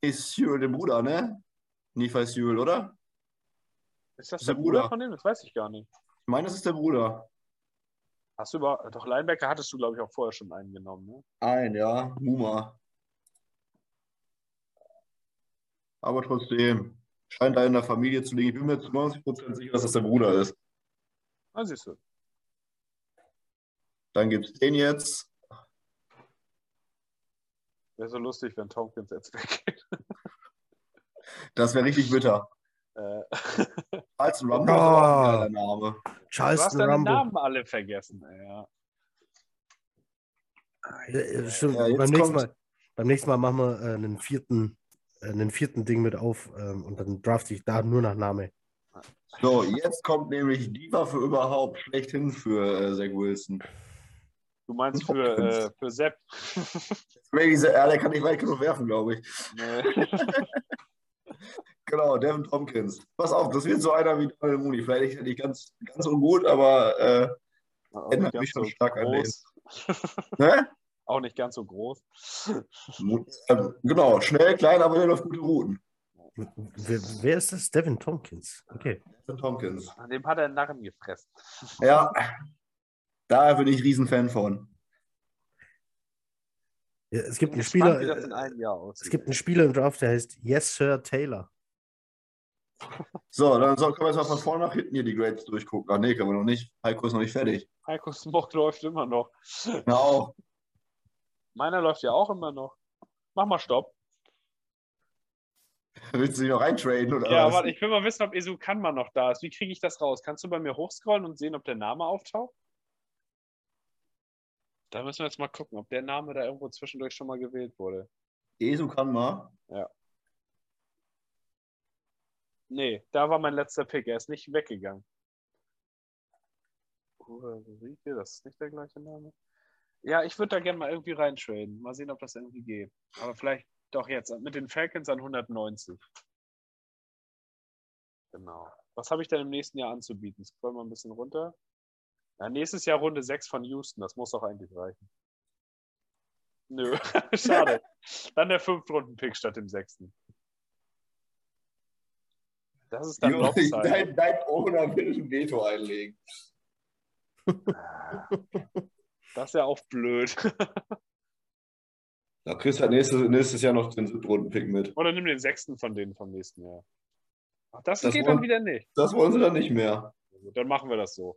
Cyril, dem Bruder, ne? Nephi Cyril, oder?
Ist das
Ist
der
der
Bruder
Bruder.
von dem? Das weiß ich gar nicht.
Ich meine, das ist der Bruder.
Hast du über. Doch, Linebacker hattest du, glaube ich, auch vorher schon einen genommen, ne?
Ein, ja, Muma. Aber trotzdem, scheint da in der Familie zu liegen. Ich bin mir zu 90% sicher, dass das der Bruder ist.
Ah, siehst du.
Dann gibt es den jetzt.
Wäre so lustig, wenn Tompkins jetzt weggeht.
Das wäre richtig bitter.
Äh,
Als Rumble ist aber auch ein
Oh.
Name.
du hast
Charleston
deine
Rumble.
Namen alle vergessen. Ja.
Ja, ja, stimmt.
Ja, jetzt
beim, nächsten
kommt-
Mal, beim nächsten Mal machen wir äh, einen vierten, äh, einen vierten Ding mit auf ähm, und dann draft ich da nur nach Name.
So, jetzt kommt nämlich die Waffe überhaupt schlechthin für äh, Zach Wilson.
Du meinst für, äh, für Sepp.
Maybe, ja, der kann nicht weit genug werfen, glaube ich.
Nee.
Genau, Devin Tompkins. Pass auf, das wird so einer wie Daniel Mooney. Vielleicht nicht ganz, ganz ungut, aber äh,
nicht
mich schon stark an den.
groß.
ne?
Auch nicht ganz so groß.
Ähm, genau, schnell, klein, aber der läuft gute Routen.
Wer, wer ist das? Devin Tompkins. Okay.
Devin Tompkins.
An dem hat er einen Narren gefressen.
Ja, da bin ich Riesenfan von.
Ja, es gibt einen Spieler,
wie das in einem Jahr aussieht.
es gibt einen Spieler im Draft, der heißt Yes Sir Taylor.
So, dann können wir jetzt mal von vorne nach hinten hier die Grades durchgucken. Ah, nee, können wir noch nicht. Heiko ist noch nicht fertig.
Heiko Smock läuft immer noch.
Genau.
Meiner läuft ja auch immer noch. Mach mal Stopp.
Willst du dich noch reintraden oder
Ja,
was?
warte, ich will mal wissen, ob Esu Kanma noch da ist. Wie kriege ich das raus? Kannst du bei mir hochscrollen und sehen, ob der Name auftaucht? Da müssen wir jetzt mal gucken, ob der Name da irgendwo zwischendurch schon mal gewählt wurde.
Esu kann mal.
Nee, da war mein letzter Pick. Er ist nicht weggegangen. Ulrike, das ist nicht der gleiche Name. Ja, ich würde da gerne mal irgendwie reintraden. Mal sehen, ob das irgendwie geht. Aber vielleicht doch jetzt mit den Falcons an 190. Genau. Was habe ich denn im nächsten Jahr anzubieten? Scroll mal ein bisschen runter. Ja, nächstes Jahr Runde 6 von Houston. Das muss doch eigentlich reichen. Nö, schade. Dann der Fünftrunden-Pick statt dem sechsten. Das ist dann Lopside.
dein, dein Owner will ein Veto einlegen.
Das ist ja auch blöd.
Da kriegst du halt nächstes, nächstes Jahr noch den Siebtrunden-Pick mit.
Oder nimm den sechsten von denen vom nächsten Jahr. Ach, das,
Das
geht
wollen-
dann wieder nicht.
Das wollen sie dann nicht mehr.
Gut, dann machen wir das so.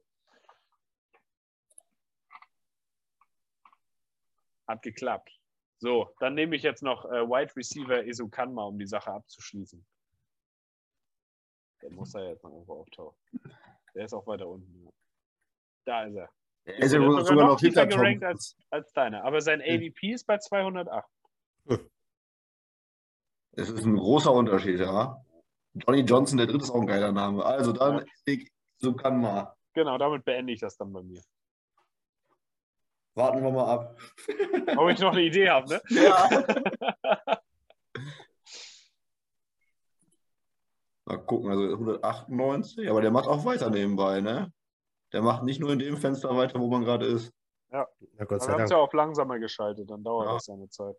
Hat geklappt. So, dann nehme ich jetzt noch äh, Wide Receiver Esu Kanma, um die Sache abzuschließen. Der muss da jetzt noch irgendwo auftauchen. Der ist auch weiter unten. ja. Da ist er.
Er ist ja sogar,
sogar noch
hinter
gerankt
Tompkins.
Als deiner. Aber sein ADP ist bei 208.
Es ist ein großer Unterschied, ja. Johnny Johnson, der dritte ist auch ein geiler Name. Also dann,
Ja.
ich, so kann mal.
Genau, damit beende ich das dann bei mir.
Warten wir mal ab.
Ob ich noch eine Idee habe, ne?
Ja. Mal gucken, also 198, aber der macht auch weiter nebenbei, ne? Der macht nicht nur in dem Fenster weiter, wo man gerade ist.
Na Gott
Wir
sei
haben es
Dank.
ja auf langsamer geschaltet, dann dauert
Ja.
das seine Zeit.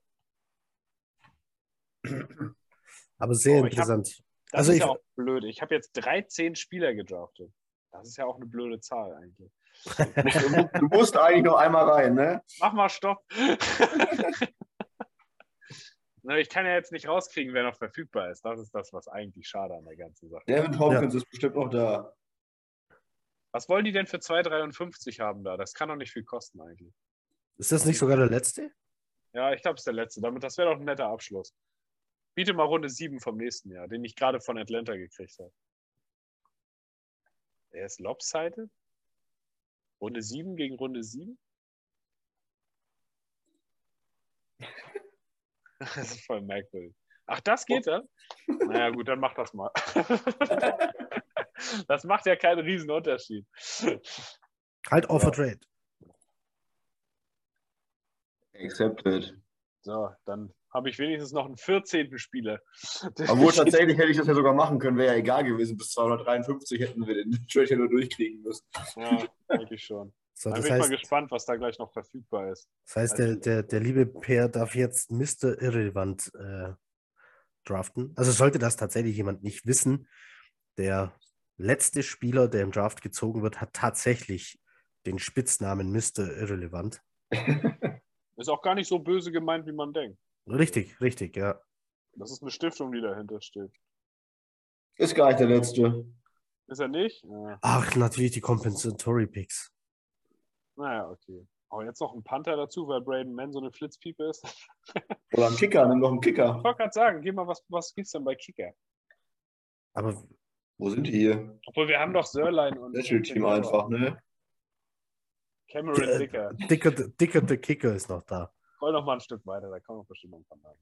Aber sehr
Oh, ich hab-
interessant.
Das
Also
ist
ich-
ja auch blöd. Ich habe jetzt 13 Spieler gedraftet. Das ist ja auch eine blöde Zahl eigentlich.
Du, du musst eigentlich nur einmal rein, ne?
Mach mal Stopp. Ich kann ja jetzt nicht rauskriegen, wer noch verfügbar ist. Das ist das, was eigentlich schade an der ganzen Sache ist.
Devin Tompkins ist bestimmt noch da.
Was wollen die denn für 2,53 haben da? Das kann doch nicht viel kosten eigentlich.
Ist das nicht sogar der letzte?
Ja, ich glaube, es ist der letzte. Damit, das wäre doch ein netter Abschluss. Biete mal Runde 7 vom nächsten Jahr, den ich gerade von Atlanta gekriegt habe. Er ist lopsided? Runde 7 gegen Runde 7? Das ist voll merkwürdig. Ach, das geht dann? Naja, gut, dann mach das mal. Das macht ja keinen riesen Unterschied.
Halt Offer
Ja.
Trade.
Accepted.
So, dann habe ich wenigstens noch einen 14. Spieler.
Obwohl tatsächlich hätte ich das ja sogar machen können, wäre ja egal gewesen. Bis 253 hätten wir den Trade ja nur durchkriegen müssen.
Ja, eigentlich schon.
So, das
bin ich
heißt,
mal gespannt, was da gleich noch verfügbar ist.
das heißt der, der, der liebe Peer darf jetzt Mr. Irrelevant äh, draften. Also sollte das tatsächlich jemand nicht wissen, der letzte Spieler, der im Draft gezogen wird, hat tatsächlich den Spitznamen Mr. Irrelevant.
Ist auch gar nicht so böse gemeint, wie man denkt.
Richtig, richtig, ja.
Das ist eine Stiftung, die dahinter steht.
Ist gar nicht der letzte.
Ist er nicht? Ja.
Ach, natürlich die Compensatory Picks.
Naja, okay. Aber jetzt noch ein Panther dazu, weil Braden Mann so eine Flitzpiepe ist.
Oder ein Kicker, nimm doch einen Kicker.
Ich wollte gerade sagen, geh mal, was, was gibt's denn bei Kicker?
Aber
Wo sind die hier?
Obwohl, wir haben doch Sörlein und
Special Team einfach, ne?
Cameron
Äh,
Dicker.
Dicker, Dicker der Kicker ist noch da.
Roll noch mal ein Stück weiter, da kann man bestimmt noch ein paar Namen.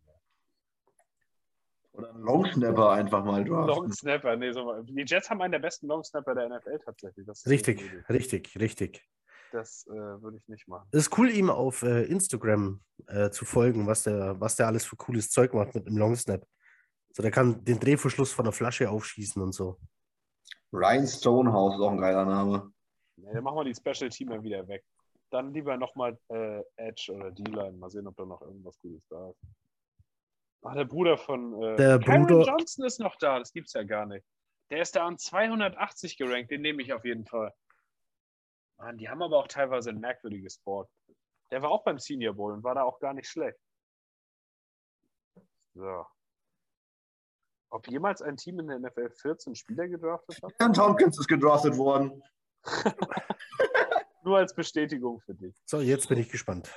Oder einen Longsnapper einfach mal draften.
Snapper, nee, so, die Jets haben einen der besten Long Snapper der NFL tatsächlich.
Richtig, richtig, richtig.
Das äh, würde ich nicht machen.
Es ist cool, ihm auf äh, Instagram äh, zu folgen, was der, was der alles für cooles Zeug macht mit einem Long Snap. So, der kann den Drehverschluss von der Flasche aufschießen und so.
Ryan Stonehouse ist auch ein geiler Name.
Nee, dann machen wir die Special Teamer wieder weg. Dann lieber nochmal äh, Edge oder D-Line. Mal sehen, ob da noch irgendwas Gutes da ist. Ach, der Bruder von. Äh,
Der
Cameron
Bruder-
Johnson ist noch da, das gibt's ja gar nicht. Der ist da an 280 gerankt, den nehme ich auf jeden Fall. Mann, die haben aber auch teilweise ein merkwürdiges Board. Der war auch beim Senior Bowl und war da auch gar nicht schlecht. So. Ob jemals ein Team in der NFL 14 Spieler gedraftet hat?
Dan Tompkins ist gedraftet worden.
Nur als Bestätigung für dich.
So, jetzt bin ich gespannt.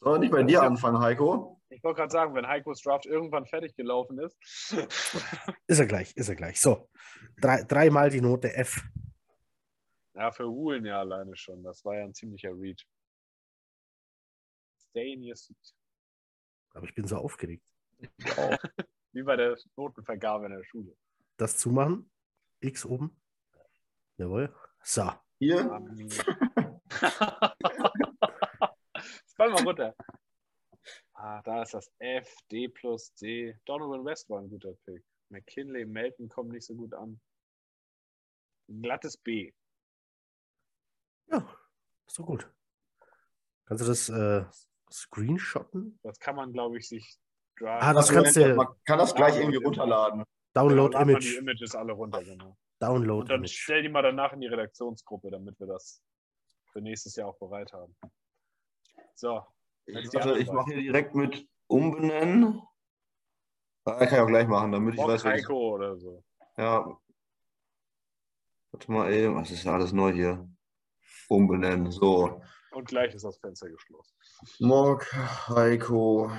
Soll nicht bei dir anfangen, Heiko?
Ich wollte gerade sagen, wenn Heikos Draft irgendwann fertig gelaufen ist.
Ist er gleich, ist er gleich. So, drei, dreimal die Note F.
ja, für Ruhlen ja alleine schon. Das war ja ein ziemlicher Read. Stay in your seat.
Aber ich bin so aufgeregt.
Wie bei der Notenvergabe in der Schule.
Das zumachen. X oben. Jawohl. So.
Hier?
Scroll mal runter. Ah, da ist das F, D plus D. Donovan West war ein guter Pick. McKinley, Melton kommen nicht so gut an. Ein glattes B.
Ja, ist doch gut. Kannst du das äh, screenshotten?
Das kann man, glaube ich, sich
Ah, das kannst du-
Man kann das gleich irgendwie runterladen.
Download
mal Die
Image.
Images alle runter, genau.
Download
Und dann
Image.
stell die mal danach in die Redaktionsgruppe, damit wir das für nächstes Jahr auch bereit haben. So, andere
ich mache hier direkt mit umbenennen. Ah, kann ich auch gleich machen, damit ich
Bob
weiß, was ich,
Heiko oder so.
Ja. Warte mal eben, was ist ja alles neu hier? Umbenennen. So.
Und gleich ist das Fenster geschlossen.
Morg Heiko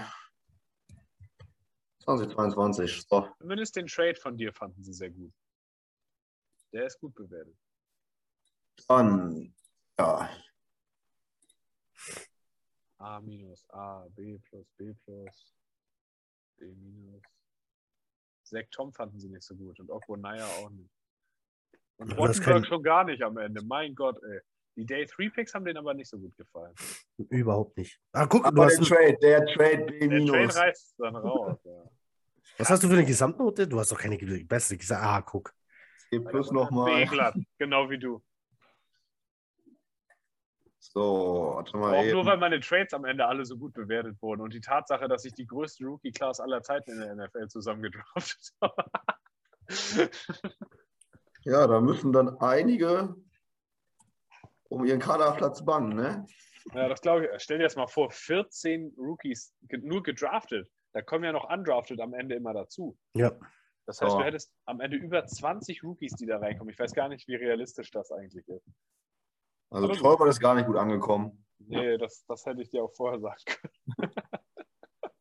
2022. So.
Zumindest den Trade von dir fanden sie sehr gut. Der ist gut bewertet.
Dann, ja.
A minus A, B plus, B plus, B minus. Zack Tom fanden sie nicht so gut und Okwonaya auch nicht. Und Rottenberg
kann-
schon gar nicht am Ende. Mein Gott, ey. Die Day 3 Picks haben denen aber nicht so gut gefallen.
Überhaupt nicht. Ah, guck, du
Aber
hast
der
ein,
Trade, der Trade B
Der Trade
minus.
reißt dann raus. Ja.
was hast du für eine Gesamtnote? Du hast doch keine gesagt. Ah, guck.
G plus nochmal.
Genau wie du.
So, warte mal
Auch nur,
eben.
weil meine Trades am Ende alle so gut bewertet wurden und die Tatsache, dass ich die größte Rookie-Class aller Zeiten in der NFL zusammengedraftet habe.
Ja, da müssen dann einige um ihren Kaderplatz bangen, ne?
Ja, das glaube ich. Stell dir das mal vor, 14 Rookies nur gedraftet. Da kommen ja noch undrafted am Ende immer dazu.
Ja.
Das heißt,
Ja.
du hättest am Ende über 20 Rookies, die da reinkommen. Ich weiß gar nicht, wie realistisch das eigentlich ist.
Also
Aber-
ist gar nicht gut angekommen.
Nee, das, das hätte ich dir auch vorher sagen können.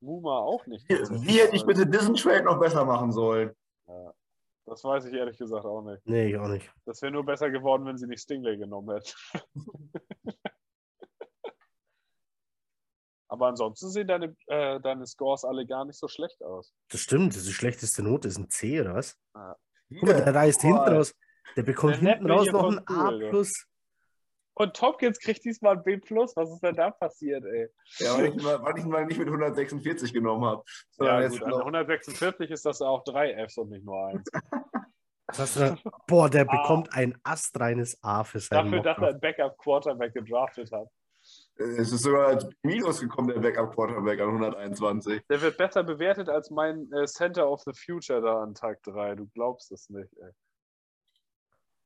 Muma auch nicht.
Wie, wie hätte ich bitte diesen Trade noch besser machen sollen?
Das weiß ich ehrlich gesagt auch nicht.
Nee, ich auch nicht.
Das wäre nur besser geworden, wenn sie nicht Stingley genommen hätten. Aber ansonsten sehen deine, äh, deine Scores alle gar nicht so schlecht aus.
Das stimmt, das ist die schlechteste Note, ist ein C oder was? Guck mal, der reißt hinten
Torwart.
raus. Der bekommt
Der
hinten raus
hier
noch ein A
ja.
plus.
Und Topkins kriegt diesmal ein B+. Was ist denn da passiert, ey?
Ja, weil ich, ihn mal, weil ich mal nicht mit 146 genommen habe.
Ja,
jetzt
gut, an
noch,
146 ist das ja auch drei Fs und nicht nur eins.
Du? Boah, der
Ah.
bekommt ein astreines A für seinen
Dafür, dass er einen Backup-Quarterback gedraftet hat.
Es ist sogar als Minus gekommen, der Backup-Quarterback an 121.
Der wird besser bewertet als mein äh, Center of the Future da an Tag 3. Du glaubst es nicht, ey.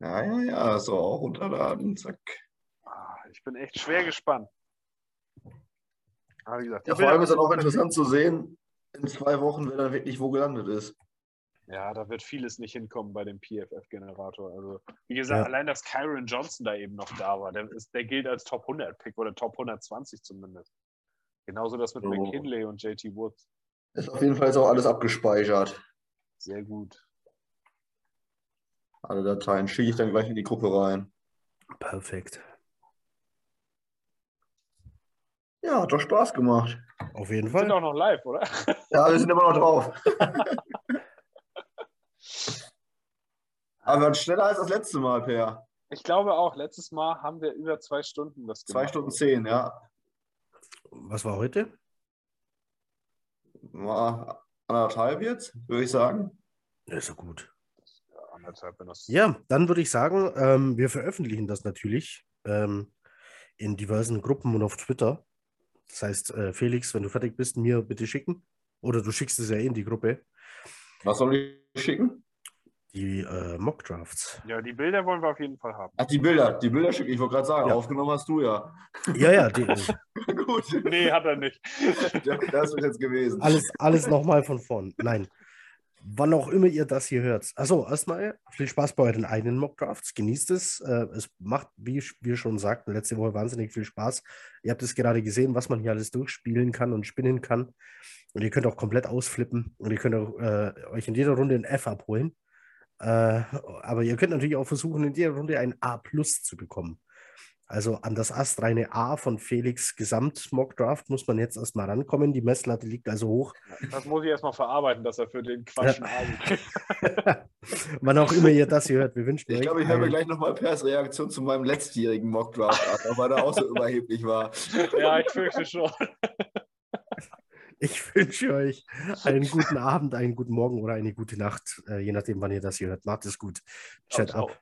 Ja, ja, ja, so auch runterladen, zack.
Ah, ich bin echt schwer gespannt. Aber wie gesagt,
Ja, vor allem ist dann auch interessant zu sehen, in zwei Wochen, wer dann wirklich wo gelandet ist.
Ja, da wird vieles nicht hinkommen bei dem PFF-Generator. Also, wie gesagt,
Ja.
allein, dass Kyron Johnson da eben noch da war, der, ist, der gilt als Top 100-Pick oder Top 120 zumindest. Genauso das mit
So.
McKinley und JT Woods.
Ist auf jeden Fall jetzt auch alles abgespeichert.
Sehr gut.
Alle Dateien schicke ich dann gleich in die Gruppe rein.
Perfekt.
Ja, hat doch Spaß gemacht.
Auf jeden
Wir sind
Fall.
auch noch live, oder?
Ja, wir sind immer noch drauf. Aber wir waren schneller als das letzte Mal, Per.
Ich glaube auch, letztes Mal haben wir über zwei Stunden das
Zwei
gemacht.
Stunden zehn, ja.
Was war heute?
War anderthalb jetzt, würde ich sagen.
Ja, ist ja gut.
Ja,
dann würde ich sagen, ähm, wir veröffentlichen das natürlich ähm, in diversen Gruppen und auf Twitter. Das heißt, äh, Felix, wenn du fertig bist, mir bitte schicken. Oder du schickst es ja eh in die Gruppe.
Was soll ich schicken?
Die äh, Mockdrafts.
Ja, die Bilder wollen wir auf jeden Fall haben.
Ach, die Bilder. Die Bilder schicke ich. Ich wollte gerade sagen,
Ja.
aufgenommen hast du ja.
Ja, ja, die,
Gut.
Nee, hat er nicht.
Das ist jetzt gewesen.
alles, alles nochmal von vorn. Nein. Wann auch immer ihr das hier hört. Also erstmal viel Spaß bei euren eigenen Mockdrafts. Genießt es. Äh, es macht, wie wir schon sagten, letzte Woche wahnsinnig viel Spaß. Ihr habt es gerade gesehen, was man hier alles durchspielen kann und spinnen kann. Und ihr könnt auch komplett ausflippen. Und ihr könnt auch, äh, euch in jeder Runde ein F abholen. Äh, aber ihr könnt natürlich auch versuchen, in jeder Runde ein A plus zu bekommen. Also an das astreine A von Felix Gesamt-Mockdraft muss man jetzt erstmal rankommen. Die Messlatte liegt also hoch.
Das muss ich erstmal verarbeiten, dass er für den Quatsch einen Abend kriegt.
Wann auch immer ihr das hier hört, wir wünschen
Ich
euch
glaube, ich höre gleich nochmal Pers Reaktion zu meinem letztjährigen Mockdraft an, weil er auch so überheblich war.
Ja, ich fürchte schon.
Ich wünsche euch einen guten Abend, einen guten Morgen oder eine gute Nacht, äh, je nachdem, wann ihr das hier hört. Macht es gut. Chat ab.